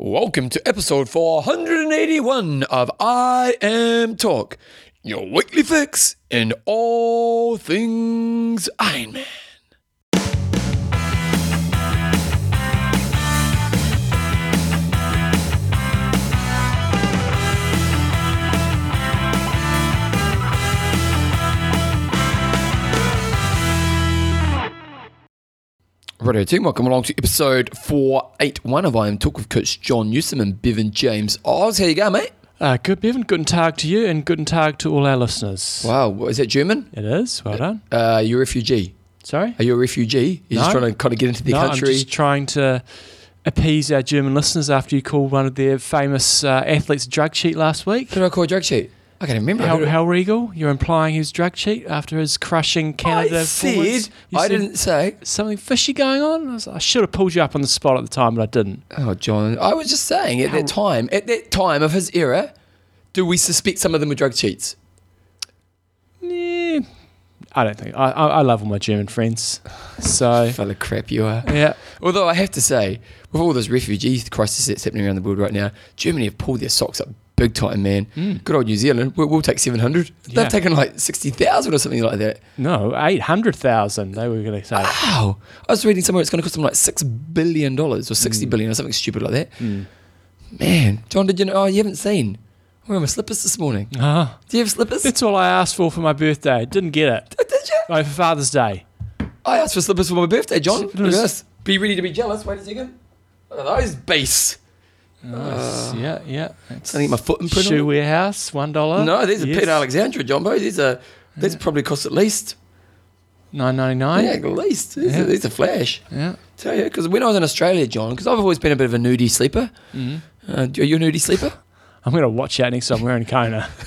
Welcome to episode 481 of I Am Talk, your weekly fix in all things Iron Man. Radio team, welcome along to episode 481 of I Am Talk with Coach John Newsom and Bevan James Oz. How you going, mate? Uh, good, Bevan. Guten Tag to you and guten Tag to all our listeners. Wow, is that German? It is. Well done. Uh, you're a refugee. Sorry? Are you a refugee? You're just No. trying to kind of get into the no, country. I'm just trying to appease our German listeners after you called one of their famous uh, athletes a drug cheat last week. Did I call a drug cheat? I can't remember. Hal, Hal Regal, you're implying he was drug cheat after his crushing Canada I said, You I said didn't say. something fishy going on. I, I should have pulled you up on the spot at the time, but I didn't. Oh, John, I was just saying at that time, at that time of his era, do we suspect some of them were drug cheats? Eh, I don't think. I, I, I love all my German friends. So, Fella crap you are. yeah. Although I have to say, with all this refugee crisis that's happening around the world right now, Germany have pulled their socks up big time, man. Mm. Good old New Zealand. We'll, we'll take 700. They've taken like 60,000 or something like that. No, 800,000, they were going to say. Wow. I was reading somewhere it's going to cost them like $6 billion or 60 mm. billion or something stupid like that. Mm. Man, John, did you know? Oh, you haven't seen. I'm wearing my slippers this morning. Ah. Do you have slippers? That's all I asked for for my birthday. Didn't get it. Oh, did you? No, for Father's Day. I asked for slippers for my birthday, John. Look at this. Be ready to be jealous. Wait a second. Look at those beasts. Nice. yeah, yeah. That's I think my foot imprint Shoe. Warehouse, one dollar. No, these are yes. Peter Alexander, Jumbo. These are these probably cost at least. Nine ninety nine. Yeah, at least. These, Yeah. are, these are flash. Yeah. Tell you, because when I was in Australia, John, because I've always been a bit of a nudie sleeper. Mm-hmm. Uh, are you a nudie sleeper? I'm gonna watch out next time I'm wearing Kona.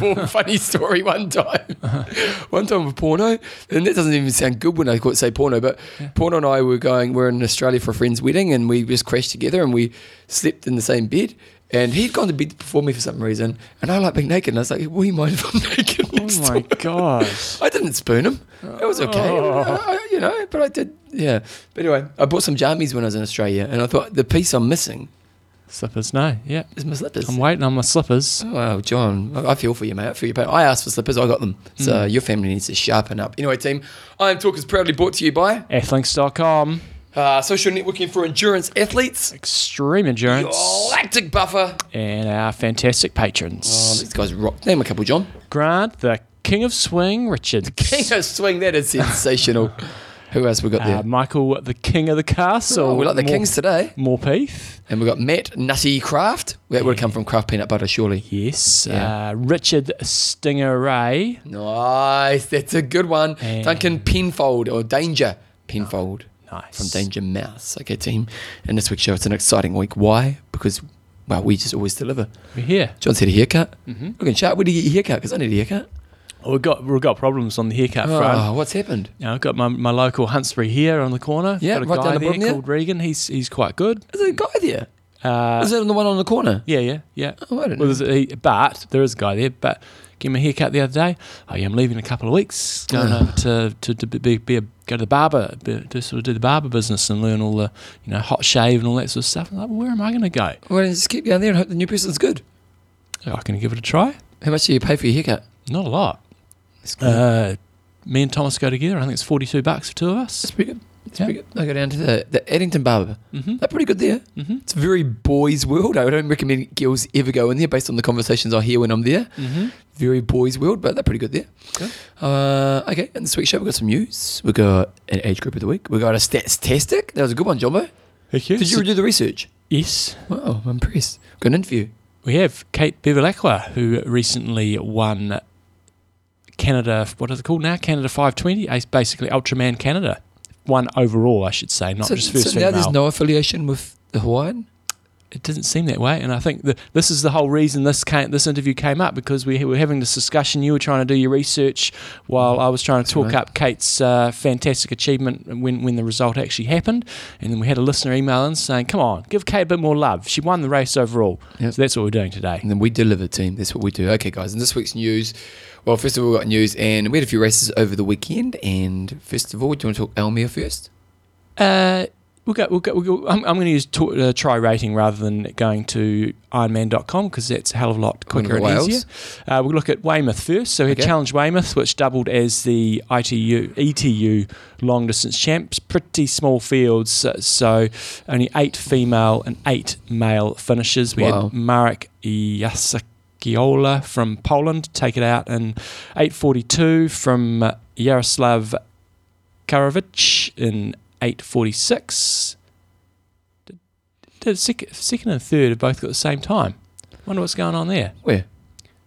Well, funny story one time. Uh-huh. one time with porno, and that doesn't even sound good when I say porno, but porno and I were going, we're in Australia for a friend's wedding, and we just crashed together and we slept in the same bed. And he'd gone to bed before me for some reason, and I like being naked. And I was like, "Will you mind if I'm naked?" Oh my to gosh. I didn't spoon him. It was okay, Oh. I- I- you know. But I did, yeah. But anyway, I bought some jammies when I was in Australia, and I thought the piece I'm missing Slippers, no. Yeah. is my slippers. I'm waiting on my slippers. Oh, Wow, John, I feel for you, mate. I feel your pain. I asked for slippers, I got them. So Mm. your family needs to sharpen up. Anyway, team, I Am Talk is proudly brought to you by Athlinks.com. uh, Social Networking for Endurance Athletes, Extreme endurance. Lactic Buffer. And our fantastic patrons. Oh, these guys rock. Name a couple, John. Grant, the King of Swing, Richard. The King of Swing, that is sensational. Who else we got there? Uh, Michael, the King of the Castle. oh, we like the Mor- Kings today. Morpeith. And we got Matt Nutty Craft. That would have come from Kraft Peanut Butter, surely. Yes. Yeah. Uh, Richard Stingeray. Nice. That's a good one. And- Duncan Penfold or Danger Penfold. Nice. from Danger Mouse. Okay, team. And this week's show, it's an exciting week. Why? Because, well, we just always deliver. We're here. John's had a haircut. Mm-hmm. Looking sharp. Where did you get your haircut? Because I need a haircut. We've got we've got problems on the haircut front. Oh, what's happened? You know, I've got my, my local Huntsbury here on the corner. Yeah, got a right guy down the there there. called Regan. He's he's quite good. Is there a guy there? Uh, Is it the one on the corner? yeah, yeah, yeah. Oh, I don't Well, know. there's a, but there is a guy there. But gave me a haircut the other day. Oh yeah, I'm leaving in a couple of weeks. Going over to to, to be, be a, go to the barber, be, to sort of do the barber business and learn all the you know hot shave and all that sort of stuff. I'm like, well, where am I going to go? You just keep going there and hope the new person's good? Oh, I can give it a try. How much do you pay for your haircut? Not a lot. Uh, me and Thomas go together. I think it's forty two bucks for two of us. That's pretty good. That's yeah. pretty good. I go down to the, the Addington Barber. Mm-hmm. They're pretty good there. Mm-hmm. It's a very boys' world. I don't recommend girls ever go in there based on the conversations I hear when I'm there. Mm-hmm. very boys' world, but they're pretty good there. Good. Uh, okay, and this week's show, we've got some news. We've got an age group of the week. We've got a stats-tastic. That was a good one, Jumbo. Thank you. Did you do the research? Yes. Wow, I'm impressed. Good interview. We have Kate Bevilacqua, who recently won Canada, what is it called now? Canada 520, It's basically Ultraman Canada. One overall, I should say, not so just first so now there's no affiliation with the Hawaiian? It doesn't seem that way, and I think the, this is the whole reason this came, this interview came up because we were having this discussion. You were trying to do your research while I was trying to talk right. up Kate's uh, fantastic achievement when when the result actually happened, and then we had a listener email in saying, "Come on, give Kate a bit more love. She won the race overall." Yep. So that's what we're doing today. And then we deliver, team. That's what we do. Okay, guys. And this week's news. Well, first of all, we got news, and we had a few races over the weekend. And first of all, do you want to talk Almere first? Uh, We'll go. We'll go. We'll go I'm, I'm going to use uh, try rating rather than going to Ironman.com because that's a hell of a lot quicker and Wales. easier. Uh, we'll look at Weymouth first. So we had Okay. Challenge Weymouth, which doubled as the ITU ETU long distance champs. Pretty small fields, uh, so only eight female and eight male finishers. We Wow. had Marek Jaskolka from Poland take it out in 8:42 from uh, Yaroslav Karovic in 8:46. Did, did sec- second and third have both got the same time? Wonder what's going on there. Where?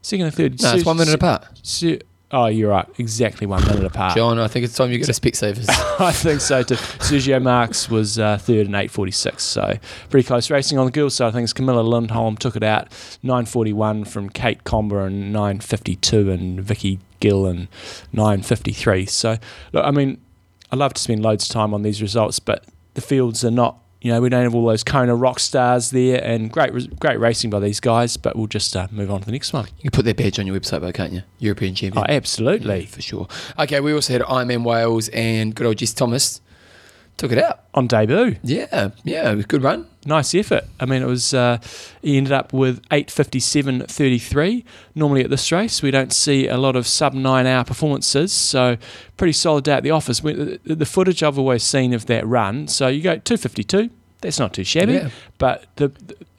Second and third. No, it's one minute apart. Su- oh, you're right. Exactly one minute apart. John, I think it's time you get a Specsavers. I think so too. Sergio Marx was uh, third and 8.46, so pretty close racing. On the girls' side of things, Camilla Lindholm took it out 9.41 from Kate Comber and 9.52 and Vicky Gill and 9.53. So, look, I mean, I love to spend loads of time on these results, but the fields are not. You know, we don't have all those Kona rock stars there, and great, great racing by these guys. But we'll just uh, move on to the next one. You can put their badge on your website, though, can't you? European champion. Oh, absolutely! for sure. Okay, we also had Ironman Wales and good old Jess Thomas took it out. On debut, Yeah, yeah, it was good run. Nice effort. I mean, it was. Uh, he ended up with eight fifty seven thirty three. Normally at this race, we don't see a lot of sub nine hour performances, so pretty solid day at the office. We, the, the footage I've always seen of that run, so you go two fifty two. That's not too shabby, Yeah. but the,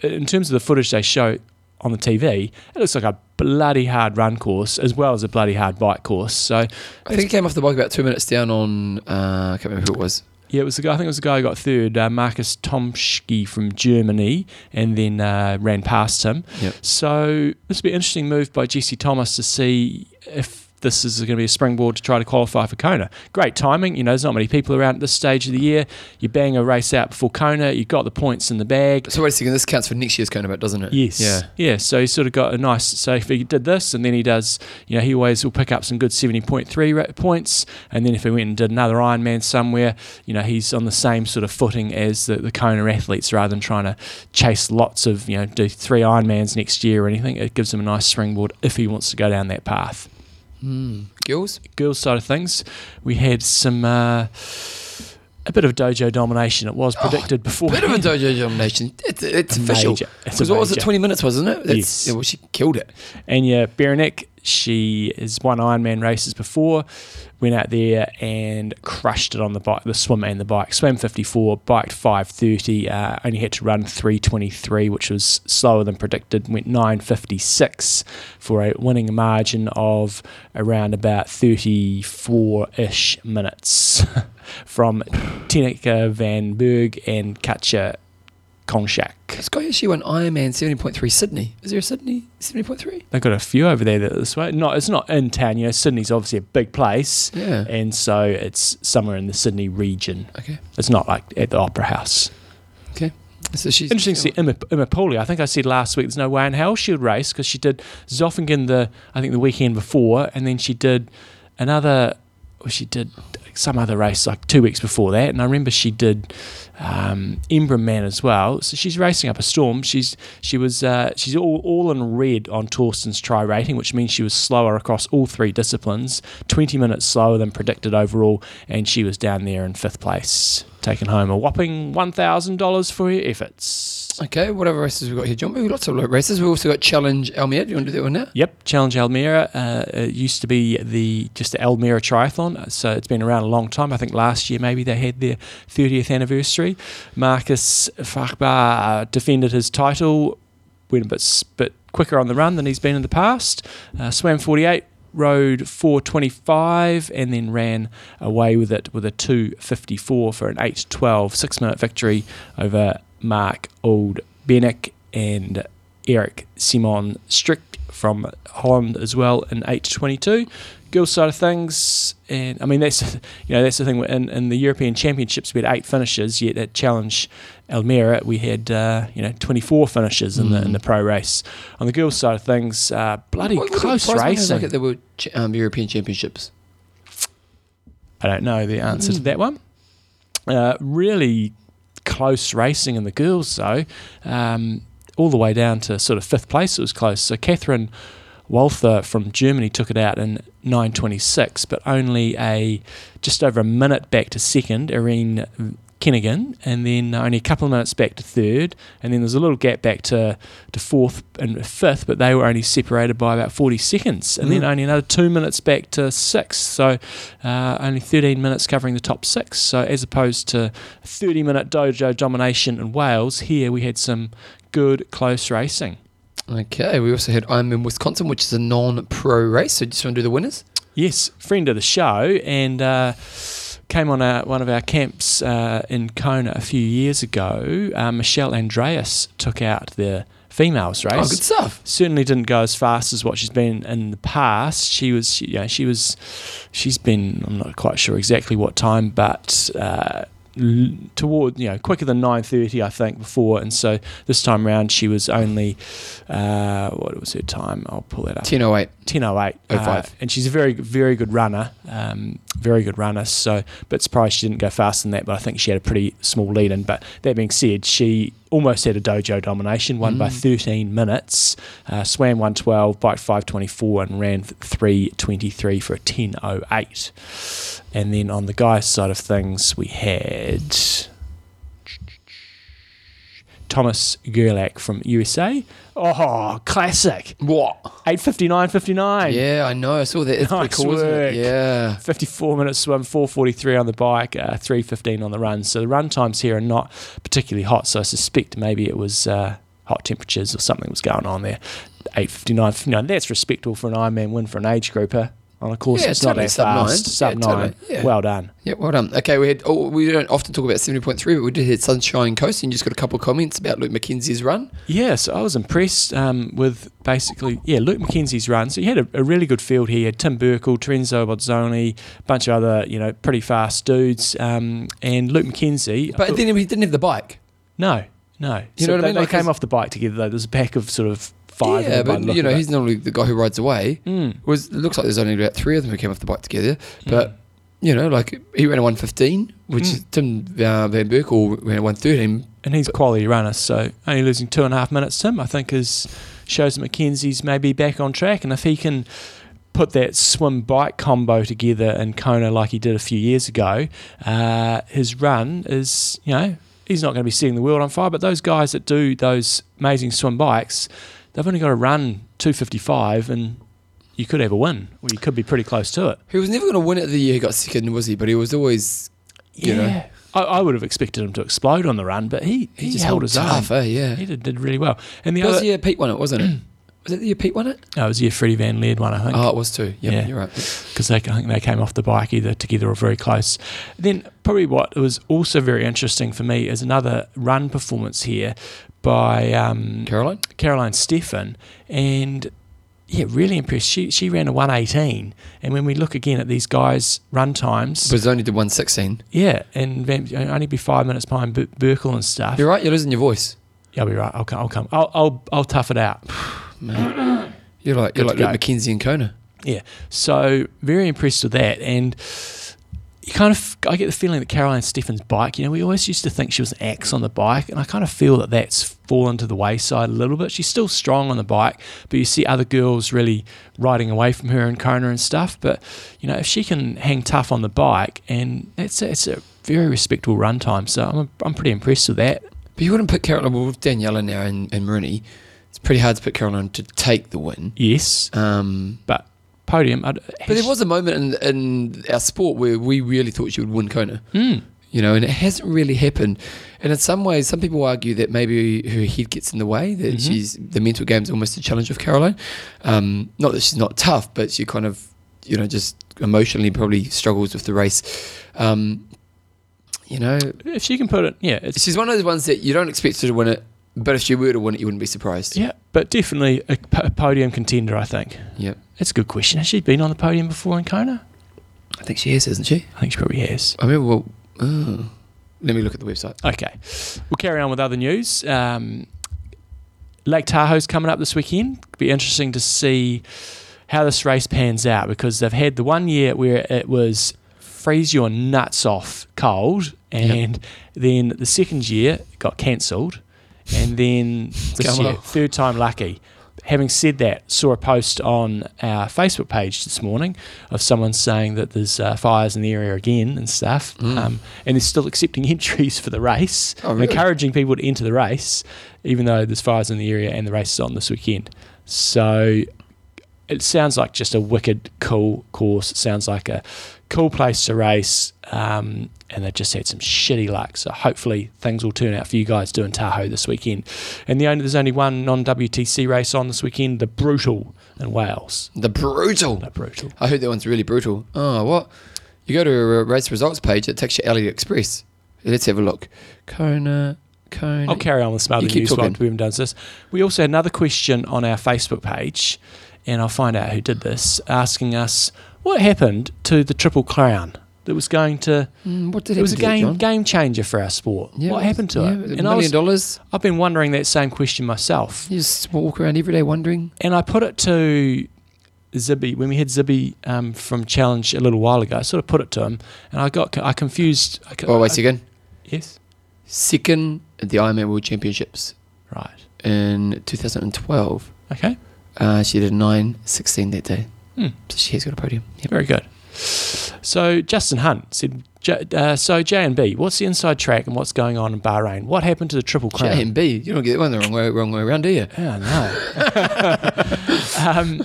the in terms of the footage they show on the TV, it looks like a bloody hard run course as well as a bloody hard bike course. So I think he came off the bike about two minutes down on, uh, I can't remember who it was. Yeah, it was the guy. I think it was the guy who got third, uh, Marcus Tomsky from Germany, and then uh, ran past him. Yep. So this would be an interesting move by Jesse Thomas to see if this is going to be a springboard to try to qualify for Kona. Great timing. You know, there's not many people around at this stage of the year. You bang a race out before Kona. You've got the points in the bag. So wait a second, this counts for next year's Kona, bit, doesn't it? Yes. Yeah. Yeah. So he sort of got a nice. So if he did this, and then he does, you know, he always will pick up some good seventy point three points, and then if he went and did another Ironman somewhere, you know, he's on the same sort of footing as the, the Kona athletes, rather than trying to chase lots of, you know, do three Ironmans next year or anything. It gives him a nice springboard if he wants to go down that path. Hmm. Girls? Girls' side of things, we had some. Uh, a bit of dojo domination. It was predicted before. Oh, Bit of a dojo domination. It's, it's A official. a Because what was it, 20 minutes, wasn't it? That's, Yes. Yeah, well, she killed it. Anja Beranek, she has won Ironman races before, went out there and crushed it on the bike, the swim and the bike. Swam 54, biked 530, uh, only had to run 323, which was slower than predicted. Went 956 for a winning margin of around about 34 ish minutes from Tineke van Berg and Katja Konschak. This guy actually won Ironman 70.3 Sydney. Is there a Sydney 70.3? They've got a few over there that this way. Not, it's not in town. You know, Sydney's obviously a big place, Yeah. and so it's somewhere in the Sydney region. Okay. It's not like at the Opera House. Okay. So she's Interesting to see Emma, Emma. I think I said last week there's no way in hell she would race because she did Zofingen the I think the weekend before, and then she did another. Well, she did some other race like two weeks before that, and I remember she did um, Man as well. So she's racing up a storm. She's she was uh, she's all, all in red on Torsten's TriRating, which means she was slower across all three disciplines, twenty minutes slower than predicted overall, and she was down there in fifth place, taking home a whopping one thousand dollars for her efforts. Okay, whatever races we've got here, John. We've got lots of races. We've also got Challenge Almere. Do you want to do that one now? Yep, Challenge Almere uh, it used to be the just the Almere Triathlon, so it's been around a long time. I think last year maybe they had their 30th anniversary. Marcus Fachbach uh, defended his title, went a bit, bit quicker on the run than he's been in the past. Uh, swam 48, rode 425, and then ran away with it with a 254 for an 812 six minute victory over Mark Old Bennick and Eric Simon Strict from Holland as well in H22. Girls side of things, and I mean that's you know that's the thing in, in the European Championships we had eight finishes, yet at Challenge Almere we had uh, you know 24 finishes in the in the pro race. On the girls side of things, uh, bloody What- what close prize money is racing. Like at the World Ch- um, European Championships. I don't know the answer to that one. Uh, really close racing in the girls, though, um, all the way down to sort of fifth place. It was close. So Catherine Walther from Germany took it out in 9:26, but only a just over a minute back to second. Irene Kinnegim, and then only a couple of minutes back to third, and then there's a little gap back to, to fourth and fifth, but they were only separated by about 40 seconds, and then Mm. only another two minutes back to sixth, so uh, only 13 minutes covering the top six. So as opposed to 30 minute dojo domination in Wales, here we had some good close racing. Okay, we also had Ironman Wisconsin, which is a non-pro race. So just want to do the winners? Yes, friend of the show, and uh, came on a, one of our camps uh, in Kona a few years ago. Uh, Michelle Andreas took out the females race. Oh, good stuff. Certainly didn't go as fast as what she's been in the past. She was, she, you know, she was, she's been. I'm not quite sure exactly what time, but. Uh, toward you know quicker than 9:30 I think before and so this time round she was only uh, what was her time I'll pull that up 10.08. 10.08. 05. Uh, and she's a very, very good runner. Um, very good runner. So, but surprised she didn't go faster than that. But I think she had a pretty small lead in. But that being said, she almost had a dojo domination, won by Mm. 13 minutes, uh, swam 112, biked 524, and ran 323 for a 10.08. And then on the guys' side of things, we had Thomas Gerlach from USA. Oh, classic. What? 8.59.59. Yeah, I know. I saw that. It's Nice cool, work. it? Yeah. 54 minute swim, 443 on the bike, uh, 315 on the run. So the run times here are not particularly hot. So I suspect maybe it was uh, hot temperatures or something was going on there. 859, 59. That's respectable for an Ironman win for an age grouper. On a course Yeah, it's totally not that sub nine. fast. Sub Yeah, nine. totally. Yeah. Well done. Yeah, well done. Okay, we had. Oh, we don't often talk about seventy point three, but we did hit Sunshine Coast, and you just got a couple of comments about Luke McKenzie's run. Yeah, so I was impressed um, with basically, yeah, Luke McKenzie's run. So he had a, a really good field here. He had Tim Berkel, Terenzo Bozzone, a bunch of other, you know, pretty fast dudes. Um, and Luke McKenzie. But then he didn't have the bike. No, no. You So know what I they, mean? They Like, came 'cause- off the bike together though. There's a pack of sort of five. yeah, of them by but you know he's normally the guy who rides away. it. Mm. Was it looks like there's only about three of them who came off the bike together. But you know, like he ran a one fifteen, which Mm. is Tim uh, Van Berkel ran a one thirteen. and he's a quality runner. So only losing two and a half minutes, Tim, I think is shows that McKenzie's maybe back on track. And if he can put that swim bike combo together in Kona like he did a few years ago, uh, his run is you know he's not going to be setting the world on fire. But those guys that do those amazing swim bikes, they've only got to run two fifty five and. You could have a win, or you could be pretty close to it. He was never going to win it the year he got second, was he? But he was always You know? Yeah, I, I would have expected him to explode on the run, but he, he, he, just held his own. tough, eh? Yeah. He did, did really well. And the was other, the year Pete won it, wasn't it? was it the year Pete won it? oh, it was the Freddie Van Lierde one, I think. Oh, it was too. Yep, Yeah. you're right. because I think they came off the bike either together or very close. Then probably what was also very interesting for me is another run performance here by um, Caroline? Caroline Steffen, and yeah, really impressed. She she ran a one eighteen, and when we look again at these guys' run times, But it's only did 116. yeah, and Van, only be five minutes behind Ber- Berkel and stuff. You're right, you're losing your voice. Yeah, I'll be right. I'll come. I'll come. I'll I'll, I'll tough it out. Man. You're like, you're like Luke. McKenzie and Kona. Yeah. So very impressed with that, and you kind of I get the feeling that Caroline Steffen's bike. You know, we always used to think she was an axe on the bike, and I kind of feel that that's fallen to the wayside a little bit. She's still strong on the bike, but you see other girls really riding away from her in Kona and stuff. But you know, if she can hang tough on the bike, and that's a, it's a very respectable run time. So I'm I'm pretty impressed with that. But you wouldn't put Caroline, well, with Daniela now and, and Marini, it's pretty hard to put Caroline to take the win. Yes, Um, but podium. I'd, but there was a moment in, in our sport where we really thought she would win Kona. Mm. you know, and it hasn't really happened. And in some ways, some people argue that maybe her head gets in the way, that Mhm. she's the mental game's almost a challenge of Caroline. Um, not that she's not tough, but she kind of, you know, just emotionally probably struggles with the race. Um, you know, If she can put it, yeah, she's one of those ones that you don't expect her to win it, but if she were to win it, you wouldn't be surprised. Yeah, but definitely a, a podium contender, I think. Yep. That's a good question. Has she been on the podium before in Kona? I think she has, hasn't she? I think she probably has. I remember, well, oh, let me look at the website. Okay. We'll carry on with other news. Um, Lake Tahoe's coming up this weekend. Be interesting to see how this race pans out because they've had the one year where it was freeze your nuts off cold, and then the second year got cancelled, and then this year, third time lucky. Having said that, saw a post on our Facebook page this morning of someone saying that there's uh, fires in the area again and stuff, um, and they're still accepting entries for the race, Oh, and really? encouraging people to enter the race, even though there's fires in the area and the race is on this weekend. So it sounds like just a wicked cool course. It sounds like a cool place to race, um, and they've just had some shitty luck. So hopefully things will turn out for you guys doing Tahoe this weekend. And the only there's only one non WTC race on this weekend, the Brutal in Wales. The brutal. The Brutal. I heard that one's really brutal. Oh, what? You go to a race results page, it takes you Elliott Express. Let's have a look. Kona, Kona. I'll carry on with some other news while talking. we haven't done this. We also had another question on our Facebook page, and I'll find out who did this, asking us what happened to the Triple Crown that was going to. Mm, what did It was a game John? game changer for our sport. Yeah, what happened to yeah, it? A And million I was, dollars. I've been wondering that same question myself. You just walk around every day wondering. And I put it to Zibi when we had Zibi um, from Challenge a little while ago. I sort of put it to him, and I got I confused. I, Oh, wait a I- second. Yes, Second at the Ironman World Championships right. in 2012. Okay, Uh, she did 9.16 that day. Hmm. So she has got a podium. Yep. very good. So Justin Hunt said, J- uh, "So J and B, what's the inside track and what's going on in Bahrain? What happened to the Triple Crown?" J and B. You don't get that one the wrong way, wrong way around, do you? Yeah, no. um,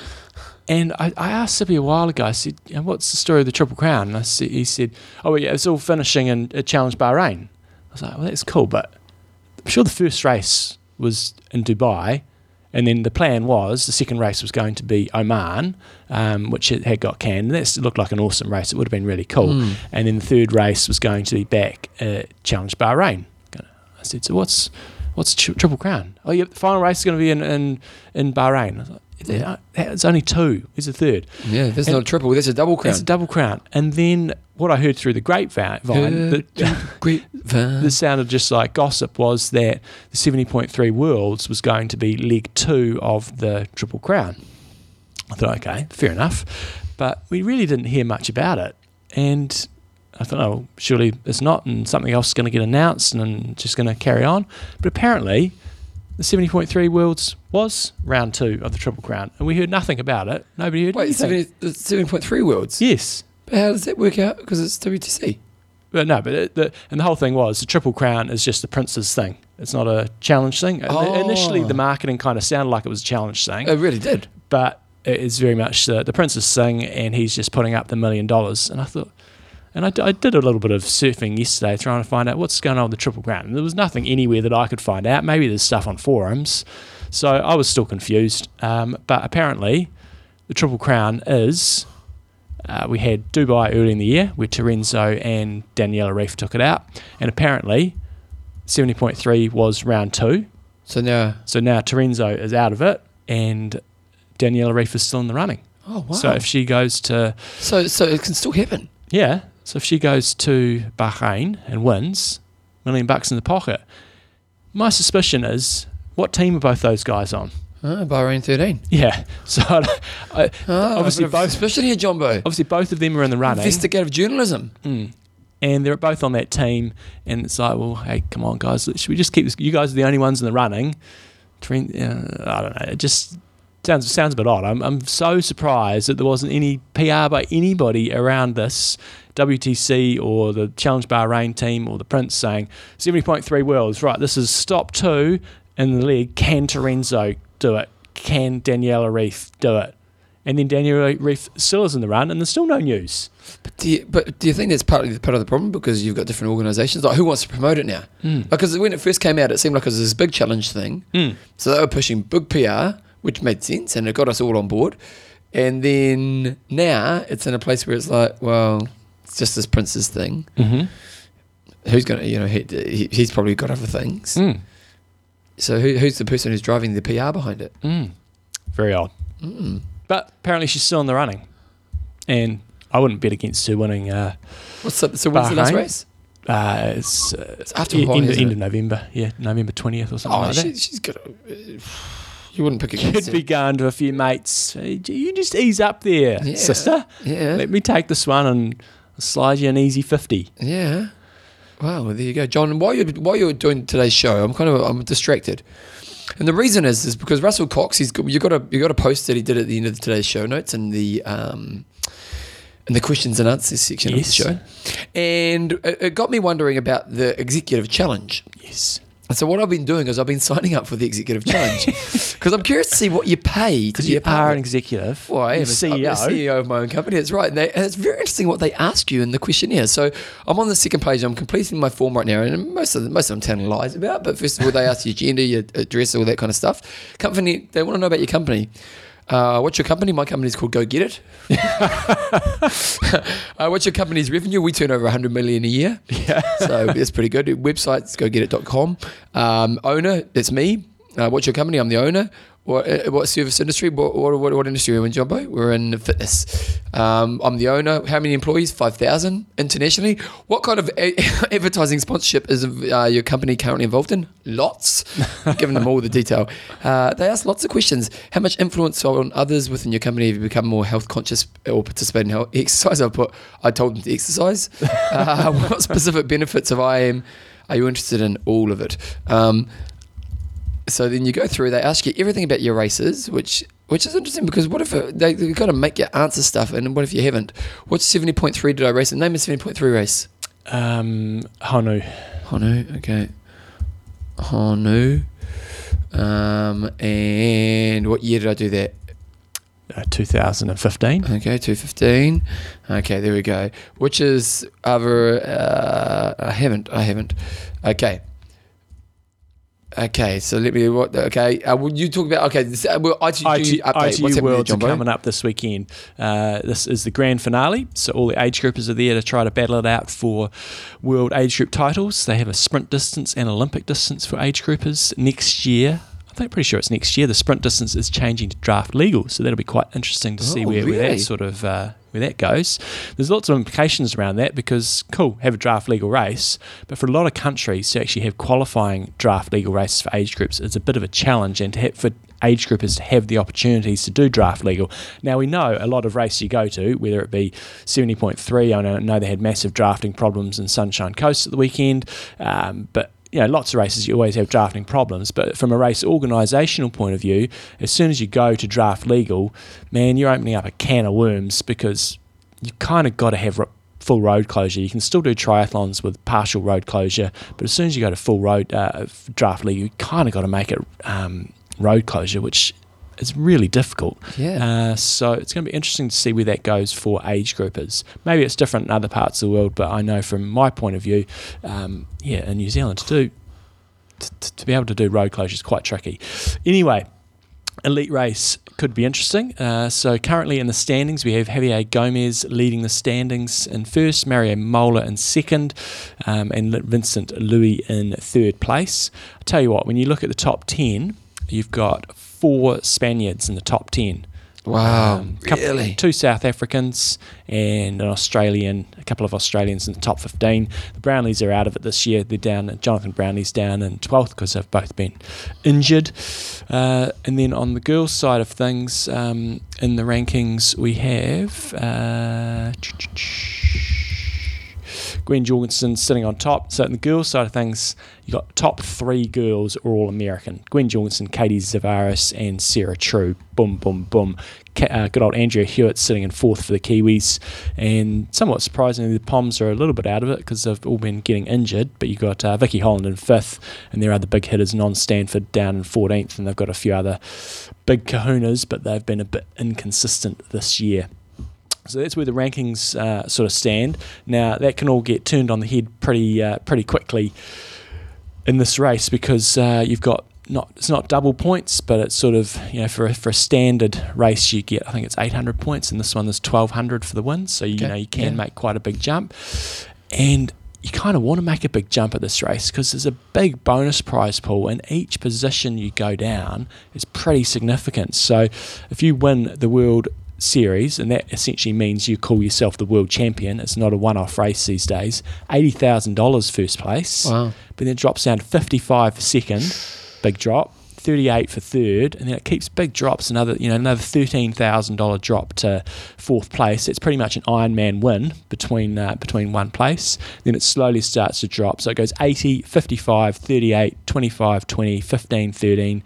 and I, I asked Zibi a while ago, I said, what's the story of the Triple Crown? And I said, he said, oh, yeah, it's all finishing in a Challenge Bahrain. I was like, well, that's cool, but I'm sure the first race was in Dubai. And then the plan was the second race was going to be Oman, um, which it had got canned. And that looked like an awesome race. It would have been really cool. Mm. And then the third race was going to be back at Challenge Bahrain. I said, so what's what's tri- Triple Crown? Oh, yeah, the final race is going to be in, in, in Bahrain. I was like. It's only two. There's a third. Yeah, there's not a triple. There's a double crown. It's a double crown. And then what I heard through the grapevine, vine, that, Great van. this sounded just like gossip, was that the 70.3 Worlds was going to be leg two of the Triple Crown. I thought, okay, fair enough. But we really didn't hear much about it. And I thought, oh, surely it's not, and something else is going to get announced and then just going to carry on. But apparently, the 70.3 Worlds was round two of the Triple Crown, and we heard nothing about it. Nobody heard Wait, anything. 70, 7.3 worlds. Yes. But how does that work out? Because it's WTC. But no, but it, the and the whole thing was the Triple Crown is just the Prince's thing. It's not a challenge thing. Oh. Initially, the ah. marketing kind of sounded like it was a challenge thing, It really did. but it is very much the, the Prince's thing, and he's just putting up the million dollars. And I thought, and I, d- I did a little bit of surfing yesterday, trying to find out what's going on with the Triple Crown. And there was nothing anywhere that I could find out. Maybe there's stuff on forums, so I was still confused. Um, but apparently, the Triple Crown is. Uh, we had Dubai early in the year where Terenzo and Daniela Ryf took it out. And apparently, 70.3 was round two. So now, So now Terenzo is out of it and Daniela Ryf is still in the running. oh wow. So if she goes to, so, so it can still happen. yeah, so if she goes to Bahrain and wins, million bucks in the pocket. My suspicion is, what team are both those guys on? Ah, Bahrain 13. Yeah. So I, Ah, Obviously a bit of both- Suspicion here, Jumbo. obviously both of them are in the running. Investigative journalism. Mm. And they're both on that team, and it's like, well, hey, come on, guys, should we just keep this? You guys are the only ones in the running. Trent, uh, I don't know. It just sounds sounds a bit odd. I'm I'm so surprised that there wasn't any PR by anybody around this WTC or the Challenge Bahrain team or the Prince saying 70.3 worlds. Right, this is stop two in the leg. Can Terenzo do it? Can Daniela Ryf do it? And then Daniela Ryf still is in the run, and there's still no news. But do you, but do you think that's partly part of the problem because you've got different organisations? Like, who wants to promote it now? Mm. Because when it first came out, it seemed like it was this big challenge thing. Mm. So they were pushing big PR, which made sense, and it got us all on board. And then now it's in a place where it's like, well, just this Prince's thing. Mm-hmm. Who's going to, you know, he, he, he's probably got other things. Mm. So who, who's the person who's driving the PR behind it? Mm. Very odd. Mm. But apparently she's still in the running. And I wouldn't bet against her winning. Uh, What's the, so when's the last race? uh, it's uh, It's after e- end, end of November. Yeah, November 20th or something Oh, like she, that. she's got. A, you wouldn't pick against Could her. be going to a few mates. Hey, You just ease up there, Yeah. sister. Yeah, Let me take this one and slide you an easy 50. yeah. Wow, well, there you go, John. While you're while you're doing today's show, I'm kind of I'm distracted, and the reason is is because Russell Cox. He's got, you got a you got a post that he did at the end of today's show notes and the um in the questions and answers section Yes. of the show, and it, it got me wondering about the executive challenge. Yes. And so what I've been doing is I've been signing up for the executive challenge because I'm curious to see what you pay to Because be you a part are an executive. Well, I am a CEO. CEO of my own company. That's right. And, they, and it's very interesting what they ask you in the questionnaire. So I'm on the second page. I'm completing my form right now, and most of them, most of them telling lies about. But first of all, they ask your gender, your address, all that kind of stuff. Company. They want to know about your company. Uh, what's your company? My company's called Go Get It. uh, what's your company's revenue? We turn over 100 million a year. Yeah. So that's pretty good. Websites, gogetit.com. Um, owner, that's me. Uh, what's your company? I'm the owner. What, uh, what service industry? What, what, what, industry are we in, Jumbo? We're in fitness. Um, I'm the owner. How many employees? 5,000 internationally. What kind of a- advertising sponsorship is uh, your company currently involved in? Lots. Giving them all the detail. Uh, they ask lots of questions. How much influence on others within your company have you become more health conscious or participate in health exercise? I put. I told them to exercise. Uh, what specific benefits of I am? Are you interested in all of it? Um, so then you go through. They ask you everything about your races, which which is interesting because what if it, they, have got to make you answer stuff, and what if you haven't? What's seventy point three? Did I race? Name a seventy point three race. Um, Honu. Honu, okay. Honu. Um, and what year did I do that? Uh, 2015. Okay, two fifteen. Okay, there we go. Which is other? Uh, I haven't. I haven't. Okay. Okay, so let me. What? Okay, uh, will you talk about? Okay, this, uh, well, ITU, IT, update. What's ITU there, Worlds are coming up this weekend. Uh, this is the grand finale, so all the age groupers are there to try to battle it out for world age group titles. They have a sprint distance and Olympic distance for age groupers next year. I think pretty sure it's next year. The sprint distance is changing to draft legal, so that'll be quite interesting to see Oh, where, where really? that sort of uh, where that goes. There's lots of implications around that because cool, have a draft legal race, but for a lot of countries to actually have qualifying draft legal races for age groups is a bit of a challenge, and to have, for age groupers to have the opportunities to do draft legal. Now we know a lot of races you go to, whether it be 70.3, I know, know they had massive drafting problems in Sunshine Coast at the weekend, um, but you know, lots of races you always have drafting problems, but from a race organisational point of view, as soon as you go to draft legal, man, you're opening up a can of worms because you kind of got to have full road closure. You can still do triathlons with partial road closure, but as soon as you go to full road uh, draft legal, you kind of got to make it um, road closure, which is really difficult. Yeah. Uh, so it's going to be interesting to see where that goes for age groupers. Maybe it's different in other parts of the world, but I know from my point of view, um, yeah, in New Zealand to do to, to be able to do road closure is quite tricky. Anyway, elite race could be interesting. Uh, so currently in the standings, we have Javier Gomez leading the standings in first, Mario Mola in second, um, and Vincent Luis in third place. I tell you what, when you look at the top ten, you've got four Spaniards in the top ten. Wow, Um, couple- really? Two South Africans and an Australian, a couple of Australians in the top 15. The Brownlees are out of it this year. They're down, Jonathan Brownlee's down in 12th because they've both been injured. Uh, and then on the girls' side of things, um, in the rankings, we have. Uh, Gwen Jorgensen sitting on top. So in the girls' side of things, you've got top three girls are all American: Gwen Jorgensen, Katie Zaferes, and Sarah True. Boom, boom, boom. Uh, good old Andrea Hewitt sitting in fourth for the Kiwis, and somewhat surprisingly, the Poms are a little bit out of it because they've all been getting injured. But you've got uh, Vicky Holland in fifth, and their other big hitters, Non Stanford, down in fourteenth, and they've got a few other big kahunas, but they've been a bit inconsistent this year. So that's where the rankings uh, sort of stand. Now that can all get turned on the head pretty uh, pretty quickly in this race because uh, you've got not it's not double points, but it's sort of you know for a, for a standard race you get I think it's 800 points, and this one there's 1200 for the win. So you Okay, know you can yeah. make quite a big jump, and you kind of want to make a big jump at this race because there's a big bonus prize pool, and each position you go down is pretty significant. So if you win the world series, and that essentially means you call yourself the world champion. It's not a one-off race these days. Eighty thousand dollars first place, Wow. but then it drops down to fifty-five for second, big drop. 38 for third, and then it keeps big drops. Another, you know, another thirteen thousand dollar drop to fourth place. It's pretty much an Ironman win between uh, between one place. Then it slowly starts to drop. So it goes 80, 55, 38, 25, 20, 15, 13,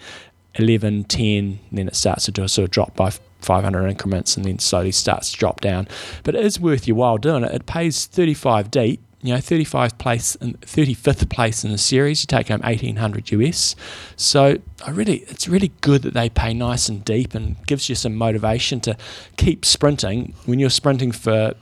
11, 10. And then it starts to do a sort of drop by 500 increments, and then slowly starts to drop down. But it is worth your while doing it. It pays 35 deep you know, 35th place and 35th place in the series, you take home 1800 US. So I really, it's really good that they pay nice and deep and gives you some motivation to keep sprinting. When you're sprinting for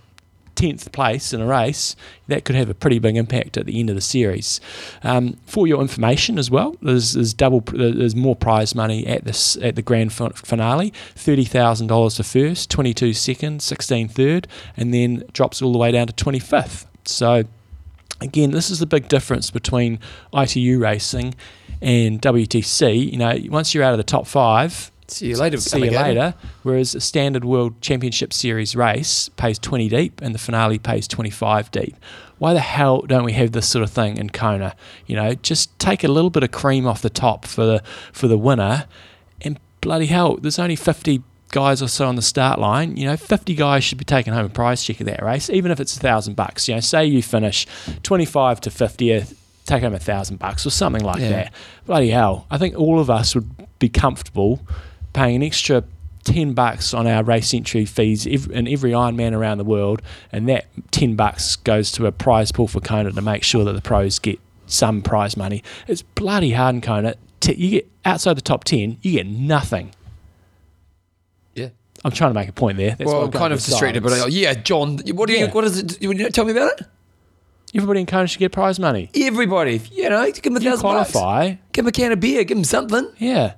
10th place in a race, that could have a pretty big impact at the end of the series. Um, for your information as well, there's, there's double, there's more prize money at this at the grand finale. Thirty thousand dollars for first, 22 second, 16 third, and then drops all the way down to 25th. So, again, this is the big difference between ITU racing and WTC. You know, once you're out of the top five, see you later. See you later. Whereas a standard World Championship Series race pays 20 deep, and the finale pays 25 deep. Why the hell don't we have this sort of thing in Kona? You know, just take a little bit of cream off the top for the for the winner, and bloody hell, there's only 50 guys or so on the start line, you know, 50 guys should be taking home a prize check of that race, even if it's a thousand bucks. You know, say you finish 25 to 50th, uh, take home a thousand bucks or something like yeah. that. Bloody hell. I think all of us would be comfortable paying an extra 10 bucks on our race entry fees in every Ironman around the world, and that 10 bucks goes to a prize pool for Kona to make sure that the pros get some prize money. It's bloody hard in Kona. You get outside the top 10, you get nothing. Yeah. I'm trying to make a point there. That's well, I'm kind of distracted, but I, yeah, John, what do you? Yeah. What is it? You tell me about it. Everybody in Kona should get prize money. Everybody, you know, give them a thousand qualify. Bucks. Give them a can of beer. Give them something. Yeah,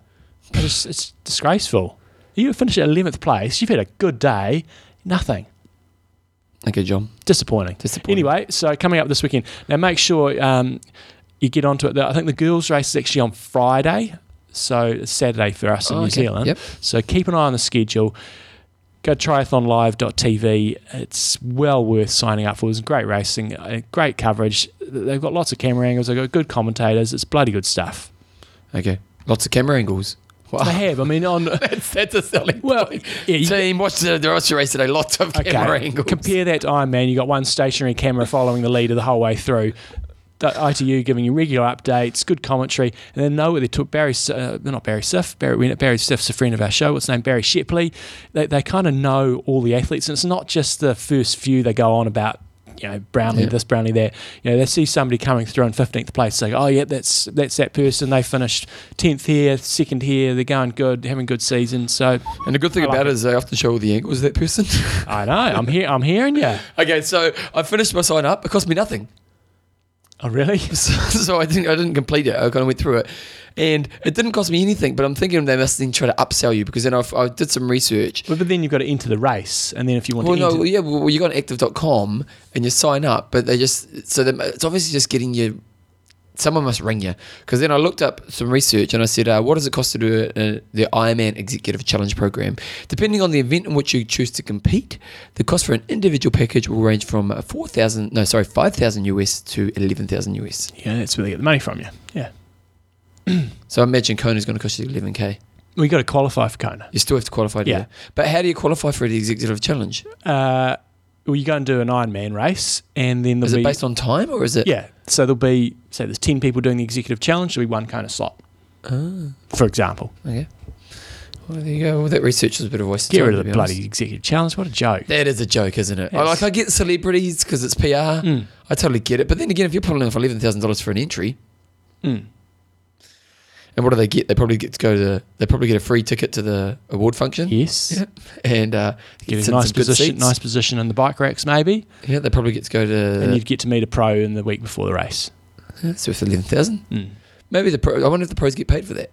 it's, it's disgraceful. You finish at eleventh place. You've had a good day. Nothing. Okay, John. Disappointing. Disappointing. Anyway, so coming up this weekend. Now, make sure um, you get onto it. I think the girls' race is actually on Friday. So it's Saturday for us in oh, New okay. Zealand. Yep. So keep an eye on the schedule. Go to triathlonlive.tv. It's well worth signing up for. It's great racing, uh, great coverage. They've got lots of camera angles. They've got good commentators. It's bloody good stuff. Okay. Lots of camera angles. Wow. They have. I mean, on that's, that's a selling well, point. Yeah, you, Team, watch the, the race today. Lots of okay. camera angles. Compare that to Ironman. You got one stationary camera following the leader the whole way through. The ITU giving you regular updates, good commentary, and then know where they took Barry, uh, not Barry Siff, Barry, Barry Siff's a friend of our show. What's his name? Barry Shepley. They, they kind of know all the athletes, and it's not just the first few they go on about. You know, Brownlee yeah. this, Brownlee that. You know, they see somebody coming through in fifteenth place. They go, "Oh, yeah, that's that's that person. They finished tenth here, second here. They're going good, having good season." So, and the good thing about like it is they often show all the angles of that person. I know. I'm here. I'm hearing you. Okay, so I finished my sign up. It cost me nothing. Oh, really? So, so, I didn't I didn't complete it. I kind of went through it, and it didn't cost me anything. But I'm thinking they must then try to upsell you because then I've, i did some research. But, but then you've got to enter the race, and then if you want well, to, no, well, yeah, well, you go on active.com and you sign up, but they just so it's obviously just getting you someone must ring you because then I looked up some research and I said, uh, what does it cost to do a, a, the Ironman Executive Challenge program? Depending on the event in which you choose to compete, the cost for an individual package will range from uh, four thousand, no, sorry, five thousand US to eleven thousand US. Yeah, that's where they get the money from you. Yeah. so I imagine Kona is going to cost you eleven k. We well, got to qualify for Kona. You still have to qualify. Yeah. But how do you qualify for the Executive Challenge? Uh, well, you go and do an Ironman race, and then is it be, based on time or is it? Yeah, so there'll be say there's ten people doing the executive challenge. There'll be one kind of slot, oh. for example. Okay. Well, there you go. Well, that research is a bit of a waste. Get rid of the bloody honest. executive challenge. What a joke! That is a joke, isn't it? Yes. Like I get celebrities because it's PR. Mm. I totally get it. But then again, if you're pulling off eleven thousand dollars for an entry, mm. And what do they get? They probably get to go to. They probably get a free ticket to the award function. Yes. Yeah. And uh, get a nice position. Nice position in the bike racks, maybe. Yeah, they probably get to go to. And you'd get to meet a pro in the week before the race. Yeah, it's worth eleven thousand. Mm. Maybe the pro. I wonder if the pros get paid for that.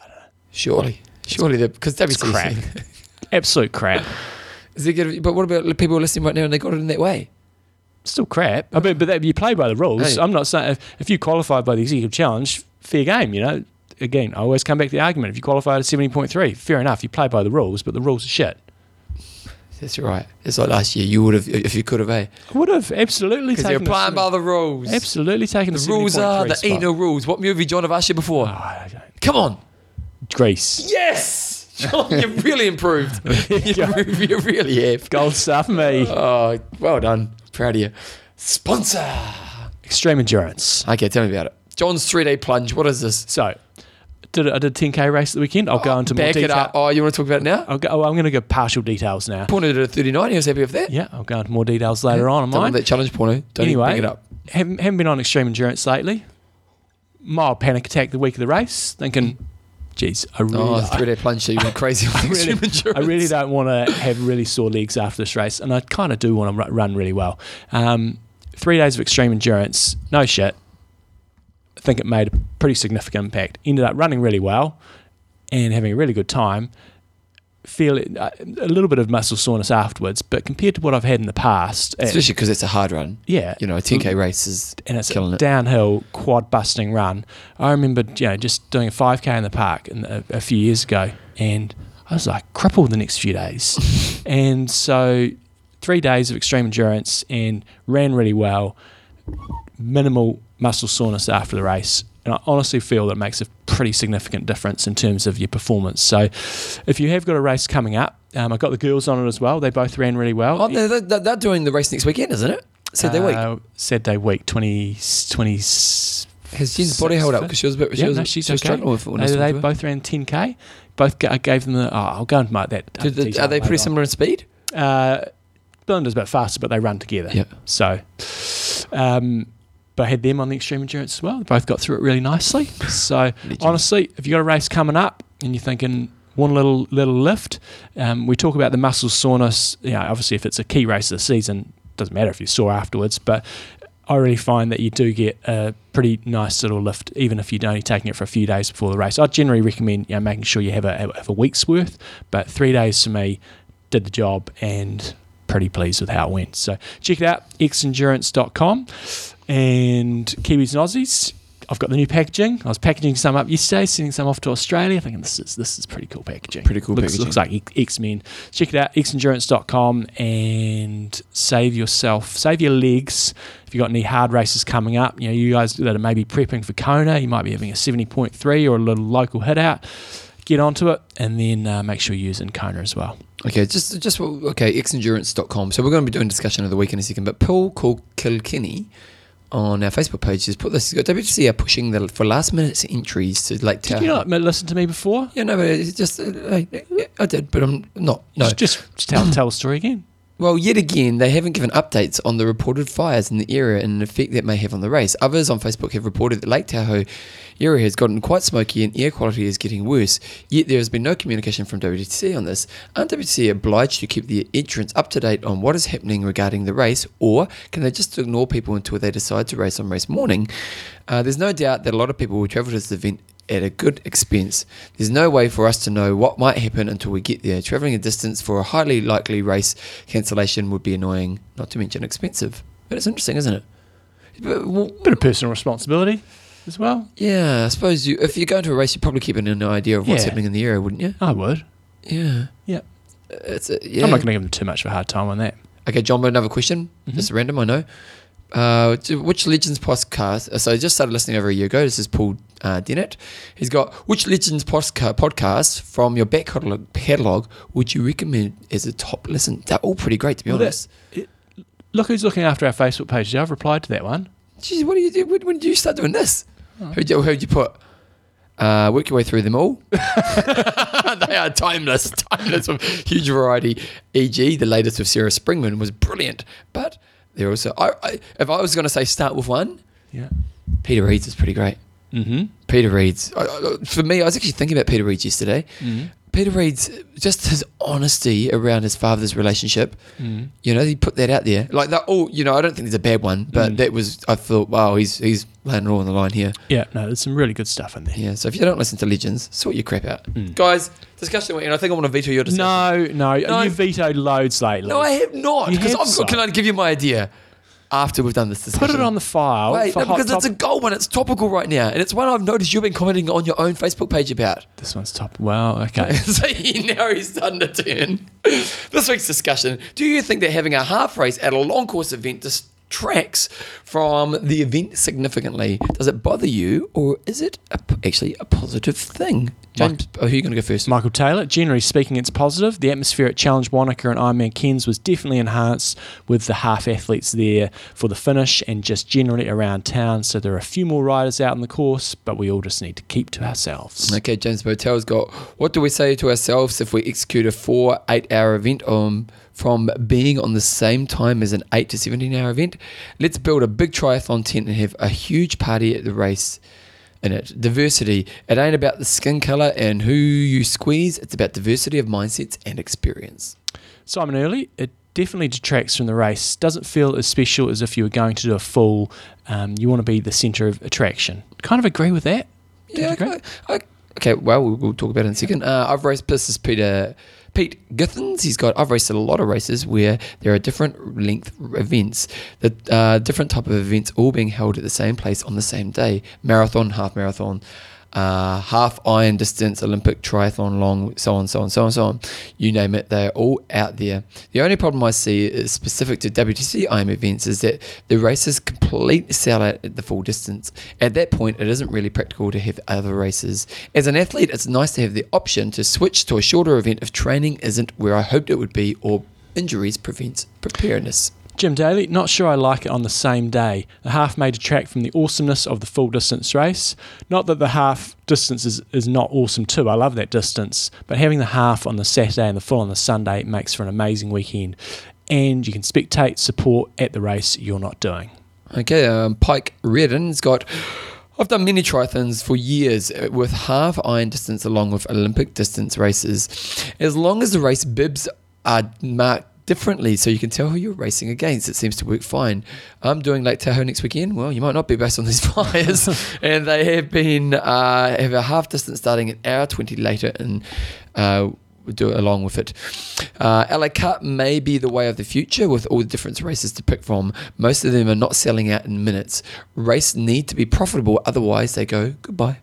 I don't know. Surely, surely, because WTC crap. Absolute crap. Is it good? But what about people listening right now and they got it in that way? Still crap. I mean, but you play by the rules. Hey. I'm not saying if, if you qualify by the executive challenge, fair game, you know. Again, I always come back to the argument. If you qualify at 70.3, fair enough, you play by the rules, but the rules are shit. That's right. It's like last year. You would have, if you could have, eh? I would have absolutely Because you're taken the playing by the rules. absolutely taken the, The rules are 70.3 the ain't no rules. What movie John have asked you before? Oh, Come on. Greece. Yes, John, you've really improved. you, you really have. Gold for me. Oh, well done. Proud of you. Sponsor. Extreme endurance. Okay, tell me about it. John's three day plunge. What is this? So, did I did a 10k race the weekend. I'll go into more Back it up. Oh, you want to talk about it now? I'll go, oh, I'm going to go partial details now. Porno did a 39. He was happy with that. Yeah, I'll go into more details later on Don't mine. that challenge porno. Don't anyway, even bring it up. Haven't, haven't been on extreme endurance lately. Mild panic attack the week of the race, thinking, geez, I really, Oh, I, three day plunge. So you went crazy on I really, extreme endurance. I really don't want to have really sore legs after this race, and I kind of do want to run really well. Um, three days of extreme endurance, no shit. I think it made a pretty significant impact. Ended up running really well and having a really good time. Feel it, uh, a little bit of muscle soreness afterwards, but compared to what I've had in the past, uh, Especially because it's a hard run. yeah, You know, a 10k race is and it's a it. downhill quad busting run. I remember, you know, just doing a 5k in the park in a, a few years ago, and I was like crippled the next few days. and so, three days of extreme endurance and ran really well. Minimal muscle soreness after the race, and I honestly feel that makes a pretty significant difference in terms of your performance. So, if you have got a race coming up, um, I got the girls on it as well. They both ran really well. Oh, they're, they're, they're doing the race next weekend, isn't it? Saturday week. Uh, Saturday week, 20, 20 Has Jen's body held up? Because she was a bit. She yeah, was, no, she's she was okay. struggling with it when They, was they talking to her. both ran 10k. Both ga- I gave them the. Oh, I'll go into my, that. The- are they pretty similar in speed? Uh, Belinda's a bit faster, but they run together. Yeah. So, um, but I had them on the extreme endurance as well. They both got through it really nicely. So honestly, if you've got a race coming up and you're thinking one little little lift, um, we talk about the muscle soreness. You know, obviously, if it's a key race of the season, doesn't matter if you're sore afterwards, but I really find that you do get a pretty nice little lift, even if you're only taking it for a few days before the race. I generally recommend you know, making sure you have a, have a week's worth, but three days for me did the job and pretty pleased with how it went. So check it out, xendurance.com. And Kiwis and Aussies, I've got the new packaging. I was packaging some up yesterday, sending some off to Australia. Thinking this is this is pretty cool packaging. Pretty cool looks, packaging. Looks like X Men. Check it out, xendurance.com, and save yourself, save your legs. If you've got any hard races coming up, you know, you guys that are maybe prepping for Kona, you might be having a 70.3 or a little local hit out. Get onto it and then uh, make sure you use in Kona as well. Okay, just just okay, xendurance.com. So we're going to be doing discussion of the week in a second. But Paul called Kilkenny on our Facebook page has put this. WTC are pushing the, for last minute entries to like. Did you not listen to me before? Yeah, no, but it's just uh, I, I did, but I'm not. No, Just, just, just tell, tell the story again. Well, yet again, they haven't given updates on the reported fires in the area and the effect that may have on the race. Others on Facebook have reported that Lake Tahoe area has gotten quite smoky and air quality is getting worse. Yet there has been no communication from WTC on this. Aren't WTC obliged to keep the entrants up to date on what is happening regarding the race, or can they just ignore people until they decide to race on race morning? Uh, there's no doubt that a lot of people will travel to this event at a good expense. There's no way for us to know what might happen until we get there. Travelling a distance for a highly likely race cancellation would be annoying, not to mention expensive. But it's interesting, isn't it? But, well, Bit of personal responsibility as well. yeah, I suppose you if you're going to a race, you're probably keeping an idea of what's Yeah. happening in the area, wouldn't you? I would. Yeah. Yeah. It's a, yeah. I'm not going to give them too much of a hard time on that. Okay, John, another question. Mhm. Just random, I know. Uh, which Legends podcast? uh, So I just started listening over a year ago. This is Paul uh, Dennett. He's got which Legends posca- podcast from your back catalog, would you recommend as a top listen? They're all pretty great, to be Well, honest. Look who's looking after our Facebook page. I've replied to that one. Jeez, what do you do? When, when did you start doing this? Oh. Who'd, you, who'd you put? Uh, work your way through them all. they are timeless, timeless with huge variety. E.g., the latest with Sarah Springman was brilliant, but they're also. I, I, if I was going to say start with one, Yeah. Peter Reid's is pretty great. Mm-hmm. Peter Reid's. I- For me, I was actually thinking about Peter Reid's yesterday. Mm-hmm. Peter Reid's just his honesty around his father's relationship. Mm-hmm. You know, he put that out there. Like that. Oh, you know, I don't think there's a bad one, but Mm. that was. I thought, wow, he's he's laying it all on the line here. Yeah, no, there's some really good stuff in there. Yeah. So if you don't listen to Legends, sort your crap out, Mm. guys. Discussion, and I think I want to veto your discussion. No, no, No. you vetoed loads lately. no, I have not. Because I've got. some. Can I give you my idea? After we've done this discussion. Put it on the file. Wait, no, because it's a gold one. It's topical right now, and it's one I've noticed you've been commenting on your own Facebook page about. This one's top. Wow, okay. so you now he's starting to turn. This week's discussion: Do you think that having a half race at a long course event distracts from the event significantly? Does it bother you, or is it a, actually a positive thing? James, oh, who are you going to go first? Michael Taylor, generally speaking, it's positive. The atmosphere at Challenge Wanaka and Ironman Cairns was definitely enhanced with the half athletes there for the finish and just generally around town. So there are a few more riders out on the course, but we all just need to keep to ourselves. Okay, James Botel's got. What do we say to ourselves if we execute a four, eight hour event um, from being on the same time as an eight to 17 hour event? Let's build a big triathlon tent and have a huge party at the race in it. Diversity. It ain't about the skin color and who you squeeze, it's about diversity of mindsets and experience. Simon Early, it definitely detracts from the race. Doesn't feel as special as if you were going to do a full. Um, you want to be the centre of attraction. Kind of agree with that. Don't Yeah, agree? okay. I- okay, well, we'll, we'll talk about it in a second. Uh, I've raced, this Peter. Pete Githens, he's got. I've raced a lot of races where there are different length events, the uh, different type of events, all being held at the same place on the same day: marathon, half marathon, uh, half iron distance, Olympic triathlon, long, so on, so on, so on, so on. You name it, they're all out there. The only problem I see is specific to WTC IM events is that the races completely sell out at the full distance. At that point, it isn't really practical to have other races. As an athlete, it's nice to have the option to switch to a shorter event if training isn't where I hoped it would be or injuries prevents preparedness. Jim Daly, not sure I like it on the same day. The half may detract from the awesomeness of the full distance race. Not that the half distance is, is not awesome too, I love that distance, but having the half on the Saturday and the full on the Sunday makes for an amazing weekend. And you can spectate support at the race you're not doing. Okay, um, Pike Redden's got. I've done many triathlons for years uh, with half iron distance along with Olympic distance races. As long as the race bibs are marked differently so you can tell who you're racing against, it seems to work fine. I'm doing Lake Tahoe next weekend. Well, you might not be based on these flyers. and they have been, uh, have a half distance starting an hour 20 later and uh, we'll do it along with it. Uh, LA Cup may be the way of the future with all the different races to pick from. Most of them are not selling out in minutes. Race need to be profitable, otherwise they go goodbye.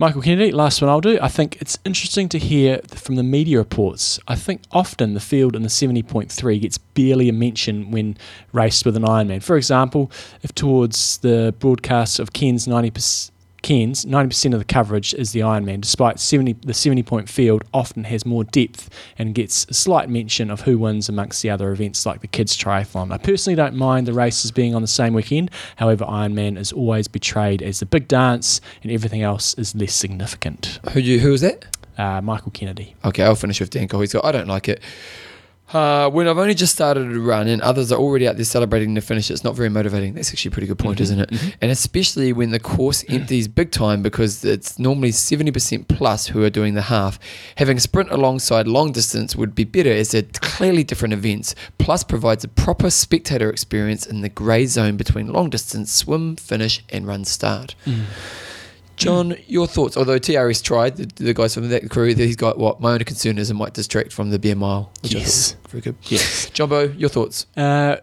Michael Kennedy, last one I'll do. I think it's interesting to hear from the media reports. I think often the field in the 70.3 gets barely a mention when raced with an Ironman. For example, if towards the broadcast of Ken's 90%. Ken's 90% of the coverage is the Ironman, despite 70, the 70 point field often has more depth and gets a slight mention of who wins amongst the other events like the kids' triathlon. I personally don't mind the races being on the same weekend, however, Ironman is always betrayed as the big dance and everything else is less significant. Who you, who was that? Uh, Michael Kennedy. Okay, I'll finish with Dan Cole. He's got, I don't like it. Uh, when I've only just started to run and others are already out there celebrating the finish, it's not very motivating. That's actually a pretty good point, Mhm, isn't it? mhm. And especially when the course empties big time because it's normally 70% plus who are doing the half. Having sprint alongside long distance would be better as they're clearly different events, plus provides a proper spectator experience in the grey zone between long distance, swim, finish, and run start. John, your thoughts? Although TRS tried, the, the guys from that crew, he's got what my only concern is it might distract from the beer mile. which Yes. very good. Yes. Jumbo, your thoughts? Uh,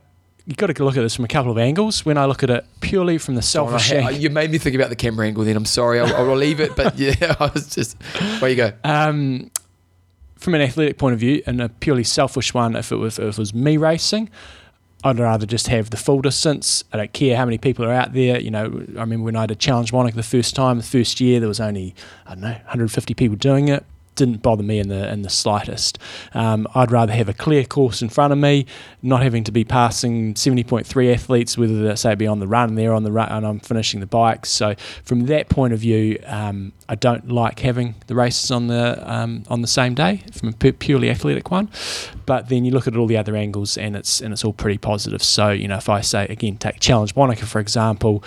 you've got to look at this from a couple of angles. When I look at it purely from the selfish Oh, I- you made me think about the camera angle. Then I'm sorry. I'll, I'll leave it. But yeah, I was just. Where you go? Um, from an athletic point of view, and a purely selfish one, if it was, if it was me racing, I'd rather just have the full distance. I don't care how many people are out there. You know, I remember when I did Challenge Wanaka the first time, the first year, there was only I don't know 150 people doing it. Didn't bother me in the in the slightest. Um, I'd rather have a clear course in front of me, not having to be passing 70.3 athletes, whether they say be on the run, they're on the run, and I'm finishing the bikes. So from that point of view, um, I don't like having the races on the um, on the same day from a purely athletic one. But then you look at all the other angles, and it's and it's all pretty positive. So you know, if I say again, take Challenge Wanaka for example.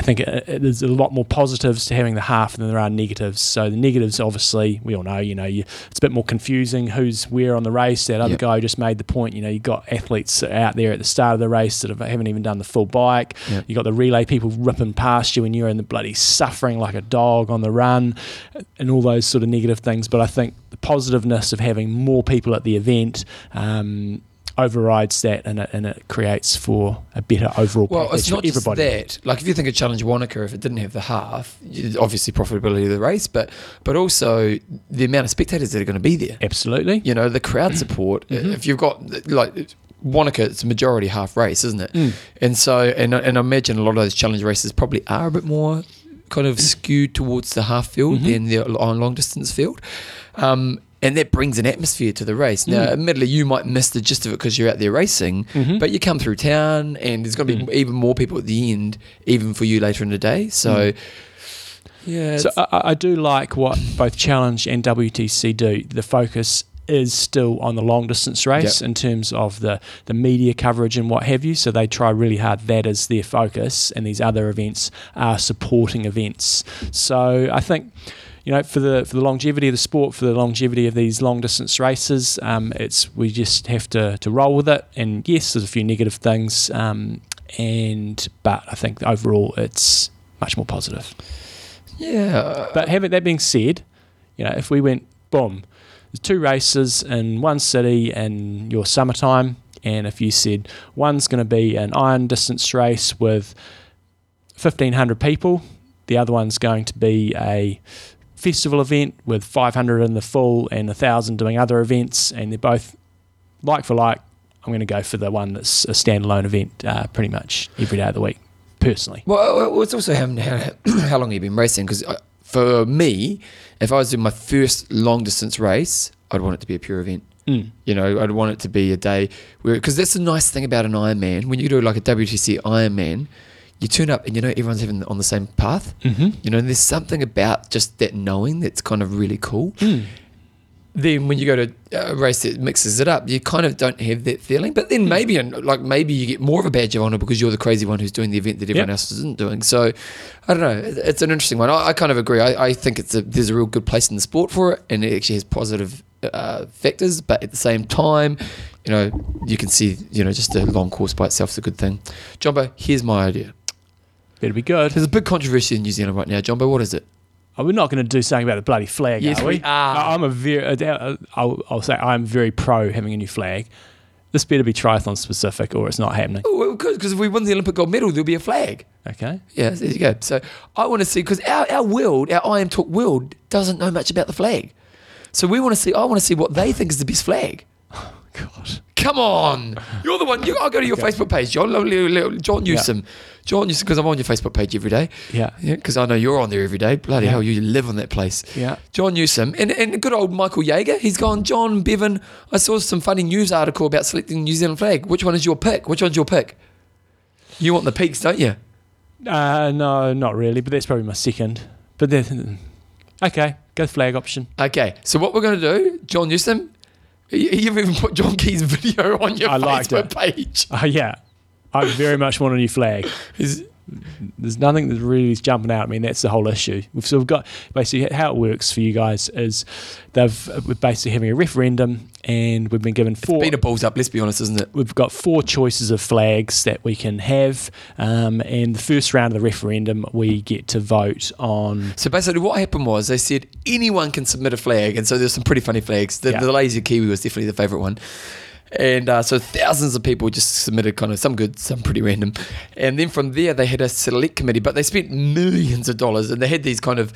I think uh, uh, there's a lot more positives to having the half than there are negatives. So the negatives, obviously, we all know. You know, you, it's a bit more confusing who's where on the race. That other Yep. guy just made the point. You know, you've got athletes out there at the start of the race that have, haven't even done the full bike. Yep. You got the relay people ripping past you, and you're in the bloody suffering like a dog on the run, and all those sort of negative things. But I think the positiveness of having more people at the event. Um, overrides that and it, and it creates for a better overall Well, it's not just that. Like if you think of Challenge Wanaka, if it didn't have the half, obviously profitability of the race, but but also the amount of spectators that are going to be there. Absolutely. You know, the crowd support. Mhm. If you've got like Wanaka, it's a majority half race, isn't it? Mm. And so, and and I imagine a lot of those challenge races probably are a bit more kind of skewed towards the half field Mhm. than the on long distance field. Um, and that brings an atmosphere to the race. Now, Mm. admittedly, you might miss the gist of it because you're out there racing, Mhm. but you come through town and there's going to be Mm. even more people at the end, even for you later in the day. So, yeah. So I, I do like what both Challenge and WTC do. The focus is still on the long distance race Yep. in terms of the, the media coverage and what have you. So they try really hard. That is their focus, and these other events are supporting events. So I think. You know, for the for the longevity of the sport, for the longevity of these long distance races, um, it's we just have to, to roll with it. And yes, there's a few negative things, um, and but I think overall it's much more positive. yeah. But having that being said, you know, if we went boom, there's two races in one city in your summertime, and if you said one's going to be an iron distance race with 1,500 people, the other one's going to be a festival event with 500 in the full and 1,000 doing other events, and they're both like for like, I'm going to go for the one that's a standalone event uh, pretty much every day of the week, personally. Well, well, it's also how, how, how long you've been racing. Because for me, if I was doing my first long distance race, I'd want it to be a pure event. Mm. You know, I'd want it to be a day where, because that's the nice thing about an Ironman. When you do like a WTC Ironman, you turn up and you know everyone's having on the same path. Mm-hmm. You know, and there's something about just that knowing that's kind of really cool. Mm. Then when you go to a race that mixes it up, you kind of don't have that feeling. But then maybe, like maybe you get more of a badge of honor because you're the crazy one who's doing the event that everyone Yep. else isn't doing. So I don't know. It's an interesting one. I, I kind of agree. I, I think it's a, there's a real good place in the sport for it, and it actually has positive uh, factors. But at the same time, you know, you can see, you know, just a long course by itself is a good thing. Jumbo, here's my idea. Better be good. There's a big controversy in New Zealand right now. Jumbo, what is it? Oh, we're not going to do something about the bloody flag, Yes, are we we? are. I'm a very. uh, I'll, I'll say I'm very pro having a new flag. This better be triathlon specific, or it's not happening. Oh, well, because if we win the Olympic gold medal, there'll be a flag. Okay. Yeah, there you go. So I want to see because our, our world, our I am talk world, doesn't know much about the flag. So we want to see. I want to see what they think is the best flag. God. Come on, you're the one. You, I'll go to your Facebook page, John. Little- little- John Newsom. John Newsom, because I'm on your Facebook page every day. Yeah. Yeah, because I know you're on there every day. Bloody Yeah. hell, you live on that place. Yeah. John Newsom and, and good old Michael Yeager. He's gone, John Bevan. I saw some funny news article about selecting the New Zealand flag. Which one is your pick? Which one's your pick? You want the peaks, don't you? Uh, no, not really. But that's probably my second. But then, okay, go flag option. Okay, so what we're going to do, John Newsom, you- you've even put John Key's video on your I liked Facebook it. page. Oh yeah, I very much want a new flag. Is- There's nothing that really is jumping out. I mean, that's the whole issue. We've sort of got basically how it works for you guys is they've uh, we're basically having a referendum, and we've been given four. been a balls up, let's be honest, isn't it? we've got four choices of flags that we can have, um, and the first round of the referendum we get to vote on. So basically, what happened was they said anyone can submit a flag, and so there's some pretty funny flags. The, Yeah. the lazy kiwi was definitely the favourite one, and uh, so thousands of people just submitted kind of some good, some pretty random, and then from there they had a select committee, but they spent millions of dollars, and they had these kind of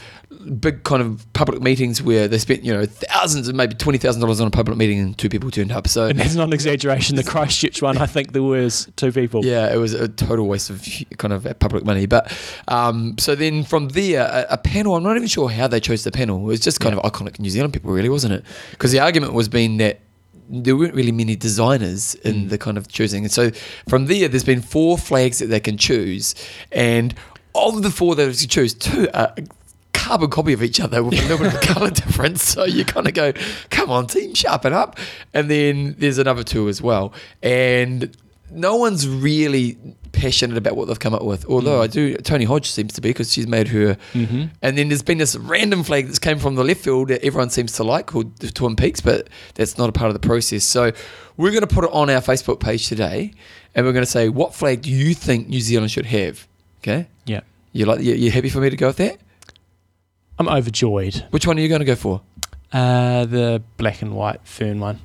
big kind of public meetings where they spent you know thousands and maybe twenty thousand dollars on a public meeting, and two people turned up. So And that's not an exaggeration. The Christchurch one, I think there was two people. Yeah, it was a total waste of kind of public money. But um, so then from there, a, a panel. I'm not even sure how they chose the panel. It was just kind Yeah. of iconic New Zealand people, really, wasn't it? Because the argument was being that there weren't really many designers in Mm. the kind of choosing, and so from there, there's been four flags that they can choose, and of the four that they choose, two are carbon copy of each other with a little bit of a colour difference. So you kind of go, come on, team, sharpen up. And then there's another two as well. And no one's really passionate about what they've come up with. Although I do, Tony Hodge seems to be because she's made her. Mm-hmm. And then there's been this random flag that's came from the left field that everyone seems to like called the Twin Peaks, but that's not a part of the process. So we're going to put it on our Facebook page today, and we're going to say, what flag do you think New Zealand should have? Okay, Yeah. you like? You, you happy for me to go with that? I'm overjoyed. Which one are you going to go for? Uh, the black and white fern one.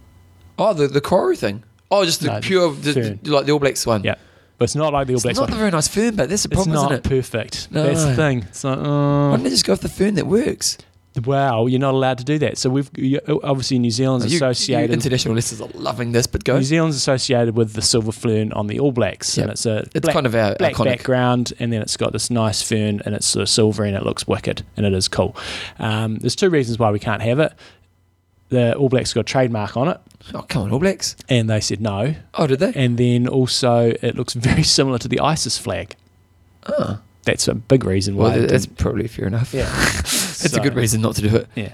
Oh, the the Koru thing. Oh, just the No, pure, the, fern. like the All Blacks one. Yeah. But it's not like the All blacks one. It's Blacks not one. the very nice fern, but that's the It's problem, not isn't it? perfect. That's No. the thing. It's like, Why uh, don't they just go with the fern that works? wow, you're not allowed to do that. So we've you- obviously New Zealand's You- you associated. international listeners are loving this, but go. New Zealand's associated with the silver fern on the All Blacks, Yep. and it's a It's black, kind of our black iconic. background, and then it's got this nice fern, and it's sort of silver, and it looks wicked, and it is cool. Um, there's two reasons why we can't have it. The All Blacks got a trademark on it, Oh, come on, All Blacks. and they said no. Oh, did they? And then also, it looks very similar to the ISIS flag. Oh, That's a big reason why. well, that's probably fair enough. yeah, That's a good reason not to do it. Yeah.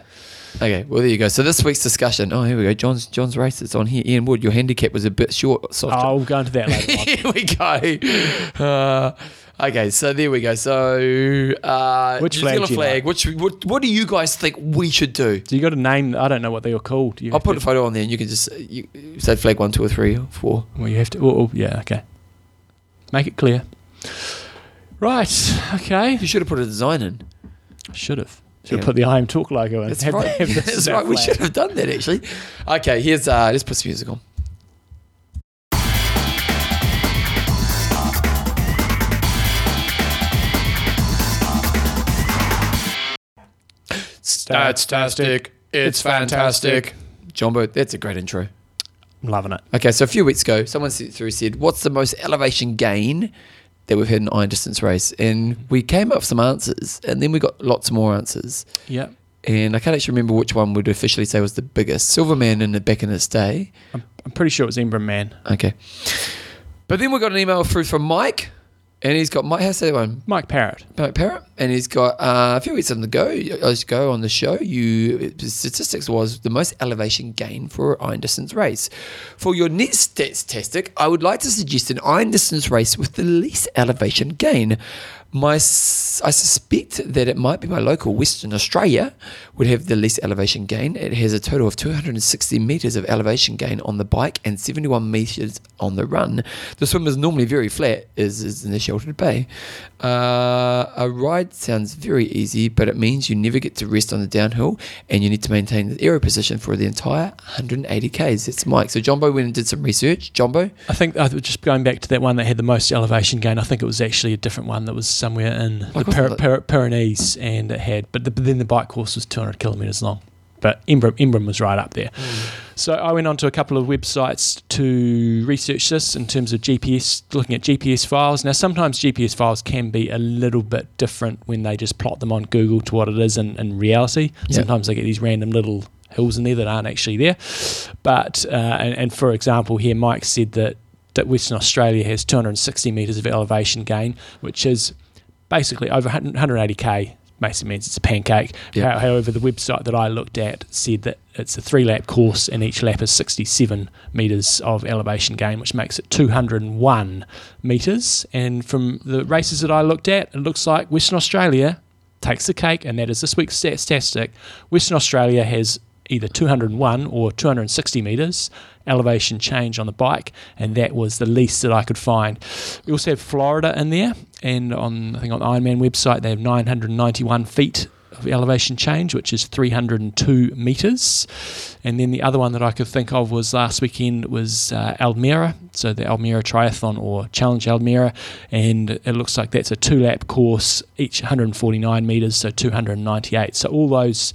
Okay, well there you go. So this week's discussion. Oh, here we go. John's John's race. It's on here. Ian Wood, your handicap was a bit short. Soft. I'll go into that later. here we go. Uh, okay, so there we go. So uh, Which New flag Zealand flag. like? Which what, what do you guys think we should do? So you got a name? I don't know what they were called. You I'll put to- a photo on there, and you can just you, say flag one, two, or three, or four. Well, you have to. Oh, oh, yeah, okay. Make it clear. Right. Okay. You should have put a design in. Should have. Should have put the I am talk logo in. That's Have- right. have That's right. We should have done that actually. Okay, here's uh, let's put some music on. Statstastic. It's fantastic. Jumbo, that's a great intro. I'm loving it. Okay, so a few weeks ago, someone sent through said, "What's the most elevation gain that we've had in an iron distance race?" And we came up with some answers, and then we got lots more answers. Yeah. And I can't actually remember which one would officially say was the biggest. Silverman in the back in its day. I'm, I'm pretty sure it was Embrunman. Okay, but then we got an email through from Mike, and he's got Mike. How's that one? Mike Parrott. Mike Parrot, and he's got uh, a few weeks on the go. As you go on the show, you the statistics was the most elevation gain for an iron distance race. For your next statistic, I would like to suggest an iron distance race with the least elevation gain. My, I suspect that it might be my local Western Australia would have the least elevation gain. It has a total of 260 meters of elevation gain on the bike and 71 meters on the run. The swim is normally very flat, as is in the sheltered bay. Uh, a ride sounds very easy, but it means you never get to rest on the downhill, and you need to maintain the aero position for the entire 180 k's. That's Mike. So Jumbo went and did some research. Jumbo, I think uh, just going back to that one that had the most elevation gain. I think it was actually a different one that was somewhere in the Like, Pyr- Pyr- Pyrenees, and it had. But, the, but then the bike course was 200 kilometres long. But Embrun, Embrun was right up there. So I went onto a couple of websites to research this in terms of GPS, looking at GPS files. Now, sometimes GPS files can be a little bit different when they just plot them on Google to what it is in, in reality. Yeah. Sometimes they get these random little hills in there that aren't actually there. But, uh, and, and for example, here Mike said that, that Western Australia has 260 metres of elevation gain, which is basically over 180k. Basically means it's a pancake. However, the website that I looked at said that it's a three lap course and each lap is 67 metres of elevation gain, which makes it 201 metres. And from the races that I looked at, it looks like Western Australia takes the cake, and that is this week's statistic. Western Australia has either 201 or 260 metres elevation change on the bike, and that was the least that I could find. We also have Florida in there, and on I think on the Ironman website they have 991 feet of elevation change, which is 302 metres. And then the other one that I could think of was last weekend was uh, Almere, so the Almere Triathlon or Challenge Almere, and it looks like that's a two-lap course, each 149 metres, so 298. So all those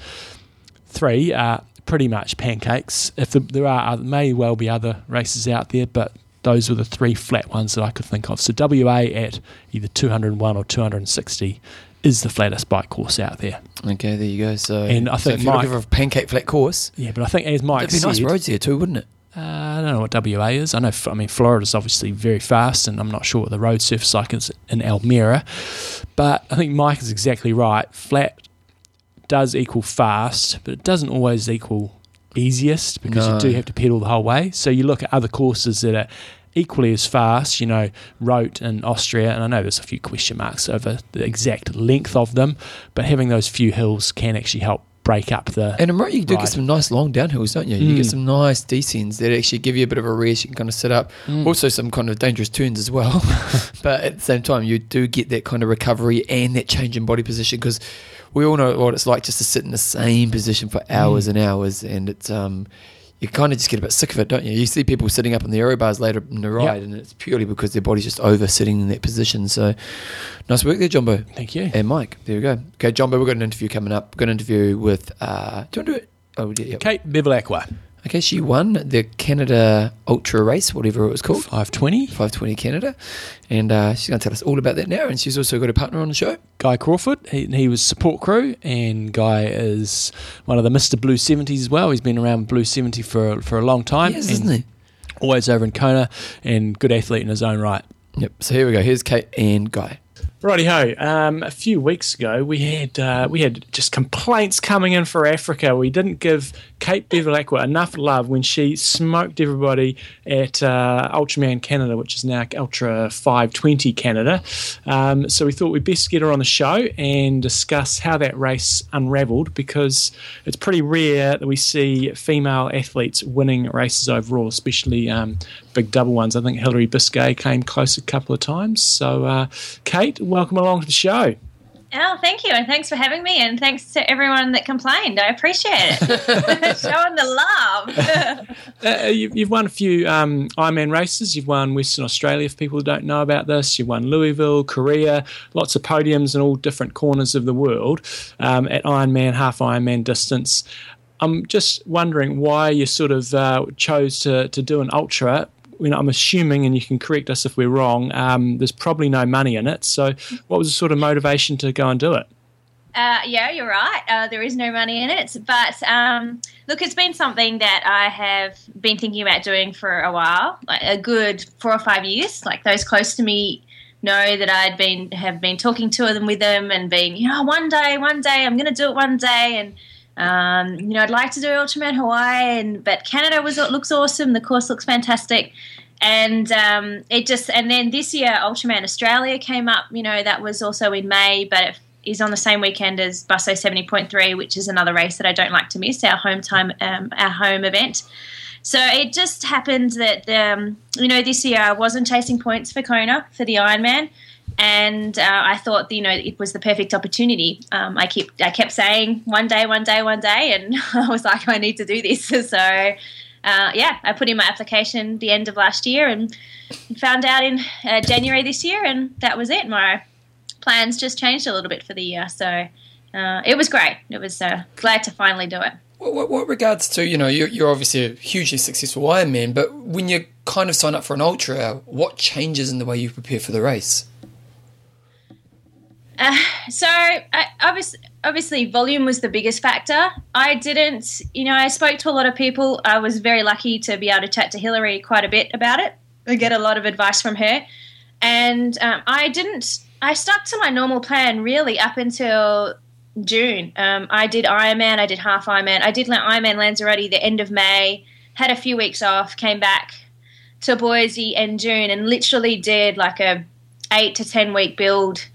three are pretty much pancakes. If the, there are other, may well be other races out there, but those were the three flat ones that I could think of. So WA at either 201 or 260 is the flattest bike course out there. Okay, there you go. So, And I so think if you're Mike- looking for a pancake flat course, Yeah, but I think as Mike there'd be said, nice roads here too, wouldn't it? Uh, I don't know what WA is. I know. I mean, Florida's obviously very fast, and I'm not sure what the road surface like is in Almere. But I think Mike is exactly right. Flat does equal fast, but it doesn't always equal easiest because No. you do have to pedal the whole way. So you look at other courses that are equally as fast, you know, Roth in Austria, and I know there's a few question marks over the exact length of them, but having those few hills can actually help break up the. And in Roth, you do Right. get some nice long downhills, don't you? You get Mm. some nice descents that actually give you a bit of a rest. You can kind of sit up. Mm. Also, some kind of dangerous turns as well. but at the same time, you do get that kind of recovery and that change in body position because we all know what it's like just to sit in the same position for hours Mm. and hours. And it's, um, you kind of just get a bit sick of it, don't you? You see people sitting up in the aero bars later in the ride, and it's purely because their body's just over sitting in that position. So, nice work there, Jumbo. Thank you. And Mike, there we go. Okay, Jumbo, we've got an interview coming up. We've got an interview with, uh, do you want to do it? Oh, yeah. yeah. Kate Bevilacqua, Okay, she won the Canada Ultra Race, whatever it was called. 520. 520 Canada. And uh, she's going to tell us all about that now. And she's also got a partner on the show. Guy Crawford, he, he was support crew, and Guy is one of the Mr. Blue 70s as well. He's been around Blue 70 for, for a long time. Yes, and isn't he? Always over in Kona, and good athlete in his own right. Yep. So here we go. Here's Kate and Guy. Righty ho. Um, a few weeks ago, we had uh, we had just complaints coming in for Africa. We didn't give Kate Bevilacqua enough love when she smoked everybody at uh, Ultraman Canada, which is now Ultra 520 Canada. Um, so we thought we'd best get her on the show and discuss how that race unravelled because it's pretty rare that we see female athletes winning races overall, especially um, big double ones. I think Hillary Biscay came close a couple of times. So, uh, Kate, welcome along to the show. Oh, thank you, and thanks for having me, and thanks to everyone that complained. I appreciate it. Showing the love. Uh, you've, you've won a few um, Ironman races. You've won Western Australia, if people don't know about this. You've won Louisville, Korea, lots of podiums in all different corners of the world um, at Ironman, half Ironman distance. I'm just wondering why you sort of uh, chose to, to do an ultra you know, I'm assuming, and you can correct us if we're wrong, um, there's probably no money in it. So, what was the sort of motivation to go and do it? Uh, yeah, you're right. Uh, there is no money in it. But um, look, it's been something that I have been thinking about doing for a while, like a good four or five years. Like those close to me know that I'd been have been talking to them with them and being, you know, one day, one day, I'm going to do it one day, and um, you know, I'd like to do Ultraman Hawaii, and but Canada was looks awesome. The course looks fantastic, and um, it just and then this year Ultraman Australia came up. You know, that was also in May, but it is on the same weekend as Busso seventy point three, which is another race that I don't like to miss. Our home time, um, our home event. So it just happened that um, you know this year I wasn't chasing points for Kona for the Ironman and uh, I thought you know it was the perfect opportunity. Um, I kept I kept saying one day, one day, one day, and I was like, I need to do this. so uh, yeah, I put in my application the end of last year and found out in uh, January this year, and that was it. My plans just changed a little bit for the year, so uh, it was great. It was uh, glad to finally do it. What, what, what, regards to you know you're, you're obviously a hugely successful Ironman, but when you kind of sign up for an ultra, what changes in the way you prepare for the race? Uh, so I, obviously, obviously, volume was the biggest factor. I didn't, you know, I spoke to a lot of people. I was very lucky to be able to chat to Hillary quite a bit about it. I get a lot of advice from her, and um, I didn't. I stuck to my normal plan really up until June. Um, I did Ironman. I did half Ironman. I did Ironman Lanzarote the end of May. Had a few weeks off. Came back to Boise in June and literally did like a eight to ten week build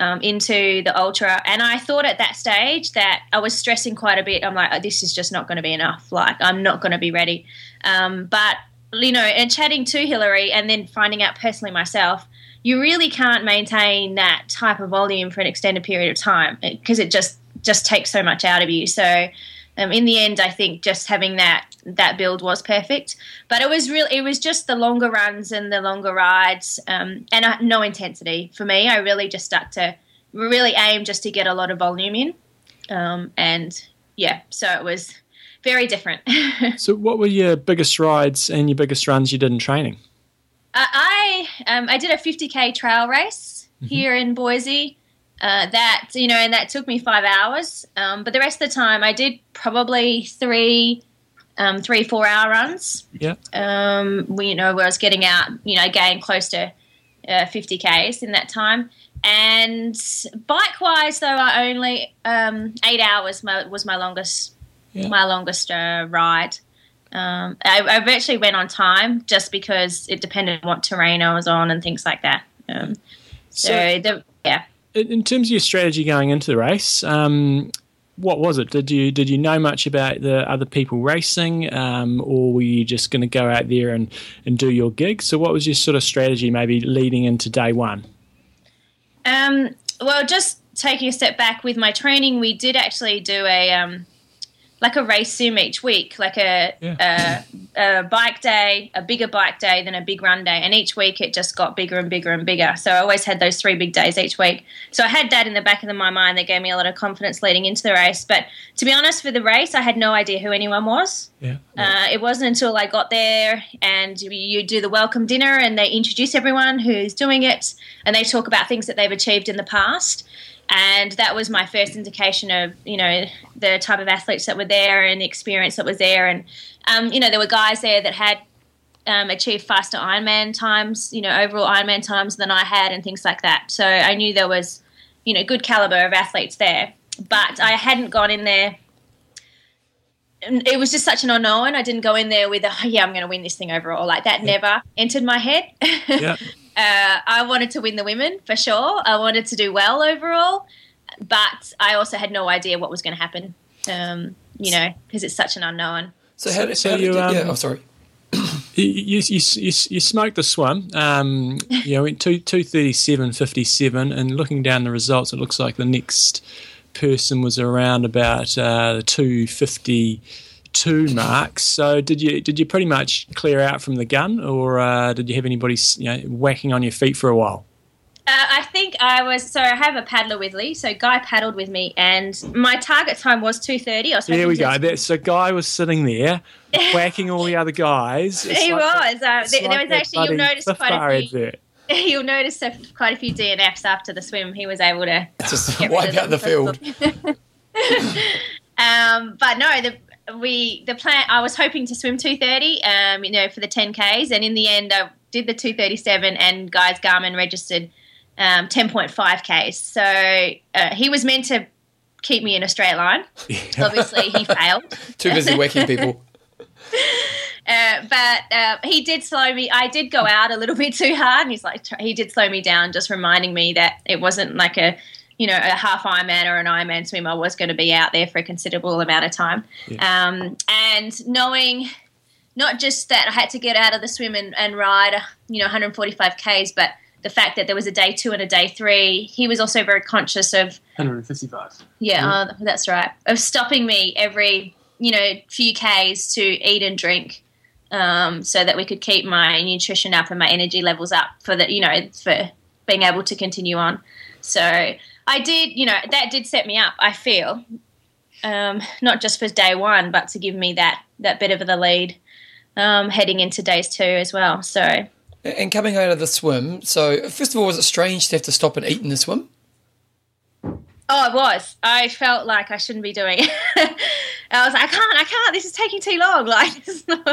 um, into the ultra. And I thought at that stage that I was stressing quite a bit. I'm like, oh, this is just not going to be enough. Like, I'm not going to be ready. Um, but, you know, and chatting to Hillary and then finding out personally myself, you really can't maintain that type of volume for an extended period of time because it just just takes so much out of you. So, um, in the end, I think just having that that build was perfect. But it was real. It was just the longer runs and the longer rides, um, and uh, no intensity for me. I really just stuck to really aim just to get a lot of volume in, um, and yeah, so it was very different. so, what were your biggest rides and your biggest runs you did in training? Uh, I um, I did a 50k trail race mm-hmm. here in Boise. Uh, that you know, and that took me five hours. Um, but the rest of the time, I did probably three, um, three four hour runs. Yeah. Um, we, you know, where I was getting out, you know, getting close to uh, fifty k's in that time. And bike wise, though, I only um, eight hours my, was my longest, yeah. my longest uh, ride. Um, I, I actually went on time just because it depended on what terrain I was on and things like that. Um, so, so the, yeah in terms of your strategy going into the race, um, what was it? Did you did you know much about the other people racing, um, or were you just going to go out there and, and do your gig? So, what was your sort of strategy, maybe leading into day one? Um, well, just taking a step back with my training, we did actually do a um, like a race sim each week, like a, Yeah. a, a bike day, a bigger bike day, then a big run day, and each week it just got bigger and bigger and bigger. So I always had those three big days each week. So I had that in the back of my mind that gave me a lot of confidence leading into the race. But to be honest, for the race, I had no idea who anyone was. Yeah. Uh, it wasn't until I got there and you, you do the welcome dinner and they introduce everyone who's doing it and they talk about things that they've achieved in the past. And that was my first indication of, you know, the type of athletes that were there and the experience that was there. And, um, you know, there were guys there that had um, achieved faster Ironman times, you know, overall Ironman times than I had and things like that. So I knew there was, you know, good caliber of athletes there. But I hadn't gone in there it was just such an unknown. I didn't go in there with, oh, yeah, I'm going to win this thing overall. Like that never entered my head. Yeah. Uh, I wanted to win the women for sure. I wanted to do well overall, but I also had no idea what was going to happen. Um, you know, because it's such an unknown. So how, so how you? Did, um, yeah, I'm oh, sorry. you, you, you, you smoked the swim. Um, you know, two two thirty seven fifty seven, and looking down the results, it looks like the next person was around about uh, 250 two marks. So did you did you pretty much clear out from the gun, or uh, did you have anybody you know, whacking on your feet for a while? Uh, I think I was so I have a paddler with Lee, so Guy paddled with me, and my target time was two thirty. There we go. That, so Guy was sitting there whacking all the other guys. It's he like was. The, uh, there, like there was actually you'll notice quite a few. You'll notice quite a few DNFs after the swim. He was able to just wipe out the field. um, but no, the, we the plan. I was hoping to swim two thirty. Um, you know, for the ten k's, and in the end, I did the two thirty seven, and guys Garmin registered um, ten point five k's. So uh, he was meant to keep me in a straight line. Obviously, he failed. Too busy working people. Uh, but uh, he did slow me. I did go out a little bit too hard, and he's like, he did slow me down, just reminding me that it wasn't like a, you know, a half Ironman or an Ironman swim. I was going to be out there for a considerable amount of time, um, and knowing not just that I had to get out of the swim and, and ride, you know, 145 k's, but the fact that there was a day two and a day three. He was also very conscious of 155. yeah, uh, that's right. Of stopping me every, you know, few Ks to eat and drink, um, so that we could keep my nutrition up and my energy levels up for the, you know, for being able to continue on. So I did, you know, that did set me up. I feel, um, not just for day one, but to give me that that bit of the lead um, heading into days two as well. So And coming out of the swim, so first of all, was it strange to have to stop and eat in the swim? Oh, it was. I felt like I shouldn't be doing it. I was like, I can't, I can't. This is taking too long. Like, this is, not,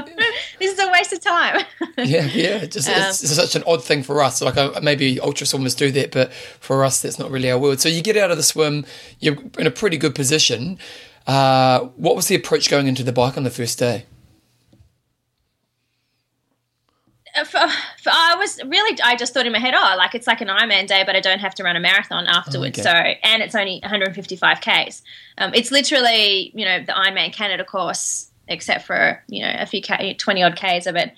this is a waste of time. Yeah, yeah. Just it's, it's such an odd thing for us. Like maybe ultra swimmers do that, but for us, that's not really our world. So you get out of the swim, you're in a pretty good position. Uh, what was the approach going into the bike on the first day? Uh, for, for, I was really, I just thought in my head, oh, like it's like an Ironman day, but I don't have to run a marathon afterwards. okay. So, and it's only 155 Ks. Um, it's literally, you know, the Ironman Canada course, except for, you know, a few K, 20 odd Ks of it.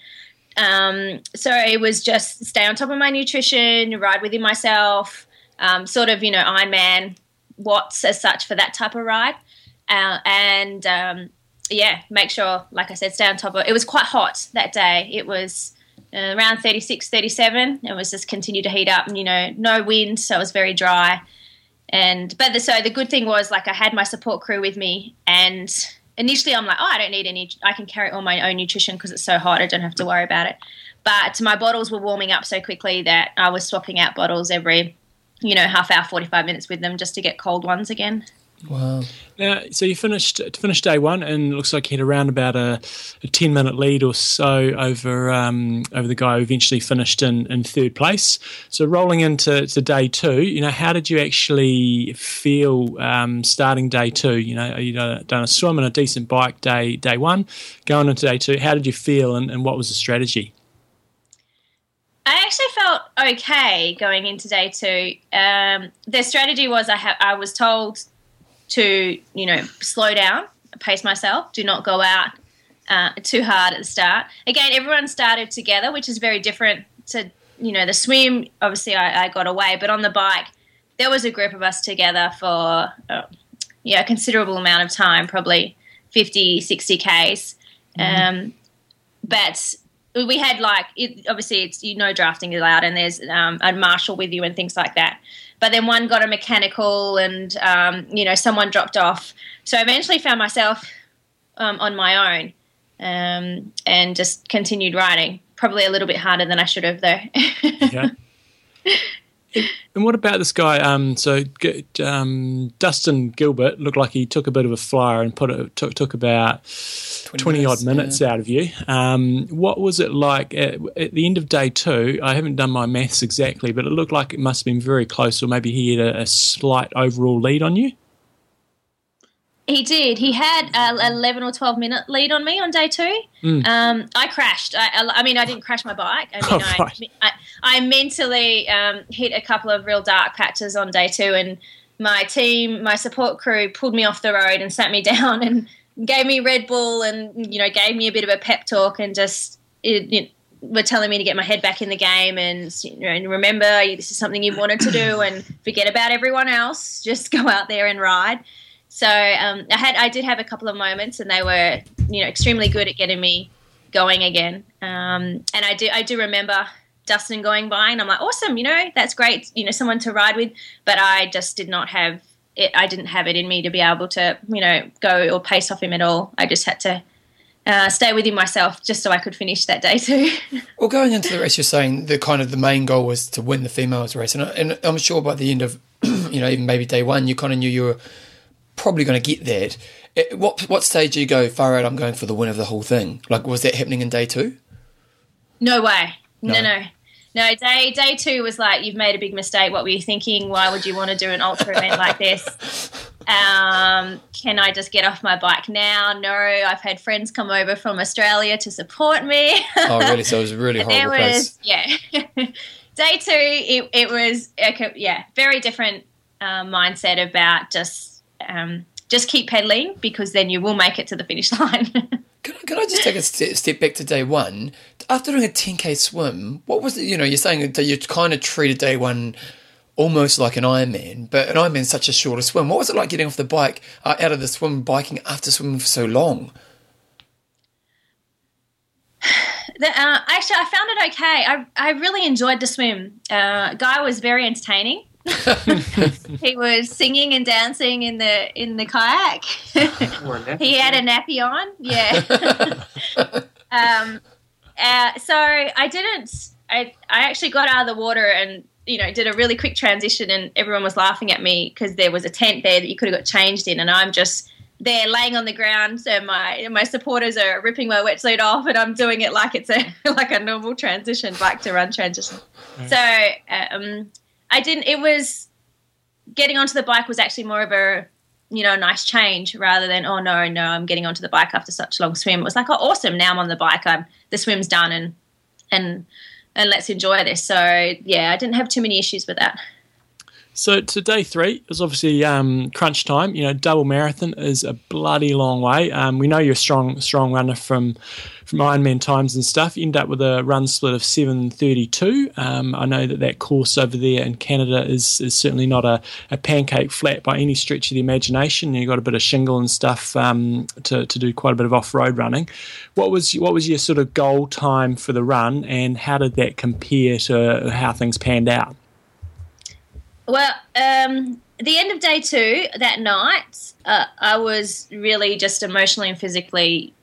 Um, so it was just stay on top of my nutrition, ride within myself, um, sort of, you know, Ironman watts as such for that type of ride. Uh, and um, yeah, make sure, like I said, stay on top of it. It was quite hot that day. It was uh, around 36, 37. It was just continued to heat up and, you know, no wind, so it was very dry. And, but the, so the good thing was, like, I had my support crew with me and initially I'm like, oh, I don't need any, I can carry all my own nutrition because it's so hot, I don't have to worry about it. But my bottles were warming up so quickly that I was swapping out bottles every, you know, half hour, 45 minutes with them just to get cold ones again. Wow. Now, so you finished finished day one, and it looks like you had around about a, a ten minute lead or so over um, over the guy who eventually finished in, in third place. So rolling into to day two, you know, how did you actually feel um, starting day two? You know, you done, done a swim and a decent bike day day one, going into day two. How did you feel, and, and what was the strategy? I actually felt okay going into day two. Um, the strategy was I ha- I was told to you know slow down, pace myself, do not go out uh, too hard at the start. Again, everyone started together, which is very different to you know the swim. Obviously, I, I got away, but on the bike, there was a group of us together for uh, yeah a considerable amount of time, probably 50, 60 Ks. Um, but we had like, it, obviously, it's you know, drafting is allowed and there's um, a marshal with you and things like that. But then one got a mechanical and, um, you know, someone dropped off. So I eventually found myself um, on my own um, and just continued riding. Probably a little bit harder than I should have, though. yeah. And what about this guy? Um, so um, Dustin Gilbert looked like he took a bit of a flyer and put it took, took about 20, 20 odd minutes yeah. out of you. Um, what was it like at, at, the end of day two? I haven't done my maths exactly, but it looked like it must have been very close, or maybe he had a, a slight overall lead on you. He did. He had an 11 or 12 minute lead on me on day two. Mm. Um, I crashed. I, I, mean, I didn't crash my bike. I mean, oh, right. I, I, I, mentally um, hit a couple of real dark patches on day two, and my team, my support crew pulled me off the road and sat me down and gave me Red Bull and, you know, gave me a bit of a pep talk and just it, it, were telling me to get my head back in the game and, you know, remember this is something you wanted to do and forget about everyone else. Just go out there and ride. So um, I had I did have a couple of moments, and they were you know extremely good at getting me going again. Um, and I do I do remember Dustin going by, and I'm like, awesome, you know, that's great, you know, someone to ride with. But I just did not have it. I didn't have it in me to be able to you know go or pace off him at all. I just had to. Uh, stay him myself just so I could finish that day too. well, going into the race, you're saying the kind of the main goal was to win the females race, and, and I'm sure by the end of, you know, even maybe day one, you kind of knew you were probably going to get that. It, what what stage do you go? Far out, I'm going for the win of the whole thing. Like, was that happening in day two? No way. No, no. no. No, day day two was like you've made a big mistake. What were you thinking? Why would you want to do an ultra event like this? Um, can I just get off my bike now? No, I've had friends come over from Australia to support me. oh, really? So it was a really horrible was, place. Yeah. day two, it, it was yeah, very different uh, mindset about just um, just keep pedaling because then you will make it to the finish line. can, I, can I just take a step, step back to day one? After doing a 10k swim, what was it? You know, you're saying that you kind of treated day one almost like an Ironman, but an Ironman's such a shorter swim. What was it like getting off the bike, uh, out of the swim, biking after swimming for so long? The, uh, actually, I found it okay. I, I really enjoyed the swim. Uh, Guy was very entertaining. he was singing and dancing in the in the kayak. he had a nappy on, yeah. um, uh, so I didn't. I I actually got out of the water and you know did a really quick transition, and everyone was laughing at me because there was a tent there that you could have got changed in, and I'm just there laying on the ground so my my supporters are ripping my wetsuit off and I'm doing it like it's a like a normal transition bike to run transition. So um, I didn't. It was getting onto the bike was actually more of a you know nice change rather than oh no no I'm getting onto the bike after such a long swim. It was like oh awesome now I'm on the bike. I'm the swim's done and and and let's enjoy this. So yeah, I didn't have too many issues with that. So to day three is obviously um, crunch time. You know, double marathon is a bloody long way. Um, we know you're a strong, strong runner from from Ironman times and stuff. You end up with a run split of seven thirty two. Um, I know that that course over there in Canada is, is certainly not a, a pancake flat by any stretch of the imagination. You've got a bit of shingle and stuff um, to to do quite a bit of off road running. What was what was your sort of goal time for the run, and how did that compare to how things panned out? Well, um, the end of day two, that night, uh, I was really just emotionally and physically,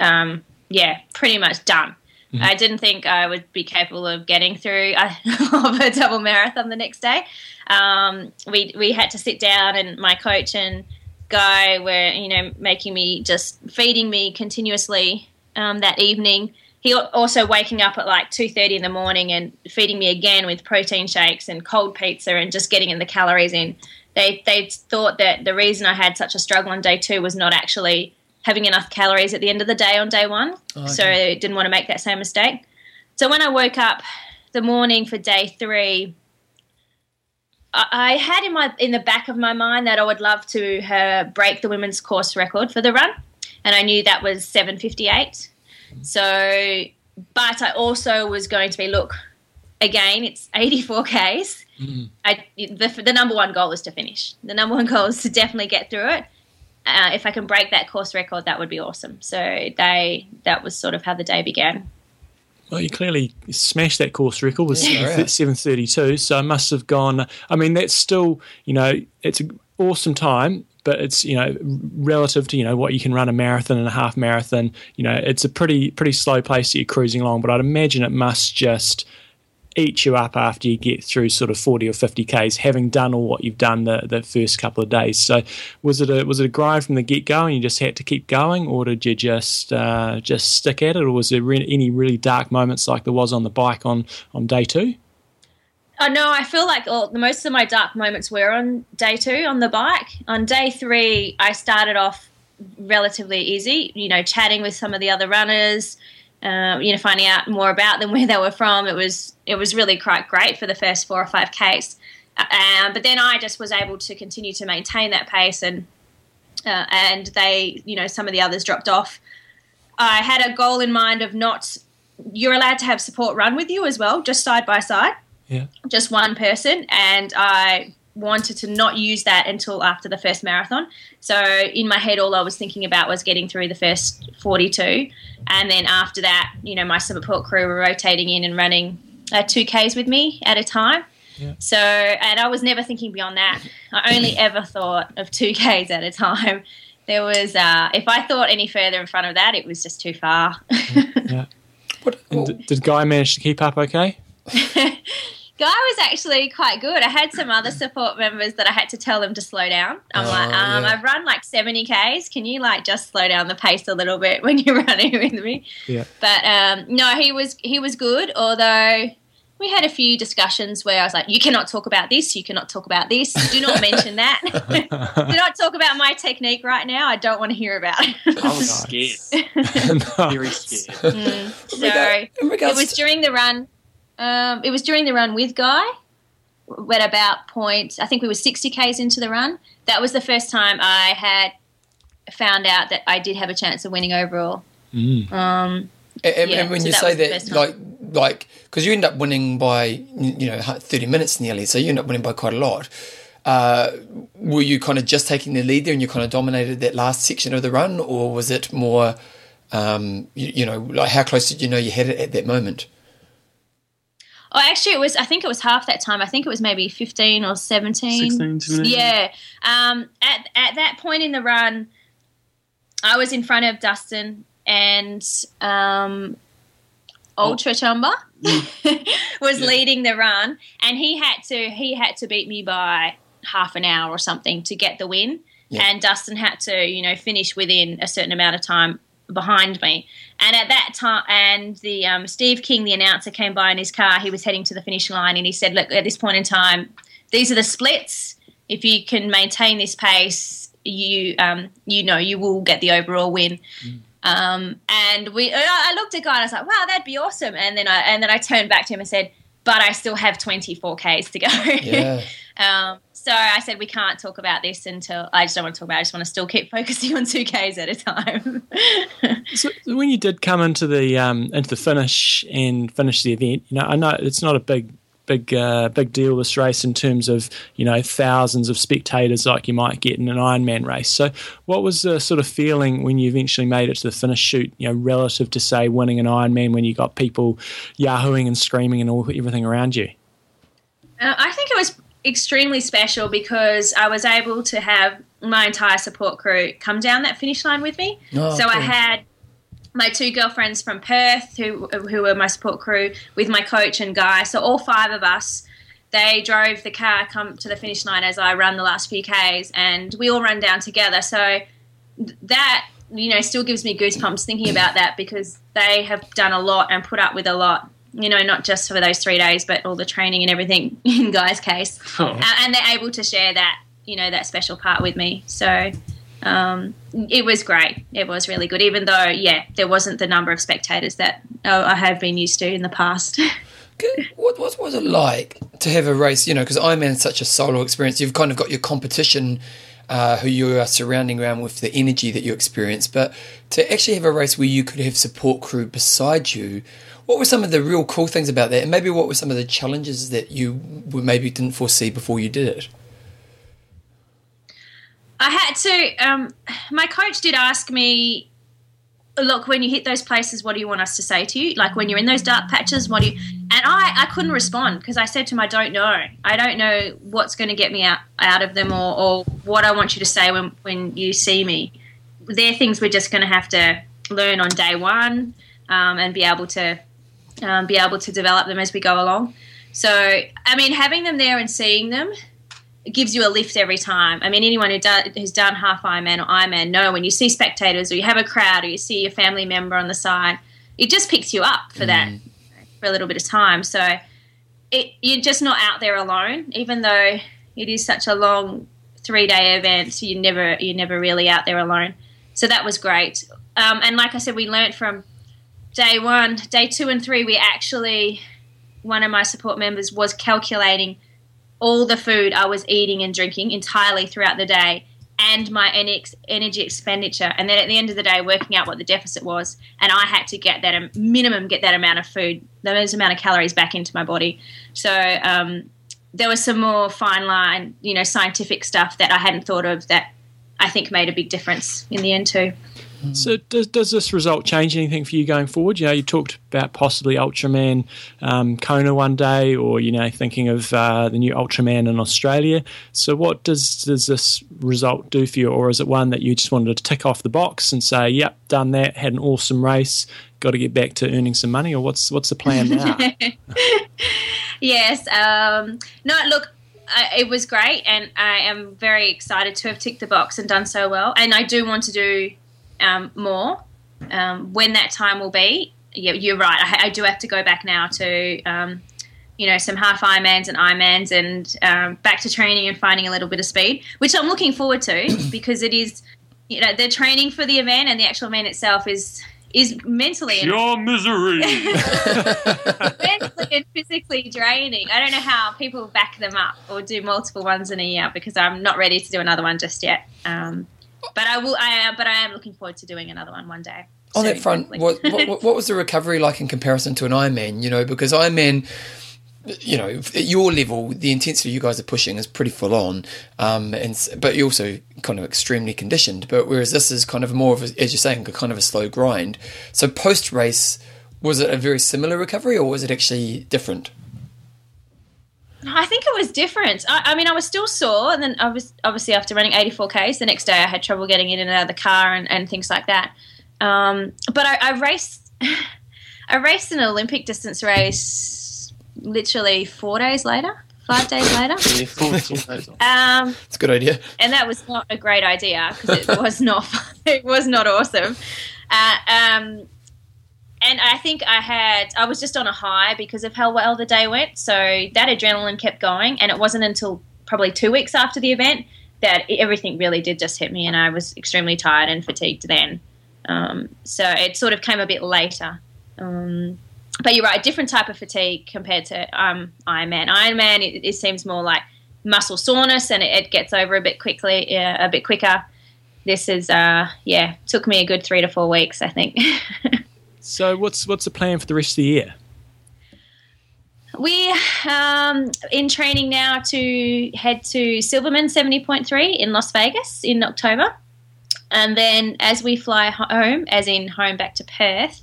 um, yeah, pretty much done. Mm-hmm. I didn't think I would be capable of getting through of a double marathon the next day. Um, we we had to sit down, and my coach and guy were you know making me just feeding me continuously um, that evening he also waking up at like 2.30 in the morning and feeding me again with protein shakes and cold pizza and just getting in the calories in they they thought that the reason i had such a struggle on day two was not actually having enough calories at the end of the day on day one oh, okay. so I didn't want to make that same mistake so when i woke up the morning for day three I had in my in the back of my mind that I would love to uh, break the women's course record for the run, and I knew that was seven fifty eight. So, but I also was going to be look again. It's 84 Ks. Mm-hmm. I, the, the number one goal is to finish. The number one goal is to definitely get through it. uh, if I can break that course record, that would be awesome. So they that was sort of how the day began. Well, you clearly smashed that course record with Yeah. seven thirty two. So it must have gone. I mean, that's still you know it's an awesome time, but it's you know relative to you know what you can run a marathon and a half marathon. You know, it's a pretty pretty slow pace that you're cruising along. But I'd imagine it must just eat you up after you get through sort of 40 or 50 k's having done all what you've done the, the first couple of days so was it a was it a grind from the get-go and you just had to keep going or did you just uh, just stick at it or was there re- any really dark moments like there was on the bike on on day two No, I feel like the most of my dark moments were on day two on the bike. On day three, I started off relatively easy. You know, chatting with some of the other runners, uh, you know, finding out more about them, where they were from. It was it was really quite great for the first four or five k's. Um, but then I just was able to continue to maintain that pace, and uh, and they, you know, some of the others dropped off. I had a goal in mind of not. You're allowed to have support run with you as well, just side by side yeah just one person, and I wanted to not use that until after the first marathon. So in my head, all I was thinking about was getting through the first 42, and then after that, you know, my support crew were rotating in and running uh, two Ks with me at a time. Yeah. So, and I was never thinking beyond that. I only ever thought of two Ks at a time. There was, uh, if I thought any further in front of that, it was just too far. yeah What, and d- did guy manage to keep up okay Guy was actually quite good. I had some other support members that I had to tell them to slow down. I'm Oh, like, um, yeah. I've run like 70 Ks. Can you like just slow down the pace a little bit when you're running with me? yeah But um, no, he was he was good. Although we had a few discussions where I was like, you cannot talk about this. You cannot talk about this. Do not mention that. Do not talk about my technique right now. I don't want to hear about it. I was scared, very scared. Mm. So it was during the run. Um, it was during the run with Guy. At about point, I think we were sixty k's into the run. That was the first time I had found out that I did have a chance of winning overall. Mm. Um, And, and- Yeah, and when so you that say that, like, like, because you end up winning by, you know, thirty minutes nearly, so you end up winning by quite a lot. Uh, were you kind of just taking the lead there, and you kind of dominated that last section of the run, or was it more, um, you, you know, like how close did you know you had it at that moment? Oh, actually, it was. I think it was half that time. I think it was maybe fifteen or seventeen. 16, 17. Yeah. Um, at at that point in the run, I was in front of Dustin and um, Old Churchumba was leading the run, and he had to he had to beat me by half an hour or something to get the win. Yeah. And Dustin had to, you know, finish within a certain amount of time behind me. And at that time, and the um, Steve King, the announcer, came by in his car. He was heading to the finish line, and he said, "Look, at this point in time, these are the splits. If you can maintain this pace, you um, you know you will get the overall win." Um, and we, I I looked at Guy and I was like, "Wow, that'd be awesome." And then I and then I turned back to him and said, "But I still have 24 k's to go." Yeah, um, so I said, "We can't talk about this until I just don't want to talk about. it. I just want to still keep focusing on two k's at a time." So so when you did come into the um, into the finish and finish the event, you know, I know it's not a big big uh, big deal this race in terms of you know thousands of spectators like you might get in an Ironman race. So what was the sort of feeling when you eventually made it to the finish chute? You know, relative to say winning an Ironman when you got people yahooing and screaming and all everything around you. Uh, I think it was extremely special because I was able to have my entire support crew come down that finish line with me. Oh, so I had my two girlfriends from Perth who who were my support crew with my coach and guy. So all five of us. They drove the car come to the finish line as I run the last few k's, and we all run down together. So that you know still gives me goosebumps thinking about that because they have done a lot and put up with a lot. You know, not just for those three days, but all the training and everything. In Guy's case, Oh. uh, and they're able to share that you know that special part with me so um, it was great it was really good even though yeah there wasn't the number of spectators that uh, i have been used to in the past What, what was it like to have a race? You know, because Ironman is such a solo experience. You've kind of got your competition, uh, who you are surrounding around with the energy that you experience. But to actually have a race where you could have support crew beside you, what were some of the real cool things about that? And maybe what were some of the challenges that you maybe didn't foresee before you did it? I had to. Um, my coach did ask me, "Look, when you hit those places, what do you want us to say to you? Like when you're in those dark patches, what do you?" And I, I couldn't respond because I said to him, "I don't know. I don't know what's going to get me out out of them, or, or what I want you to say when when you see me. They're things we're just going to have to learn on day one, um, and be able to um, be able to develop them as we go along." So, I mean, having them there and seeing them it gives you a lift every time. I mean, anyone who do, who's done half Ironman or Ironman know when you see spectators or you have a crowd or you see your family member on the side, it just picks you up for mm. that for a little bit of time. So it, you're just not out there alone, even though it is such a long three day event. You never you're never really out there alone. So that was great. Um, and like I said, we learned from day one, day two, and three. We actually one of my support members was calculating all the food I was eating and drinking entirely throughout the day and my energy expenditure and then at the end of the day working out what the deficit was and i had to get that minimum get that amount of food those amount of calories back into my body so um, there was some more fine line you know scientific stuff that i hadn't thought of that i think made a big difference in the end too so does, does this result change anything for you going forward? You know, you talked about possibly Ultraman um, Kona one day, or you know, thinking of uh, the new Ultraman in Australia. So what does does this result do for you, or is it one that you just wanted to tick off the box and say, "Yep, done that, had an awesome race, got to get back to earning some money," or what's what's the plan now? yes, um, no, look, it was great, and I am very excited to have ticked the box and done so well. And I do want to do um, more. Um, when that time will be, yeah, you're right. I, I do have to go back now to, um, you know, some half Ironmans and Ironmans and um, back to training and finding a little bit of speed, which I'm looking forward to because it is, you know, the training for the event and the actual event itself is is mentally your misery mentally and physically draining i don't know how people back them up or do multiple ones in a year because i'm not ready to do another one just yet um, but I will. I am. But I am looking forward to doing another one one day. On that front, what, what, what was the recovery like in comparison to an Ironman? You know, because Ironman you know, at your level, the intensity you guys are pushing is pretty full on, um, and but you're also kind of extremely conditioned. But whereas this is kind of more of, a, as you're saying, kind of a slow grind. So post race, was it a very similar recovery, or was it actually different? I think it was different. I, I, mean, I was still sore, and then I was obviously after running 84k's, the next day I had trouble getting in and out of the car and, and things like that. Um, but I, I raced, I raced an Olympic distance race literally four days later, five days later. um, it's a good idea, and that was not a great idea because it was not, it was not awesome. Uh, um, and I think I had I was just on a high because of how well the day went. So that adrenaline kept going, and it wasn't until probably two weeks after the event that everything really did just hit me, and I was extremely tired and fatigued then. Um, so it sort of came a bit later. Um, but you're right, different type of fatigue compared to um, Ironman. Ironman, it, it seems more like muscle soreness, and it, it gets over a bit quickly, yeah, a bit quicker. This is, uh, yeah, took me a good three to four weeks, I think. So what's what's the plan for the rest of the year? We um in training now to head to Silverman seventy point three in Las Vegas in October, and then as we fly home, as in home back to Perth,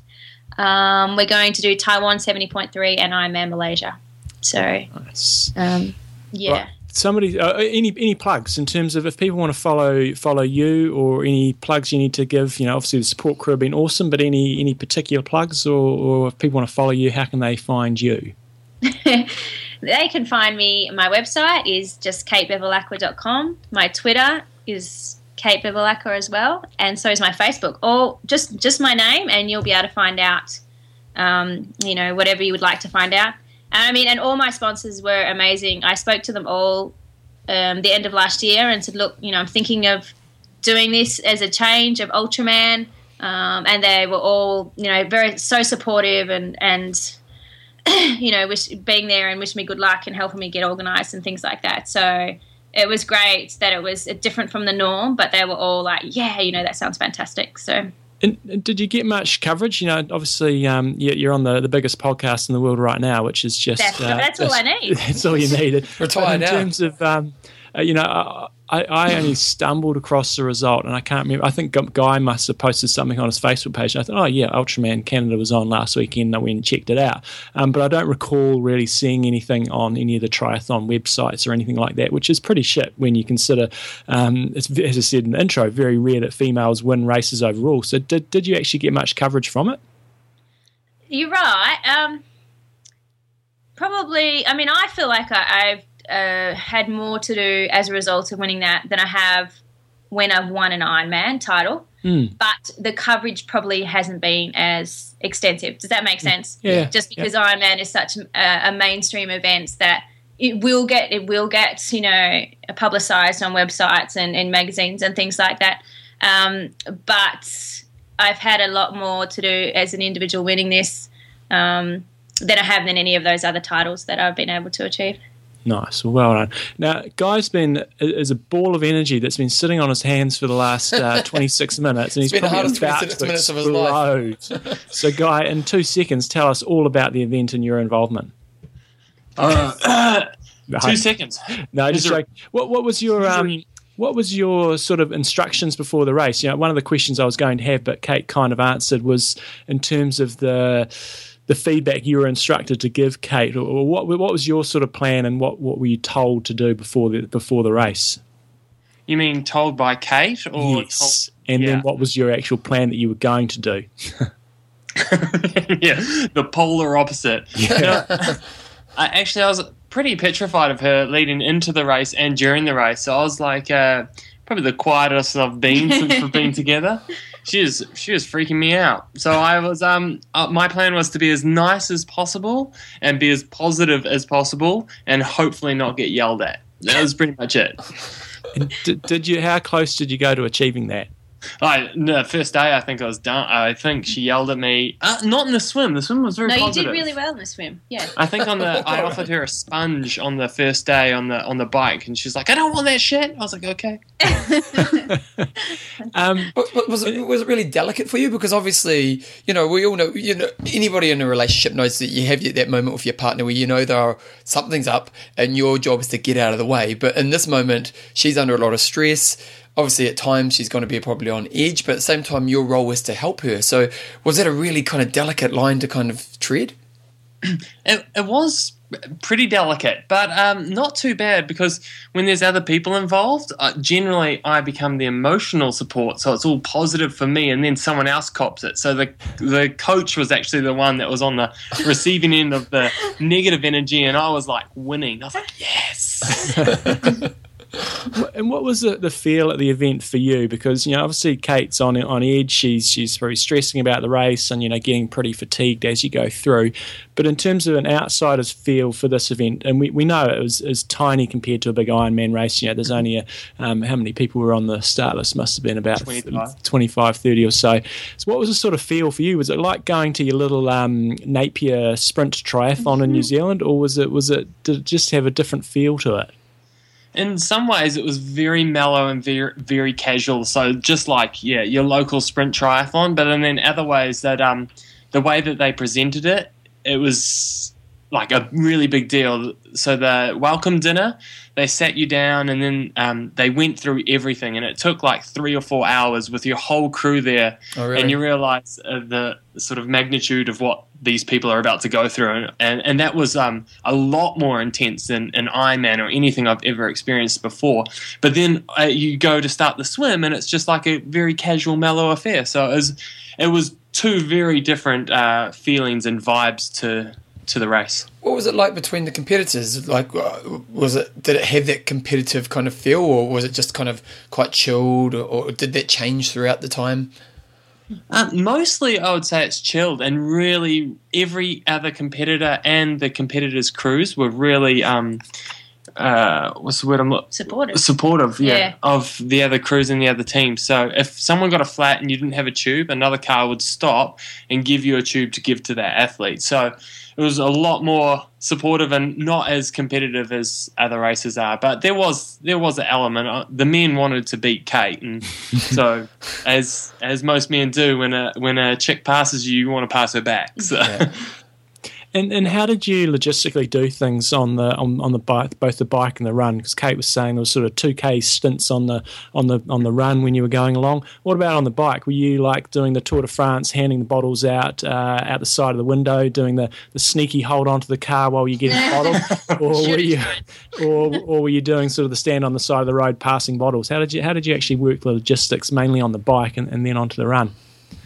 um, we're going to do Taiwan seventy point three and Ironman Malaysia. So, nice. um, yeah. Right somebody uh, any any plugs in terms of if people want to follow follow you or any plugs you need to give you know obviously the support crew have been awesome but any any particular plugs or, or if people want to follow you how can they find you? They can find me my website is just katebevilacqua.com my twitter is kate bevilacqua as well and so is my facebook. Or just just my name and you'll be able to find out um, you know whatever you would like to find out I mean, and all my sponsors were amazing. I spoke to them all um, the end of last year and said, look, you know, I'm thinking of doing this as a change of Ultraman. Um, and they were all, you know, very so supportive and and you know, wish, being there and wishing me good luck and helping me get organised and things like that. So it was great that it was different from the norm, but they were all like, yeah, you know, that sounds fantastic. So and did you get much coverage? You know, obviously, um, you're on the, the biggest podcast in the world right now, which is just that's, uh, that's all I need. That's all you need. Retire in now. terms of, um, uh, you know, uh, I, I only stumbled across the result, and I can't remember. I think Guy must have posted something on his Facebook page. And I thought, oh yeah, Ultraman Canada was on last weekend. I went and checked it out, um, but I don't recall really seeing anything on any of the triathlon websites or anything like that, which is pretty shit when you consider, um, as I said in the intro, very rare that females win races overall. So did did you actually get much coverage from it? You're right. Um, probably. I mean, I feel like I, I've uh, had more to do as a result of winning that than I have when I've won an Ironman title. Mm. But the coverage probably hasn't been as extensive. Does that make hmm. sense? Yeah. Just because yeah. Ironman is such a, a, mainstream event that it will get it will get you know publicized on websites and, and magazines and things like that. Um, but I've had a lot more to do as an individual winning this um, than I have than any of those other titles that I've been able to achieve. Nice. Well, done. Now, Guy's been is a ball of energy that's been sitting on his hands for the last uh, 26 minutes, and he's probably about to minutes of his life. so, Guy, in two seconds, tell us all about the event and your involvement. Uh, two seconds. No, just like what, what was your um, what was your sort of instructions before the race? You know, one of the questions I was going to have, but Kate kind of answered was in terms of the the feedback you were instructed to give Kate, or what what was your sort of plan, and what, what were you told to do before the before the race? You mean told by Kate, or yes? Told, and yeah. then what was your actual plan that you were going to do? yeah, the polar opposite. Yeah. I, actually, I was pretty petrified of her leading into the race and during the race. So I was like, uh, probably the quietest I've been since we've been together she was she was freaking me out. So I was um uh, my plan was to be as nice as possible and be as positive as possible and hopefully not get yelled at. That was pretty much it. did, did you? How close did you go to achieving that? I the first day I think I was done. I think she yelled at me. Uh, not in the swim. The swim was very. No, positive. you did really well in the swim. Yeah. I think on the I offered her a sponge on the first day on the on the bike, and she's like, "I don't want that shit." I was like, "Okay." um, but, was it was it really delicate for you? Because obviously, you know, we all know. You know, anybody in a relationship knows that you have that moment with your partner where you know there are something's up, and your job is to get out of the way. But in this moment, she's under a lot of stress obviously at times she's going to be probably on edge, but at the same time your role was to help her. So was that a really kind of delicate line to kind of tread? It, it was pretty delicate, but um, not too bad because when there's other people involved, uh, generally I become the emotional support, so it's all positive for me, and then someone else cops it. So the the coach was actually the one that was on the receiving end of the negative energy, and I was like winning. I was like, yes. and what was the, the feel at the event for you? Because you know, obviously Kate's on on edge. She's she's very stressing about the race, and you know, getting pretty fatigued as you go through. But in terms of an outsider's feel for this event, and we, we know it was, is tiny compared to a big Ironman race. You know, there's only a, um, how many people were on the start list? Must have been about 25. 25, 30 or so. So, what was the sort of feel for you? Was it like going to your little um, Napier sprint triathlon mm-hmm. in New. Zealand, or was it was it did it just have a different feel to it? In some ways it was very mellow and very very casual. So just like yeah, your local sprint triathlon, but and then other ways that um the way that they presented it, it was like a really big deal. So the welcome dinner, they sat you down and then um, they went through everything, and it took like three or four hours with your whole crew there, oh, really? and you realize uh, the sort of magnitude of what these people are about to go through, and and, and that was um, a lot more intense than an Ironman or anything I've ever experienced before. But then uh, you go to start the swim, and it's just like a very casual, mellow affair. So it was it was two very different uh, feelings and vibes to to the race. What was it like between the competitors? Like, uh, was it did it have that competitive kind of feel, or was it just kind of quite chilled, or, or did that change throughout the time? Uh, mostly, I would say it's chilled, and really every other competitor and the competitors' crews were really. Um, uh, what's the word I'm supportive supportive yeah, yeah, of the other crews and the other teams. So if someone got a flat and you didn't have a tube, another car would stop and give you a tube to give to that athlete. So it was a lot more supportive and not as competitive as other races are. But there was there was an element. Uh, the men wanted to beat Kate, and so as as most men do, when a when a chick passes you, you want to pass her back. So. Yeah. And and how did you logistically do things on the on, on the bike, both the bike and the run? Because Kate was saying there was sort of two k stints on the on the on the run when you were going along. What about on the bike? Were you like doing the Tour de France, handing the bottles out uh, out the side of the window, doing the, the sneaky hold on to the car while you're getting bottled, or were you or, or were you doing sort of the stand on the side of the road passing bottles? How did you how did you actually work the logistics mainly on the bike and, and then onto the run?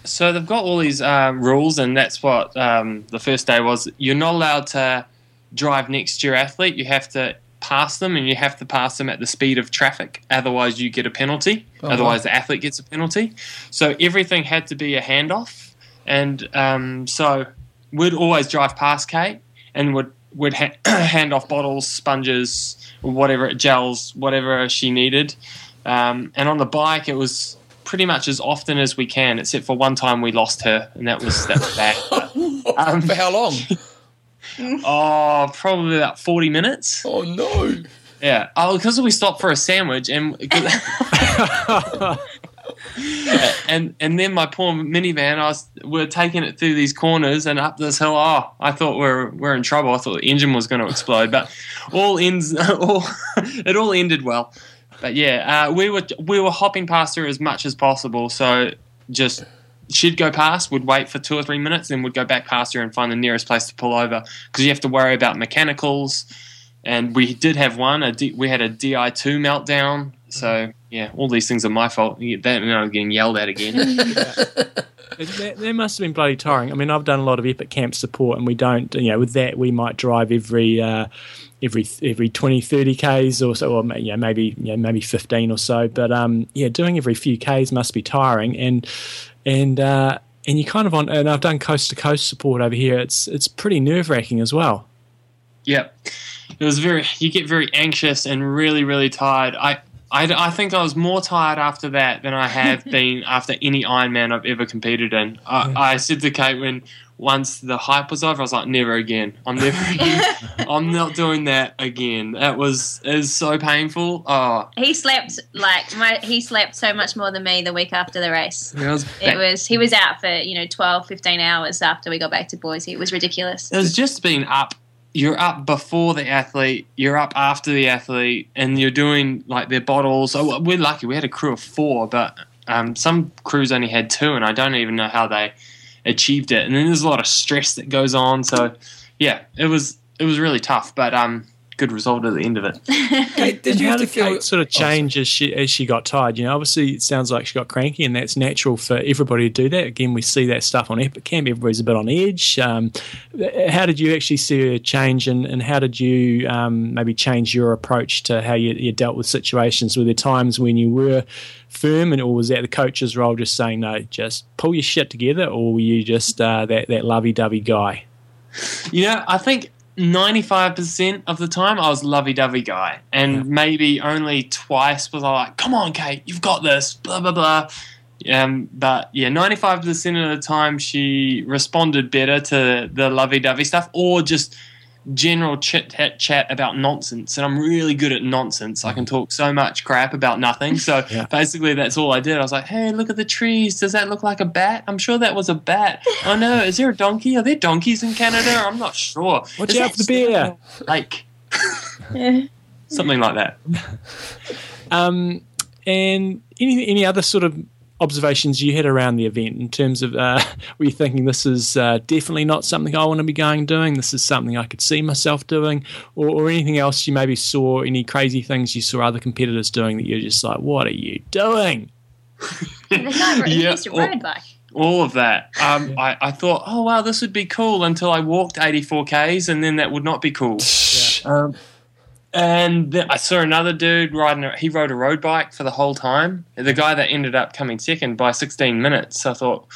So they've got all these um, rules, and that's what um, the first day was. You're not allowed to drive next to your athlete. You have to pass them, and you have to pass them at the speed of traffic. Otherwise, you get a penalty. Oh, Otherwise, the athlete gets a penalty. So everything had to be a handoff, and um, so we'd always drive past Kate, and would would ha- hand off bottles, sponges, whatever gels, whatever she needed. Um, and on the bike, it was pretty much as often as we can, except for one time we lost her, and that was that was bad. Um, For how long? oh, probably about forty minutes. Oh no! Yeah. Oh, because we stopped for a sandwich, and and and then my poor minivan, I was we're taking it through these corners and up this hill. Oh, I thought we we're we're in trouble. I thought the engine was going to explode, but all ends all it all ended well. But yeah, uh, we were we were hopping past her as much as possible. So just she'd go past, would wait for two or three minutes, then would go back past her and find the nearest place to pull over because you have to worry about mechanicals. And we did have one. We had a Di2 meltdown. So yeah, all these things are my fault. Yeah, That and I'm getting yelled at again. It, that, that must have been bloody tiring. I mean, I've done a lot of Epic Camp support, and we don't, you know, with that, we might drive every. Uh, Every every 20, 30 k's or so, or ma- you know, maybe you know, maybe fifteen or so. But um, yeah, doing every few k's must be tiring, and and uh, and you kind of on. And I've done coast to coast support over here. It's it's pretty nerve wracking as well. Yeah, It was very, you get very anxious and really, really tired. I, I, I think I was more tired after that than I have been after any Ironman I've ever competed in. I, I said to Kate when once the hype was over, I was like, never again. I'm never again. I'm not doing that again. That was, it was so painful. Oh, He slept like my he slept so much more than me the week after the race. it was, It was he was out for, you know, 12, 15 hours after we got back to Boise. It was ridiculous. it was just being up. You're up before the athlete, you're up after the athlete, and you're doing like their bottles. Oh, we're lucky we had a crew of four, but um, some crews only had two, and I don't even know how they achieved it. And then there's a lot of stress that goes on. So, yeah, it was it was really tough, but um, good result at the end of it. Kate, did and you have to feel Kate sort of Oh, change as she as she got tired? You know, obviously it sounds like she got cranky, and that's natural for everybody to do that. Again, we see that stuff on Epic Camp. Everybody's a bit on edge. Um, how did you actually see her change, and, and how did you um, maybe change your approach to how you, you dealt with situations? Were there times when you were firm, and or was that the coach's role, just saying no, just pull your shit together, or were you just uh, that that lovey-dovey guy? You know, I think 95% of the time I was lovey-dovey guy. And maybe only twice was I like, come on, Kate, you've got this, blah, blah, blah. Um, but yeah, 95% of the time she responded better to the lovey-dovey stuff or just general chit chat chat about nonsense. And I'm really good at nonsense. I can talk so much crap about nothing. So Yeah. basically that's all I did. I was like, hey, look at the trees. Does that look like a bat? I'm sure that was a bat. Oh no, is there a donkey? Are there donkeys in Canada? I'm not sure. Watch Is out that for the bear. Like something like that. Um, and any any other sort of observations you had around the event in terms of uh, were you thinking this is uh, definitely not something I want to be going doing? This is something I could see myself doing, or, or anything else you maybe saw? Any crazy things you saw other competitors doing that you're just like, what are you doing? the guy he Yeah, used to well- ride bike. All of that. Um, I, I thought, oh wow, this would be cool until I walked 84 k's, and then that would not be cool. Um, and then I saw another dude riding. A, he rode a road bike for the whole time. The guy that ended up coming second by 16 minutes. I thought,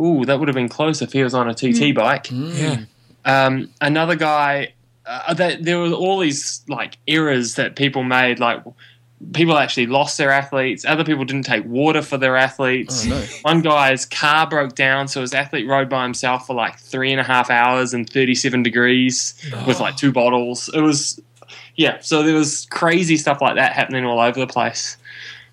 ooh, that would have been close if he was on a TT bike. Yeah, Um, another guy, uh, that there were all these like errors that people made. Like people actually lost their athletes. Other people didn't take water for their athletes. Oh, no. One guy's car broke down, so his athlete rode by himself for like three and a half hours and 37 degrees with like two bottles. It was, yeah. So there was crazy stuff like that happening all over the place.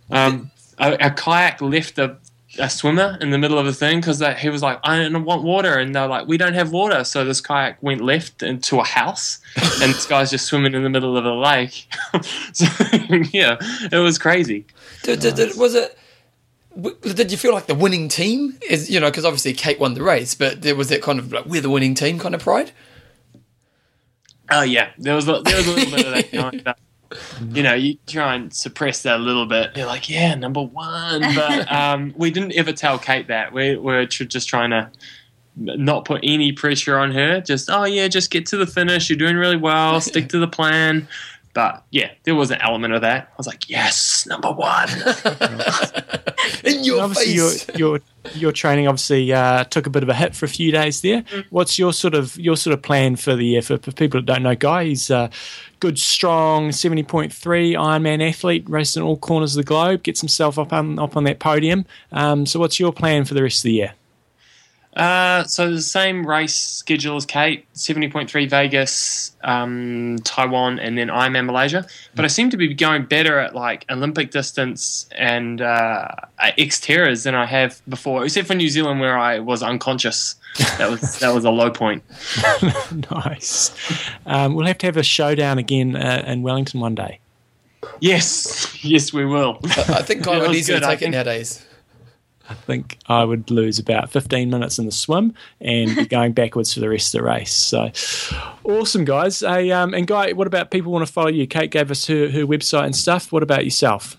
Um, a, a kayak left the a swimmer in the middle of the thing because he was like, I don't want water. And they're like, we don't have water. So this kayak went left into a house and this guy's just swimming in the middle of the lake. so, yeah, it was crazy. Did, did, did, was it? Did you feel like the winning team is you know because obviously Kate won the race, but there was that kind of like we're the winning team kind of pride. Oh, yeah. There was, a- there was a little bit of that of. You know, you try and suppress that a little bit. You're like, yeah, number one. But um, we didn't ever tell Kate that. We were tr- just trying to not put any pressure on her. Just, oh, yeah, just get to the finish. You're doing really well. Stick to the plan. But yeah, there was an element of that. I was like, yes, number one. In your obviously, your face. your your training obviously uh, took a bit of a hit for a few days there. Mm. What's your sort of your sort of plan for the year? For, for people that don't know, Guy, he's a good, strong seventy point three Ironman athlete, races in all corners of the globe, gets himself up on up on that podium. Um, so, what's your plan for the rest of the year? Uh, so the same race schedule as Kate, seventy point three Vegas, um, Taiwan, and then Ironman Malaysia. But I seem to be going better at like Olympic distance and uh, XTERRAs than I have before, except for New Zealand where I was unconscious. That was that was a low point. nice. Um, we'll have to have a showdown again uh, in Wellington one day. Yes, yes, we will. I think Kyle It would was easily good, I take it think. nowadays. I think I would lose about 15 minutes in the swim and be going backwards for the rest of the race. So awesome, guys. Hey, um, and Guy, what about people want to follow you? Kate gave us her, her website and stuff. What about yourself?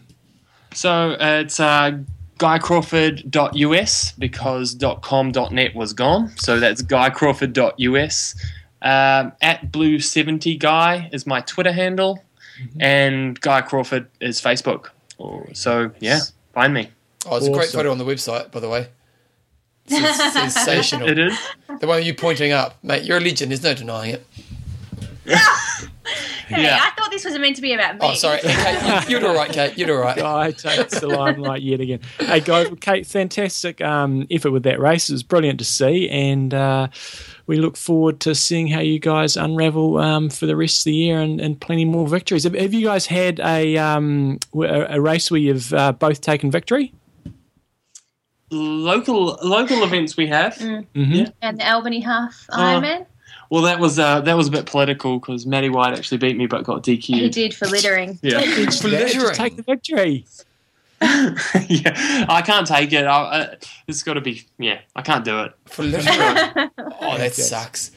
So uh, it's uh, guycrawford.us because .com.net was gone. So that's guycrawford.us. Um, at Blue70 Guy is my Twitter handle, and Guy Crawford is Facebook. Oh, So yeah, find me. Oh, it's a great photo on the website, by the way. It's sensational. It is. The one you pointing up, mate. You're a legend. There's no denying it. Hey, Yeah. I thought this was meant to be about me. Oh, sorry, Kate, you, you're all right, Kate. You're all right. Guy takes the limelight yet again. Hey, guys, Kate, fantastic um, effort with that race. It was brilliant to see. And uh, we look forward to seeing how you guys unravel um, for the rest of the year and, and plenty more victories. Have, have you guys had a, um, a, a race where you've uh, both taken victory? Local local events we have. Mm-hmm. And the Albany half Oh. Ironman. Well, that was uh, that was a bit political because Matty White actually beat me but got DQ'd. did for littering. Yeah. Just littering. take the victory. yeah, I can't take it. I, I, it's got to be. Yeah, I can't do it. For littering. Oh, that sucks.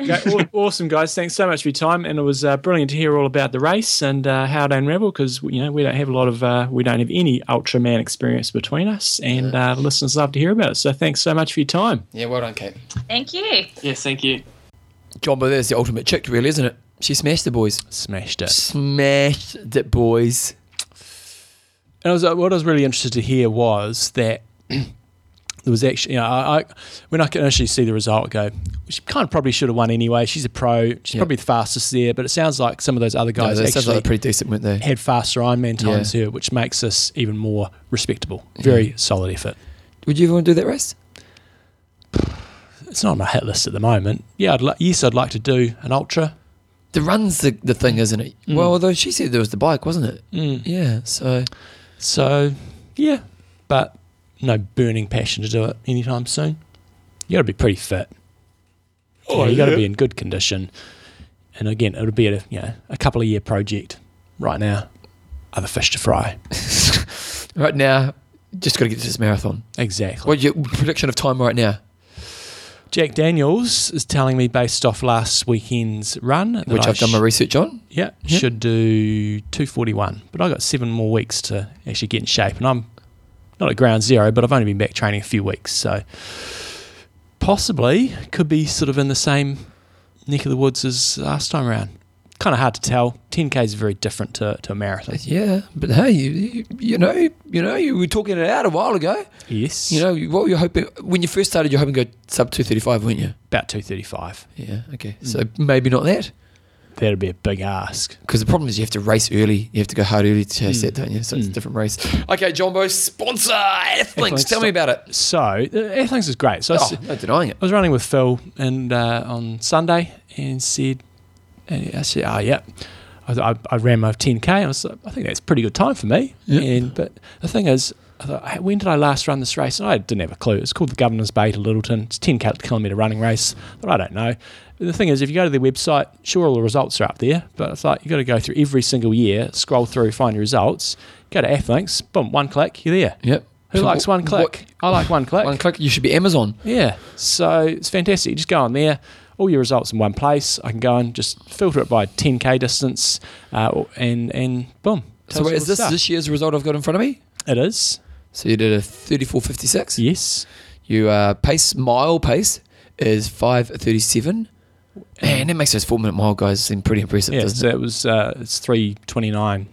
Okay, awesome, guys. Thanks so much for your time, and it was uh, brilliant to hear all about the race and uh, how it unraveled because you know we don't have a lot of uh, we don't have any Ultraman experience between us, and uh, listeners love to hear about it. So thanks so much for your time. Yeah, well done, Kate. Thank you. Yes, thank you. John, but there's the ultimate chick, really, isn't it? She smashed the boys. Smashed it. Smashed the boys. And I was, uh, what I was really interested to hear was that there was actually, you know, I, I when I could initially see the result, I go, she kind of probably should have won anyway. She's a pro. She's Yeah. probably the fastest there, but it sounds like some of those other guys they actually like pretty decent, weren't they? had faster Ironman times Yeah. here, which makes this even more respectable. Very solid effort. Would you ever want to do that race? It's not on my hit list at the moment. Yeah, I'd li- yes, I'd like to do an ultra. The run's the, the thing, isn't it? Mm. Well, although she said there was the bike, wasn't it? Mm. Yeah, so So, yeah, but no burning passion to do it anytime soon. You got to be pretty fit. Oh, yeah, you got to yeah. be in good condition. And again, it'll be a you know a couple of year project. Right now, other fish to fry. right now, just got to get to this marathon. Exactly. What's your prediction of time right now? Jack Daniels is telling me based off last weekend's run, Which I I've done my research on. Yeah, Yeah. should do 241. But I've got seven more weeks to actually get in shape. And I'm not at ground zero, but I've only been back training a few weeks. So possibly could be sort of in the same neck of the woods as last time around. Kind of hard to tell. 10K is very different to, to a marathon. Yeah, but hey, you, you, know, you know, you were talking it out a while ago. Yes. You know, what were you hoping when you first started? You're hoping to go sub two thirty five, weren't you? about 235. Yeah. Okay. Hmm. So maybe not that That'd be a big ask. because the problem is you have to race early. You have to go hard early to chase Mm. that, don't you? So it's a Mm. different race. Okay, Jumbo sponsor Athlinks. Athlinks, Tell me about it. So, uh, Athlinks is great. So Oh, no denying it. I was running with Phil and uh, on Sunday and said, and I said, oh yeah, I, I, I ran my 10k. I was, like, I think that's a pretty good time for me. Yeah. And but the thing is, I thought, when did I last run this race? And I didn't have a clue. It's called the Governor's Bay to Lyttelton. It's a 10 kil- kilometre running race. But I don't know. The thing is, if you go to their website, sure, all the results are up there, but it's like you've got to go through every single year, scroll through, find your results, go to Athlinks, boom, one click, you're there. Yep. Who So likes one click? I like one click. One click. You should be Amazon. Yeah. So it's fantastic. You just go on there, all your results in one place. I can go and just filter it by 10k distance, uh, and and boom. So wait, is this stuff. this year's result I've got in front of me? It is. So you did a 34.56. Yes. You uh, pace mile pace is 5.37. Man, that makes those four minute mile guys seem pretty impressive, Yeah. doesn't So it? it was. Uh, it's 329.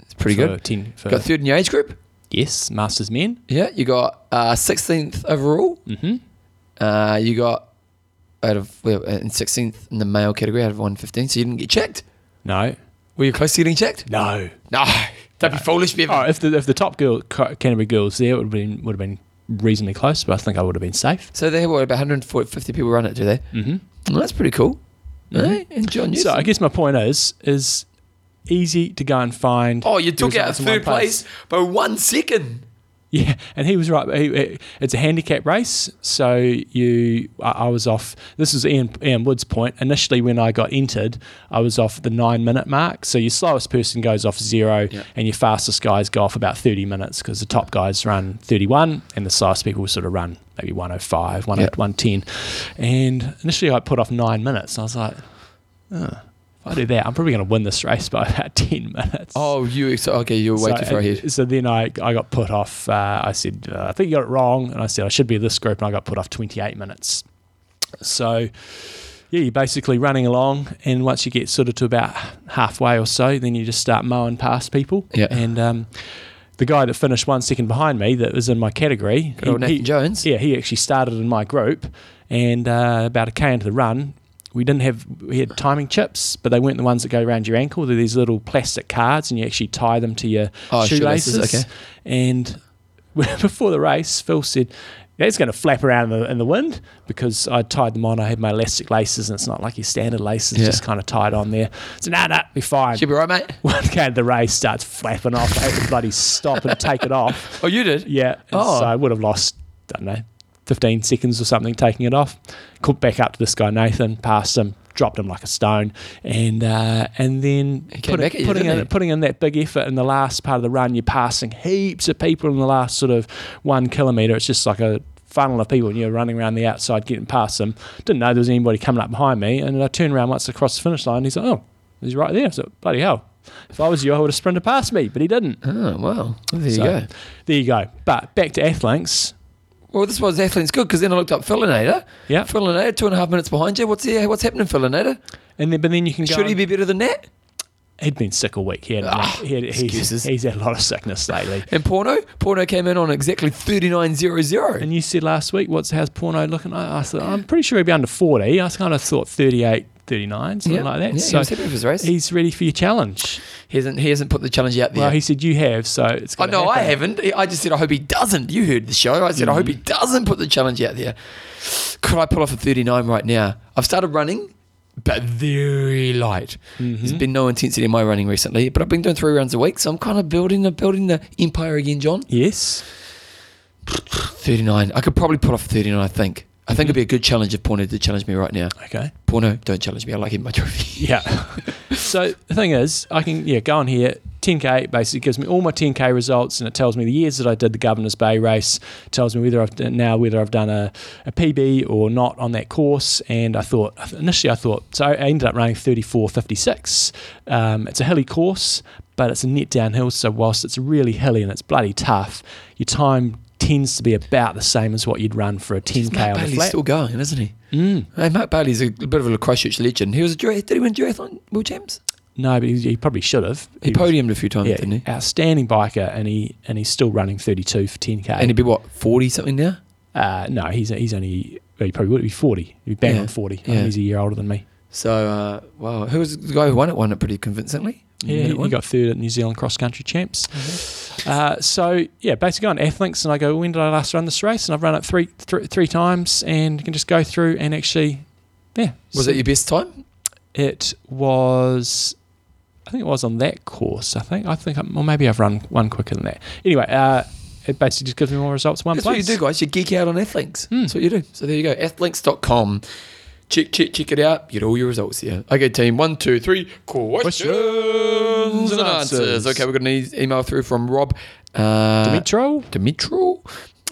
It's pretty good. 10 for, Got third in your age group. yes, Masters men. Yeah, you got uh, 16th overall. Mm-hmm. Uh, you got out of well, in 16th in the male category out of 115. So you didn't get checked. No. Were you close to getting checked? No. No, don't be foolish, Bevan. Oh, if the if the top girl Canterbury girls there, it would have been would have been reasonably close, but I think I would have been safe. So they have what about 150 people run it, do they? Mm-hmm. Well, that's pretty cool. Eh? And John Newsom. So I guess my point is is easy to go and find. oh, you took out results in one third place by one second. Yeah, and he was right. It's a handicap race, so you. I, was off. This is Ian, Ian Wood's point. Initially, when I got entered, I was off the nine minute mark. So your slowest person goes off zero, and your fastest guys go off about thirty minutes because the top guys run thirty one, and the slowest people sort of run maybe 105, 100, Yeah. 110. And initially, I put off nine minutes. I was like, oh, if I do that, I'm probably going to win this race by about ten minutes. Oh, you okay? You're way So, too far ahead. So then I, I got put off. Uh, I said, uh, I think you got it wrong. And I said, I should be this group. And I got put off 28 minutes. So, yeah, you're basically running along. And once you get sort of to about halfway or so, then you just start mowing past people. Yeah. And um, the guy that finished one second behind me, that was in my category, Good old Nathan Jones. yeah, he actually started in my group. And uh, about a K into the run, we didn't have we had timing chips, but they weren't the ones that go around your ankle. They're these little plastic cards, and you actually tie them to your Oh, shoelaces. shoelaces, okay. And before the race, Phil said. It's going to flap around in the, in the wind because I tied them on. I had my elastic laces, and it's not like your standard laces, Yeah. just kind of tied on there. So, no, no, be fine. Should be right, mate. One of the race starts flapping off. I had to bloody stop and take it off. Oh, you did. Yeah. Oh. So I would have lost, I don't know, 15 seconds or something taking it off. Caught back up to this guy, Nathan, passed him, dropped him like a stone. And uh, and then He put- at you, putting, in, he? putting in that big effort in the last part of the run, you're passing heaps of people in the last sort of one kilometre. It's just like a funnel of people and you're running around the outside getting past them. Didn't know there was anybody coming up behind me. And I turned around once across the finish line. And He's like, oh, he's right there. So, bloody hell. If I was you, I would have sprinted past me, but he didn't. Oh, wow. There you go. There you go. But back to Athlinks. Well, this was athlete's good because then I looked up Philinator. Yeah. Philinator, two and a half minutes behind you. What's he, What's happening, Philinator? And then, but then you can go. Should he be better than that? He'd been sick all week. He had, Ah, he had he's, excuses. he's had a lot of sickness lately. And Porno? Porno came in on exactly 39.00. And you said last week, what's how's porno looking? I, I thought I'm pretty sure he'd be under 40. I kind of thought 38, 39, something like that. Yeah, so he was his race. he's ready for your challenge. He hasn't, he hasn't put the challenge out there. Well, he said you have, so it's. Oh, gonna no, I haven't. I just said I hope he doesn't. You heard the show. I said I hope he mm-hmm. doesn't put the challenge out there. Could I pull off a 39 right now? I've started running, but very light. There's mm-hmm. been no intensity in my running recently, but I've been doing three rounds a week, so I'm kind of building the building the empire again, John. Yes. 39. I could probably pull off 39. I think. I think it'd be a good challenge if Porno did challenge me right now. Okay. Porno, don't challenge me. I like him my trophy. Yeah. so the thing is, I can yeah go on here. 10k basically gives me all my 10k results, and it tells me the years that I did the Governor's Bay race. tells me whether I've done, now whether I've done a, a PB or not on that course. And I thought initially I thought so I ended up running 34.56. Um, it's a hilly course, but it's a net downhill. So whilst it's really hilly and it's bloody tough, your time tends to be about the same as what you'd run for a 10k Mark on the Bailey's flat. still going, isn't he? Mm. Hey, Mark Bailey's a, bit of a Christchurch legend. He was a did he win duathlon world champs? No, but he, he probably should have. He was- podiumed a few times, yeah, didn't he? outstanding biker, and he and he's still running 32 for 10k. And he'd be what forty something now. uh, no, he's he's only well, he probably would be 40. He'd be bang Yeah, on 40. I yeah. think he's a year older than me. So uh, wow, who was the guy who won it? Won it pretty convincingly. Yeah, he, he got third at New Zealand cross country champs. Uh, so yeah, basically on Athlinks, and I go, when did I last run this race? And I've run it three three times, and you can just go through and actually, yeah. Was see- it your best time? It was, I think it was on that course. I think I think, I'm, or maybe I've run one quicker than that. Anyway, uh, it basically just gives me more results in one That's place. what you do, guys. You geek out on Athlinks. Hmm. That's what you do. So there you go. Athlinks.com. Check, check, check it out. Get all your results here. Okay, team. One, two, three. Questions, Questions and answers. Okay, we've got an e- email through from Rob. Uh, Dimitro? Dimitro.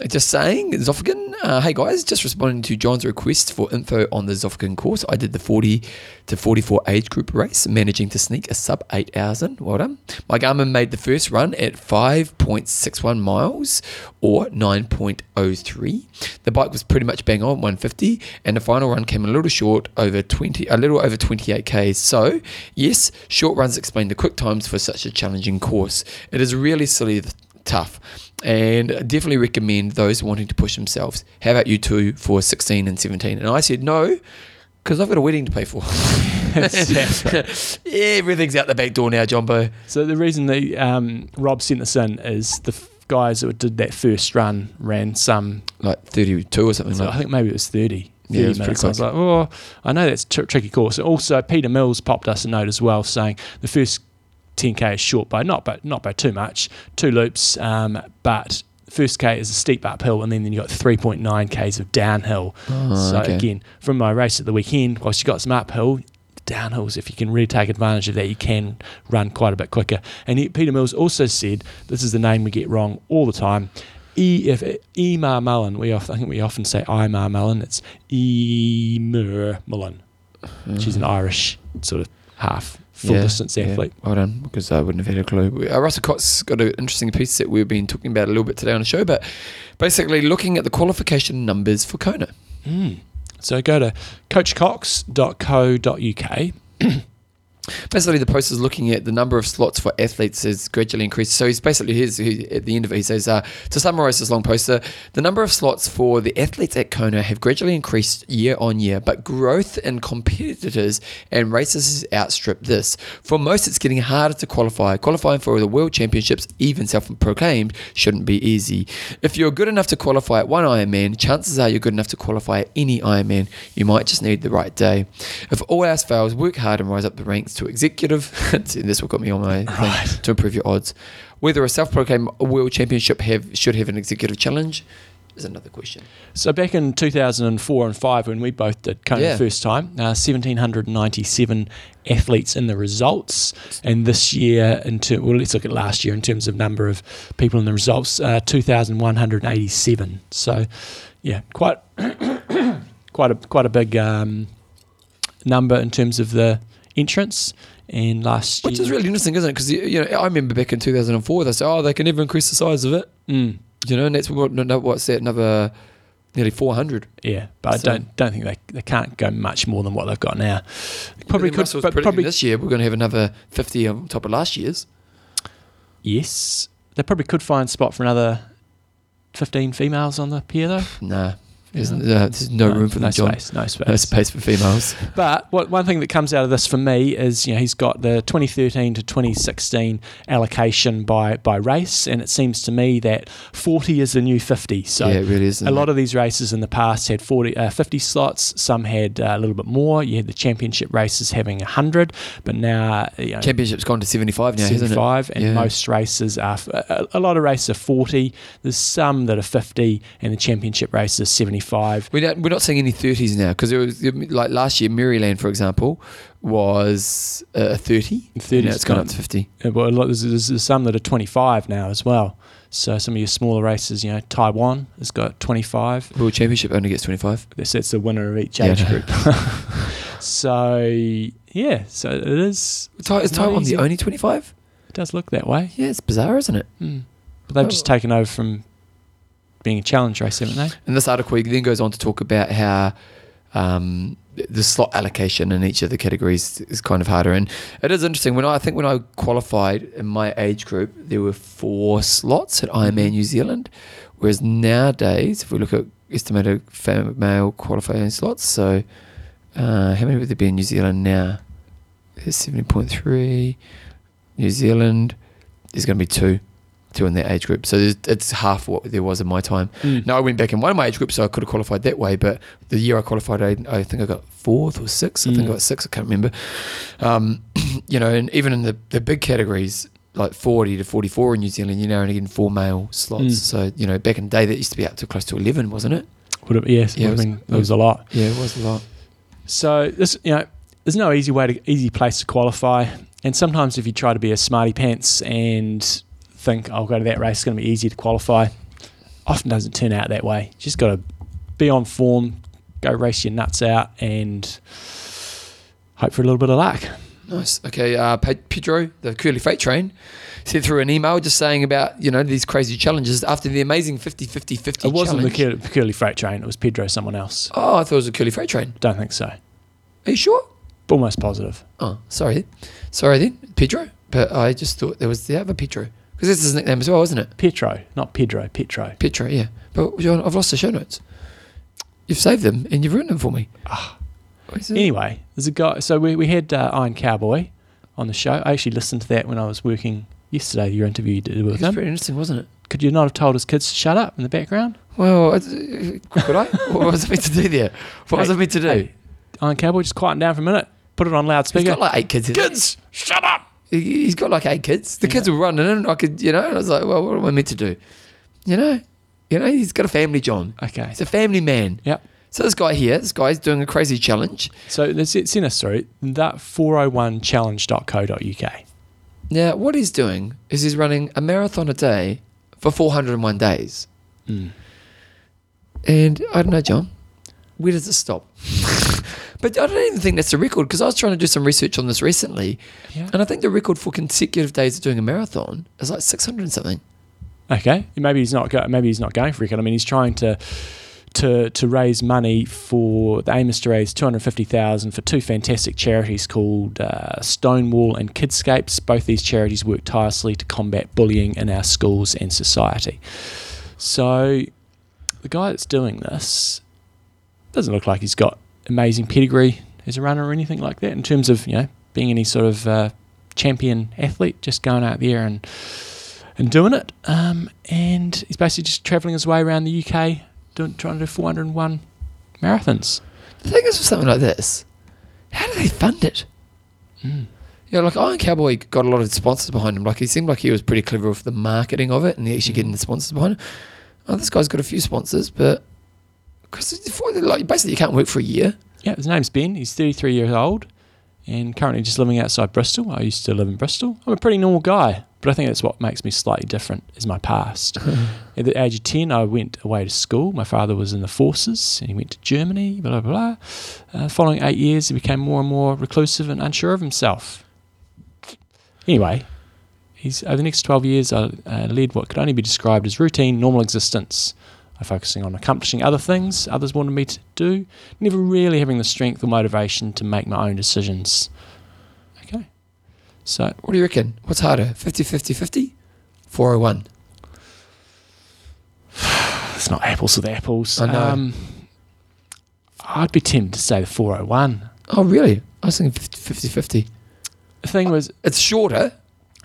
Just saying, Zofingen. Uh, hey guys, just responding to John's request for info on the Zofingen course. I did the 40 to 44 age group race, managing to sneak a sub 8 hours in. Well done. My Garmin made the first run at 5.61 miles or 9.03. The bike was pretty much bang on 150, and the final run came a little short over 20, a little over 28k. So yes, short runs explain the quick times for such a challenging course. It is really silly tough and definitely recommend those wanting to push themselves. How about you two for 16 and 17? And I said no because I've got a wedding to pay for. Everything's out the back door now, Jumbo. So the reason that um, Rob sent this in is the f- guys that did that first run ran some. Like 32 or something So I think maybe it was 30. Yeah, it was pretty minutes. I was like, oh, I know that's a tr- tricky course. Also, Peter Mills popped us a note as well saying the first 10k is short by not by not by too much, two loops, um, but first k is a steep uphill, and then, then you got 3.9 k's of downhill. Oh, so okay. again, from my race at the weekend, whilst you got some uphill, downhills, if you can really take advantage of that, you can run quite a bit quicker. And he, Peter Mills also said, this is the name we get wrong all the time. E if Emar Mullen, we often, I think we often say Imar Mullen. It's Emer Mullen. She's an Irish sort of half full Yeah, distance yeah. athlete. Well done, because I wouldn't have had a clue. Uh, Russell Cox's got an interesting piece that we've been talking about a little bit today on the show, but basically looking at the qualification numbers for Kona. Mm. So go to coachcox.co.uk. Basically, the post is looking at the number of slots for athletes has gradually increased. So he's basically here's he, at the end of it. He says uh, to summarize this long poster, the number of slots for the athletes at Kona have gradually increased year on year, but growth in competitors and races has outstripped this. For most, it's getting harder to qualify. Qualifying for the World Championships, even self-proclaimed, shouldn't be easy. If you're good enough to qualify at one Ironman, chances are you're good enough to qualify at any Ironman. You might just need the right day. If all else fails, work hard and rise up the ranks to executive. See, this will got me on my thing, Right. to improve your odds. Whether a self-proclaimed world championship have should have an executive challenge is another question. So back in 2004 and 5, when we both did Kona Yeah. the first time, uh, 1,797 athletes in the results. And this year, in ter- well, let's look at last year in terms of number of people in the results, uh, 2,187. So, yeah, quite quite a quite a big um, number in terms of the entrance. And last Which year, is really interesting, isn't it? Because you know, I remember back in 2004, they said, "Oh, they can never increase the size of it." Mm, You know, and that's what what's that? Another nearly 400. yeah, but So- I don't don't think they, they can't go much more than what they've got now. Probably could, but probably this year we're going to have another 50 on top of last year's. Yes. They probably could find spot for another 15 females on the pier, though. Nah, there's, Yeah. uh, there's no, room for no them, John. Space, no space. No space for females. But what, one thing that comes out of this for me is, you know, he's got the 2013 to 2016 allocation by, by race, and it seems to me that 40 is the new 50. So yeah, it really is. a lot of these races in the past had 40, uh, 50 slots. Some had uh, a little bit more. You had the championship races having 100, but now you know, Championship's gone to 75 now, hasn't it? 75 and Yeah. most races are a, a lot of races are 40 there's some that are 50 and the championship races are 75 We're not, we're not seeing any 30s now because it was like last year, Maryland, for example, was uh, 30. 30 now it's gone up to 50. Uh, well, a lot- there's, there's, some that are 25 now as well so some of your smaller races you know taiwan has got 25 World Championship only gets 25. that's, that's the winner of each age know. group so yeah so it is Tai- Is It's Taiwan easy. the only 25? it does look that way Yeah, it's bizarre, isn't it? Hmm. but they've just Oh. taken over from being a challenge race haven't they And this article then goes on to talk about how um, the slot allocation in each of the categories is kind of harder. And it is interesting. When I, I think when I qualified in my age group, there were four slots at Ironman New Zealand, whereas nowadays, if we look at estimated male qualifying slots, so uh, how many would there be in New Zealand now? There's seventy point three. New Zealand, there's going to be two, two in that age group. So it's half what there was in my time. Mm. No, I went back in one of my age groups, so I could have qualified that way. But the year I qualified, I, I think I got fourth or sixth. I think Mm. I got sixth. I can't remember. Um, you know, and even in the, the big categories, like 40 to 44 in New Zealand. You're now only getting four male slots. Mm. So, you know, back in the day, that used to be up to close to 11, wasn't it? Would have, yes, Yeah, it was- been, it was a lot. Yeah, it was a lot. So this, you know, there's no easy way to easy place to qualify. And sometimes if you try to be a smarty pants and think I'll go to that race, it's going to be easy to qualify, often doesn't turn out that way. Just got to be on form, go race your nuts out, and hope for a little bit of luck. Nice. Okay, uh, Pedro, the Curly Freight Train, sent through an email just saying about, you know, these crazy challenges after the amazing 50 50 50 It wasn't challenge. the Curly, Curly Freight Train. It was Pedro, someone else. Oh, I thought it was a Curly Freight Train. Don't think so. Are you sure? Almost positive. Oh, sorry. Sorry then, Pedro. But I just thought there was the other Pedro. Because this is his nickname as well, isn't it? Petro, not Pedro. Petro. Petro, yeah. But John, I've lost the show notes. You've saved them and you've written them for me. Ah. Anyway, there's a guy. So we, we had uh, Iron Cowboy on the show. I actually listened to that when I was working yesterday. Your interview you did with It was him. pretty interesting, wasn't it? Could you not have told his kids to shut up in the background? Well, uh, could I? what was I meant to do there? What was I meant to do? hey, Iron Cowboy, just quieten down for a minute. Put it on He's loudspeaker. got like eight kids. kids, shut up. He- He's got like eight kids. The kids were running and I could, you know, I was like, well, what am I meant to do? You know, you know, he's got a family, John. Okay. He's a family man. Yep. So this guy here, this guy's doing a crazy challenge. So let's send us through that 401challenge.co.uk. Now, what he's doing is he's running a marathon a day for 401 days. Mm. And I don't know, John, where does it stop? But I don't even think that's the record because I was trying to do some research on this recently. Yeah. And I think the record for consecutive days of doing a marathon is like 600 and something. Okay. Maybe he's not. Go- maybe he's not going for it. I mean, he's trying to to to raise money for the aim is to raise two hundred fifty thousand for two fantastic charities called uh, Stonewall and Kidscapes. Both these charities work tirelessly to combat bullying in our schools and society. So, the guy that's doing this doesn't look like he's got amazing pedigree as a runner or anything like that in terms of you know being any sort of uh, champion athlete. Just going out there and and doing it. Um, and he's basically just travelling his way around the UK, doing, trying to do 401 marathons. The thing is with something like this, how do they fund it? Mm. You know, like Iron Cowboy got a lot of sponsors behind him. Like he seemed like he was pretty clever with the marketing of it and actually getting the sponsors behind him. Oh, this guy's got a few sponsors, but because like basically you can't work for a year. Yeah, his name's Ben. He's 33 years old and currently just living outside Bristol. I used to live in Bristol. I'm a pretty normal guy, but I think that's what makes me slightly different is my past. At the age of 10, I went away to school. My father was in the forces and he went to Germany, blah, blah, blah. Uh, following eight years, he became more and more reclusive and unsure of himself. Anyway, he's over the next 12 years, I uh, led what could only be described as routine, normal existence. Focusing on accomplishing other things others wanted me to do, never really having the strength or motivation to make my own decisions. Okay. So, What do you reckon? What's harder, 50 50 50? 401. it's not apples with apples. I know. Um, I'd be tempted to say the 401. Oh, really? I was thinking 50 50. The thing was, It's shorter.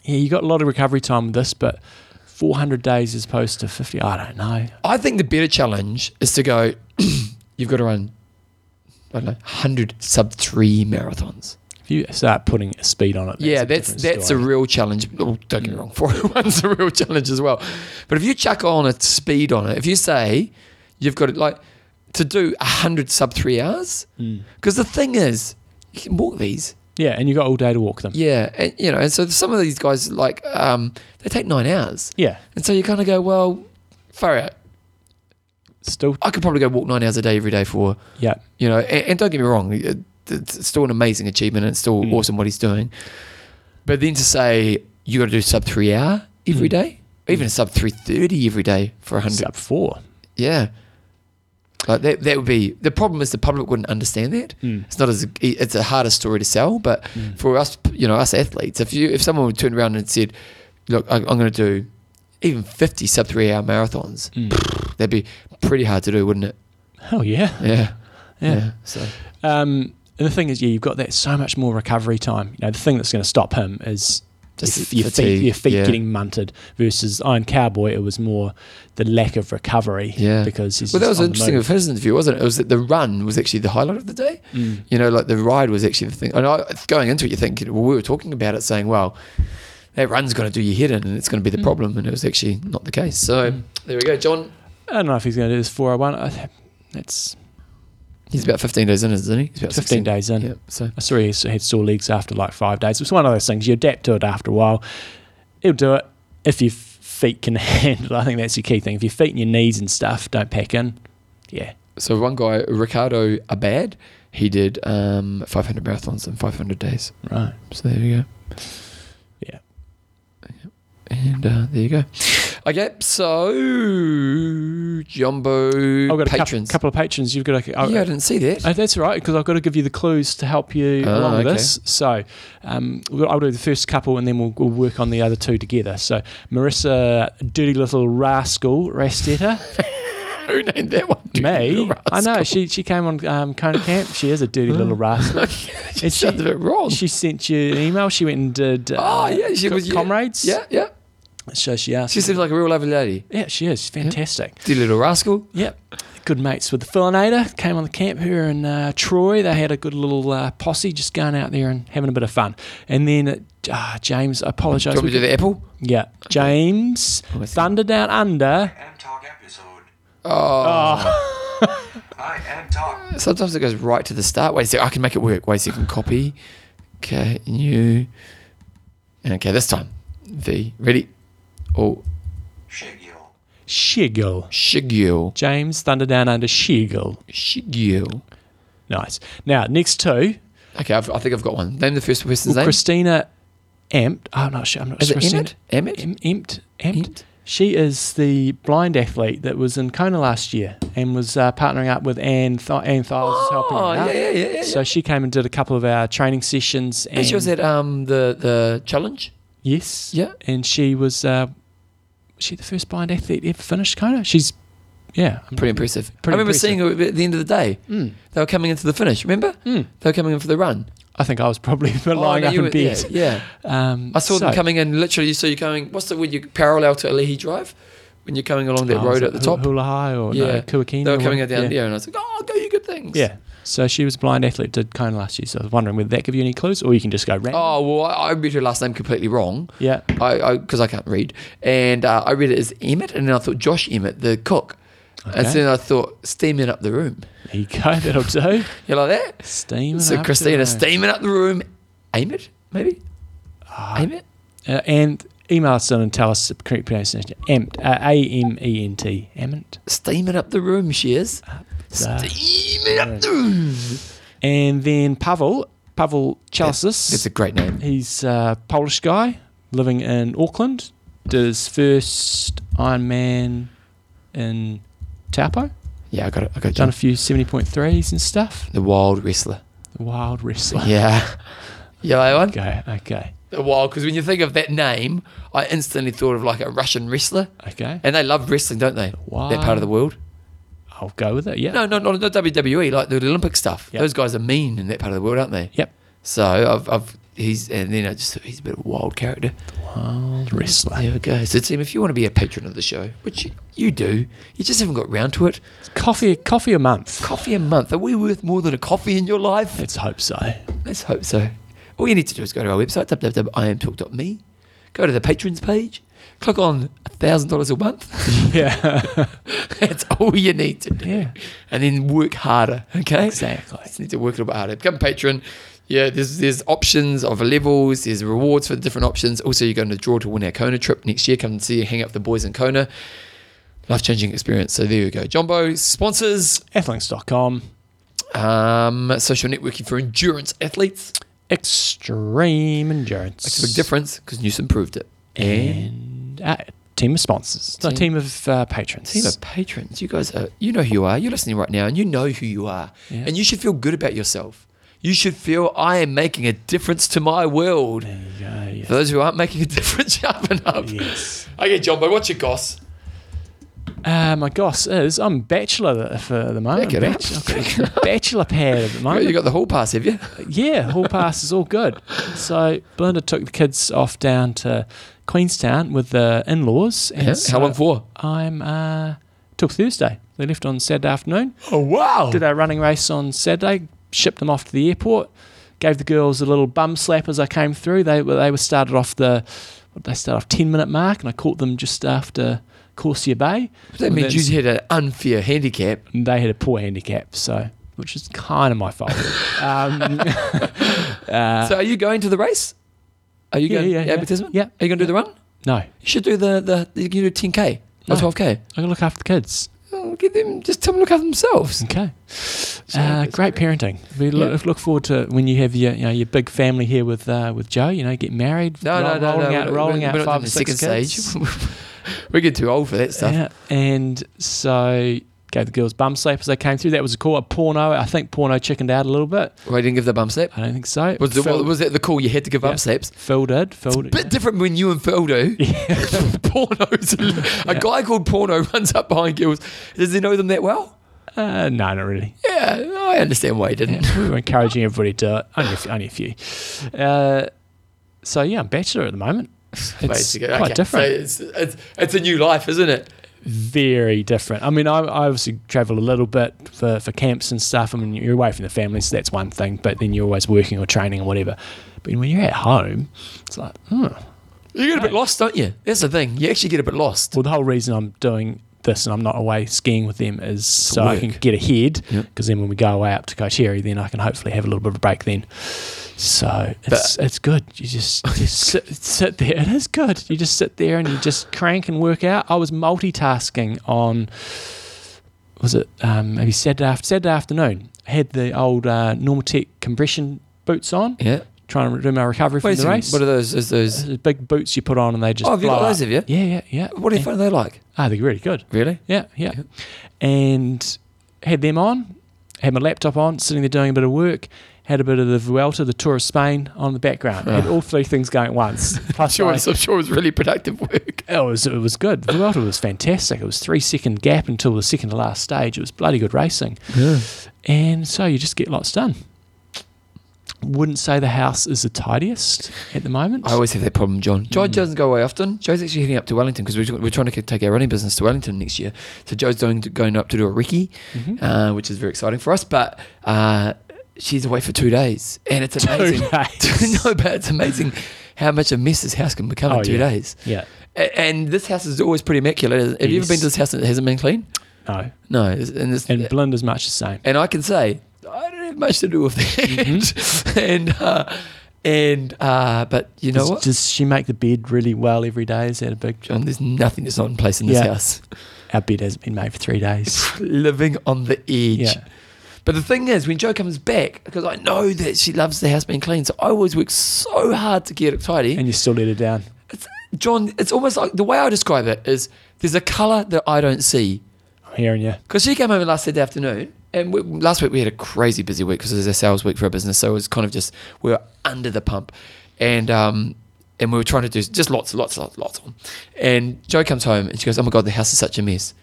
yeah, you got a lot of recovery time with this, but 400 days as opposed to 50, I don't know. I think the better challenge is to go, you've got to run, I don't know, 100 sub three marathons. If you start putting a speed on it, yeah, a that's different that's a real challenge. Oh, don't get me wrong, 401's a real challenge as well. But if you chuck on a speed on it, if you say you've got it like to do 100 sub three hours, Mm. because the thing is, you can walk these. Yeah, and you got all day to walk them. Yeah, and, you know, and so some of these guys like um, they take nine hours, Yeah, and so you kind of go, well, far out. still, I could probably go walk nine hours a day every day for yeah, you know. And, and don't get me wrong, it's still an amazing achievement, and it's still Mm. awesome what he's doing. But then to say you got to do sub three hour every Mm. day, even a sub three thirty every day for a hundred, sub four. yeah. Like that, that would be the problem. Is the public wouldn't understand that. Mm. It's not as it's a harder story to sell, but for us, you know, us athletes, if you if someone would turn around and said, "Look, I, I'm going to do even 50 sub three hour marathons," Mm. that'd be pretty hard to do, wouldn't it? Oh yeah, Yeah, yeah. So Um, and the thing is, yeah, you've got that so much more recovery time. You know, the thing that's going to stop him is Just your, your feet, your feet yeah. getting munted. Versus Iron Cowboy, it was more the lack of recovery. Yeah. because he's well, that was interesting of his interview, wasn't it? It was that the run was actually the highlight of the day. Mm. You know, like the ride was actually the thing. And I, going into it, you think well, we were talking about it, saying, "Well, that run's going to do your head in, and it's going to be the problem. And it was actually not the case. So there we go, John. I don't know if he's going to do this 401. I- That's He's about 15 days in, isn't he? He's about 15 days in. Yeah. So I saw he had sore legs after like five days. It's one of those things you adapt to it after a while. He'll do it if your feet can handle. it. I think that's the key thing. If your feet and your knees and stuff don't pack in, yeah, So one guy, Ricardo Abad, he did um, 500 marathons in 500 days. right, So there you go. And uh, there you go. Okay, so Jumbo I've got a couple, couple of patrons. You've got to. yeah, I didn't see that. Oh, that's all right, because I've got to give you the clues to help you Ah, along with okay. this. So um, I'll do the first couple and then we'll, we'll work on the other two together. So Marissa, dirty little rascal, Rastetta. Who named that one? Me? I know. She she came on um, Kona Camp. She is a dirty little rascal. it And sounds a bit wrong. She sent you an email. She went and did. Uh, oh, yeah, she was comrades. Yeah, yeah. So she asked. She seems like a real lovely lady. yeah, she is fantastic. Dear little rascal. Yep. Good mates with the Philinator. Came on the camp, her and uh, Troy. They had a good little uh, posse just going out there and having a bit of fun. And then uh, ah, James, I apologise. Do you want me to do the apple? Yeah. James, Oh, I. Thunder Down Under. Am Talk episode. Oh. Hi, Am Talk. Sometimes it goes right to the start. Wait a second. I can make it work. Wait a second. Copy. Okay. New. Okay, this time. V. Ready? Oh, Shigil. Shiggle. Shigil. James, Thunder Down Under, Shiggle. Shigil. Nice. Now, next two. Okay, I've, I think I've got one. Name the first person's Well, name. Christina Empt. I'm not sure. I'm not Is sure. it Emmett? Emmett? Em- Empt. Empt. Empt? She is the blind athlete that was in Kona last year and was uh, partnering up with Anne, Th- Anne Thiles, helping her Oh, out. yeah, yeah, yeah, yeah. So she came and did a couple of our training sessions. And, And she was at um the the challenge. Yes. Yeah. And she was, uh, was she the first blind athlete ever finished Kona? She's, yeah. I'm Pretty impressive. Pretty I remember impressive. seeing her at the end of the day. Mm. They were coming into the finish. Remember? Mm. They were coming in for the run. I think I was probably lying no, up you in were- bed. Yeah, yeah. Um, I saw them coming in. Literally, you so you're going. What's the when you parallel to Ali'i Drive? When you're coming along that Oh, road at the Hu- top. Hula High or yeah, no, Kuakini They or were coming what? down yeah. there, and I was like, "Oh, go you good things." Yeah. So she was a blind athlete, did Kona last year. So I was wondering, would that give you any clues, or you can just go random? Oh well, I, I read her last name completely wrong. Yeah. I because I, can't read, and uh, I read it as Emmett, and then I thought Josh Emett, the cook, Okay. and then I thought steaming up the room. There you go. That'll do. You like that? Steaming. so up Christina the- steaming up the room. Emmett, maybe. Ah. Emmett. Uh, and email us and tell us the correct pronunciation. Amt. Uh, A M E N T. Ament. Steaming up the room. She is. up And then Pavel. Pavel Chalicis. That's a great name. He's a Polish guy living in Auckland. Did his first Ironman in Taupo. Yeah, I got it. I got it. Done a few 70.3s and stuff. the wild wrestler. The wild wrestler. Yeah. Yeah, that one. Okay, okay, The wild, because when you think of that name, I instantly thought of like a Russian wrestler, okay. and they love wrestling, don't they? Wow. That part of the world. I'll go with it. Yeah. No, no, not, not WWE, like the Olympic stuff. Yep. Those guys are mean in that part of the world, aren't they? Yep. So I've, I've he's and then I just he's a bit of a wild character. Wild wrestler. There we go. So Tim, if you want to be a patron of the show, which you, you do, you just haven't got round to it. Coffee, coffee a month. Coffee a month. Are we worth more than a coffee in your life? Let's hope so. Let's hope so. All you need to do is go to our website, www.imtalk.me, go to the patrons page, click on $1,000 a month. Yeah. That's all you need to do. Yeah. And then work harder, okay? Exactly. Just need to work a little bit harder. Become a patron. Yeah, there's there's options of levels. There's rewards for the different options. Also, you're going to draw to win our Kona trip next year. Come and see, hang out with the boys in Kona. Life changing experience. So there you go. Jumbo sponsors, Athlinks.com. um, social networking for endurance athletes. Extreme endurance. Makes a big difference because Newsom proved it. And uh, team of sponsors. Team- team of uh, patrons. team of patrons. You guys are, you know who you are. You're listening right now and you know who you are. Yeah. And you should feel good about yourself. You should feel I am making a difference to my world. Go. Yes. For those who aren't making a difference, sharpen up. yes. Okay, Jumbo, what's your goss? Uh, my gosh, is I'm bachelor for the moment. It. Bachelor, bachelor pad at the moment. You got the hall pass, have you? Yeah, hall pass is all good. So Belinda took the kids off down to Queenstown with the in-laws. And Yeah. so How long for? I'm uh, till Thursday. They left on Saturday afternoon. Oh, wow. Did our running race on Saturday. Shipped them off to the airport. Gave the girls a little bum slap as I came through. They were they were started off the they start off ten minute mark, and I caught them just after Corsair Bay. That means you had an unfair handicap. they had a poor handicap, so which is kind of my fault. um, uh, so are you going to the race? Are you Yeah, going yeah, to yeah. Yeah. Are you going to do the run? no, You should do the, the you can do 10k No. or twelve k. I'm gonna look after the kids. Oh, get them, just tell them to look after themselves. Okay. So Uh, great parenting. We look, Yeah. look forward to when you have your you know your big family here with uh, with Joe. You know, get married. No, no, no, rolling no. out, rolling we're, out we're five or six kids. we get too old for that stuff. Yeah, and so gave the girls bum slap as they came through. That was a call. A porno. I think porno chickened out a little bit. Well, I didn't give the bum slap. I don't think so. Was, the, Phil, was that the call you had to give Yeah. bum slaps? Phil did. Phil It's a did. bit different when you and Phil do. Pornos. A guy called Porno runs up behind girls. Does he know them that well? Uh, no, not really. Yeah, I understand why he didn't. Yeah, we were encouraging everybody to do it. Only a few. Only a few. Uh, so yeah, I'm bachelor at the moment. It's quite okay. different. So it's, it's, it's a new life, isn't it? very different. I mean, I, I obviously travel a little bit for, for camps and stuff. I mean, you're away from the family, so that's one thing. But then you're always working or training or whatever. But when you're at home, it's like, oh. You get a bit lost, don't you? That's the thing. You actually get a bit lost. Well, the whole reason I'm doing this and I'm not away skiing with them is so I can get ahead. Yep. Because then when we go away up to Kaiteri, then I can hopefully have a little bit of a break then. So it's it's good. You just just sit, sit there. It is good. You just sit there and you just crank and work out. I was multitasking on was it um, maybe Saturday after Saturday afternoon. I had the old uh, Normatec compression boots on, Yeah. trying to do my recovery from Wait a the race. What are those? Is those? Those big boots you put on and they just Oh, have you got those, up. have you? Yeah, yeah, yeah. What do you find they like? Ah, they're really good. Really? Yeah, yeah. And had them on, had my laptop on, sitting there doing a bit of work, had a bit of the Vuelta, the Tour of Spain on the background. Had all three things going at once. Plus, Sure, I- I'm sure it was really productive work. it was it was good. The Vuelta was fantastic. It was three second gap until the second to last stage. It was bloody good racing. Yeah. And so you just get lots done. Wouldn't say the house is the tidiest at the moment. I always have that problem, John. Mm. Joe doesn't go away often. Joe's actually heading up to Wellington because we're, we're trying to take our running business to Wellington next year. So Joe's going to, going up to do a recce, Mm-hmm. uh, which is very exciting for us. But uh, she's away for two days, and it's Two amazing. days. no, but it's amazing how much a mess this house can become Oh, in two yeah. days. yeah. A- And this house is always pretty immaculate. Have you ever Yes. been to this house that hasn't been clean? No. No. it's- And, it's, And Belinda's much the same. and I can say I don't have much to do with that. and uh, and uh, but you know does, what, does she make the bed really well every day? Is that a big John? There's nothing that's not in place in this Yeah. house. Our bed hasn't been made for three days. Living on the edge. Yeah. But the thing is, when Joe comes back, because I know that she loves the house being clean, so I always work so hard to get it tidy. And you still let her down. it's, John, it's almost like the way I describe it is there's a colour that I don't see. I'm hearing you. Because she came home last Saturday afternoon, and we, last week we had a crazy busy week because it was a sales week for our business. So it was kind of just we were under the pump, and um, and we were trying to do just lots, lots, lots, lots on. And Joe comes home and she goes, "Oh my god, the house is such a mess."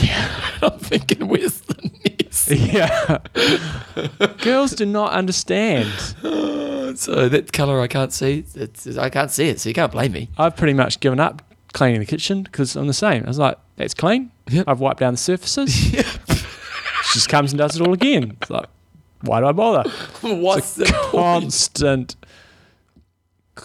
Yeah, I'm thinking, where's the mess? Yeah. Girls do not understand. So that colour I can't see. It's, I can't see it, so you can't blame me. I've pretty much given up cleaning the kitchen because I'm the same. I was like, that's clean. Yep. I've wiped down the surfaces. she just comes and does it all again. It's like, why do I bother? What's the? Constant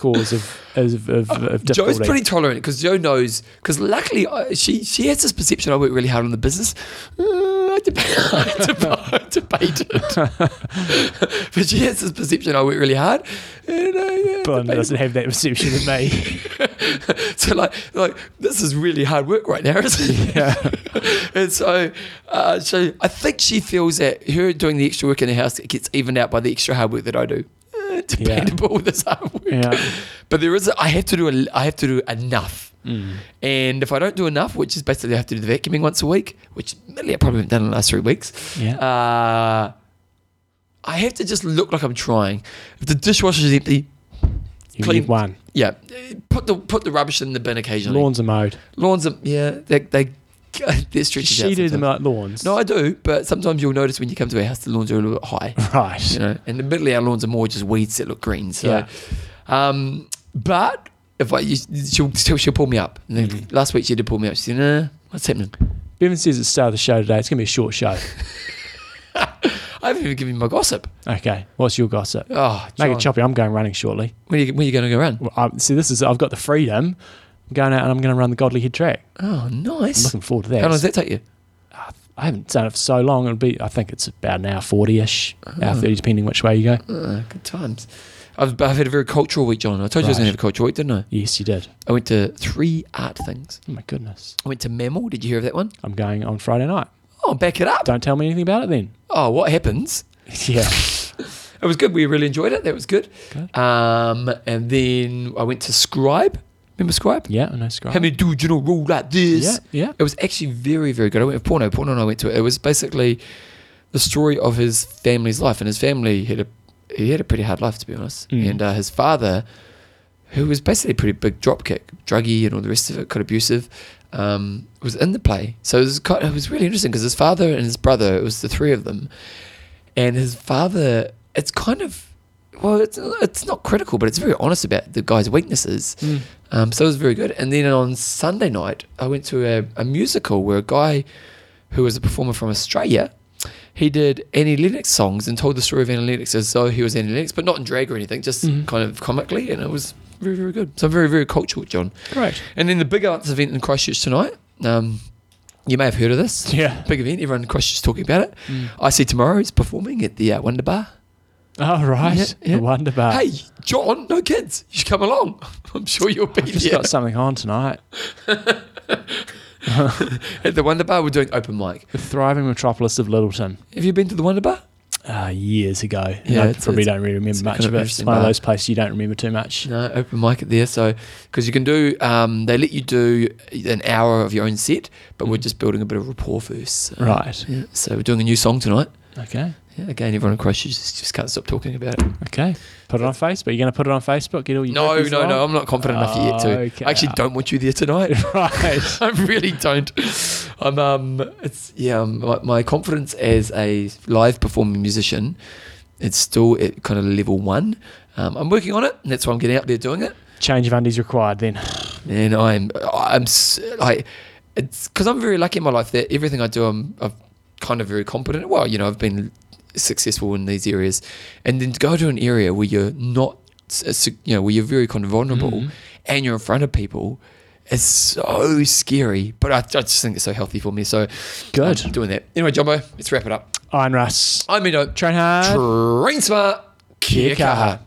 cause of of, of, of difficulty. Joe's pretty tolerant because Joe knows. Because luckily, I, she she has this perception I work really hard on the business. Uh, I debate, I debate, I debate it, but she has this perception I work really hard. And, uh, yeah, doesn't have that perception of me. so like like this is really hard work right now, isn't it? Yeah. and so, uh, so I think she feels that her doing the extra work in the house gets evened out by the extra hard work that I do. Uh, debatable with this hard work. Yeah. But there is, I have to do, a, I have to do enough. Mm. And if I don't do enough, which is basically I have to do the vacuuming once a week, which admittedly I probably haven't done in the last three weeks. Yeah. Uh, I have to just look like I'm trying. If the dishwasher is empty, You clean- need one. yeah, put the put the rubbish in the bin occasionally. Lawns are mowed. Lawns are yeah, they they they're stretches She out do them sometimes. like lawns. No, I do, but sometimes you'll notice when you come to our house, the lawns are a little bit high. right. You know, and admittedly, our lawns are more just weeds that look green. So, Yeah. um, but if I, you, she'll, she'll she'll pull me up. And then Mm-hmm. last week she did pull me up. She said, "Nah, what's happening?" Bevan says at the start of the show today, it's going to be a short show. I haven't even given you my gossip. Okay, what's your gossip? Oh, Make it choppy. I'm going running shortly. When are you, when are you going to go run? Well, I, see, this is I've got the freedom. I'm going out and I'm going to run the Godley Head track. Oh, I'm nice. looking forward to that. How long does that take you? I haven't done it for so long. It'll be. I think it's about an hour forty-ish, Uh-huh. hour thirty, depending which way you go. Uh, good times. I've, I've had a very cultural week, John. I told you I was going to have a cultural week, didn't I? Yes, you did. I went to three art things. Oh my goodness. I went to Mammal. Did you hear of that one? I'm going on Friday night. Oh, back it up. Don't tell me anything about it then. Oh, what happens? yeah. It was good. We really enjoyed it. That was good. Good. Um, and then I went to Scribe. Remember Scribe? Yeah, I know Scribe. How many do you know roll like this? Yeah, yeah. It was actually very, very good. I went with Porno. Porno and I went to it. It was basically the story of his family's life, and his family had a he had a pretty hard life to be honest. Mm. And uh, his father, who was basically a pretty big dropkick, druggy, and all the rest of it, quite abusive, um, was in the play. So it was quite, it was really interesting because his father and his brother, it was the three of them, and his father, it's kind of. Well, it's, it's not critical, but it's very honest about the guy's weaknesses. Mm. Um, so it was very good. And then on Sunday night, I went to a, a musical where a guy who was a performer from Australia, he did Annie Lennox songs and told the story of Annie Lennox as though he was Annie Lennox, but not in drag or anything, just Mhm. kind of comically. And it was very, very good. So very, very cultural, John. Great. And then the big arts event in Christchurch tonight. Um, you may have heard of this. Yeah. Big event. Everyone in Christchurch is talking about it. Mm. I see tomorrow is performing at the uh, Wonder Bar. Oh right. Yeah, yeah. The Wonder Bar. hey, John, no kids. You should come along. I'm sure you'll be I've just there. got something on tonight. At the Wonder Bar, we're doing open mic. The thriving metropolis of Lyttelton. Have you been to the Wonder Bar? Uh, years ago. Yeah, Yeah, I it's- probably it's- don't really it's remember much of of it. It's interesting one of bar. those places you don't remember too much. No, open mic at there. So, because you can do, um, they let you do an hour of your own set, but we're just building a bit of rapport first. So, Right. Yeah. So we're doing a new song tonight. Okay. Yeah. Again, everyone in Christchurch just, just can't stop talking about it. Okay. Put it on Facebook. You're going to put it on Facebook? Get all your No, no, along? no. I'm not confident enough yet to. Okay. I actually don't want you there tonight. right. I really don't. I'm um, it's yeah. Um, my, my confidence as a live performing musician, it's still at kind of level one. Um, I'm working on it, and that's why I'm getting out there doing it. Change of undies required then. And I'm I'm like it's because I'm very lucky in my life that everything I do I'm I'm kind of very competent. Well, you know, I've been successful in these areas, and then to go to an area where you're not, s- you know, where you're very kind of vulnerable, Mhm. and you're in front of people. It's so scary, but I, I just think it's so healthy for me. So Good. I'm doing that. Anyway, Jumbo, let's wrap it up. I'm Russ. I'm Mido. Train hard. Train smart. Kia kaha.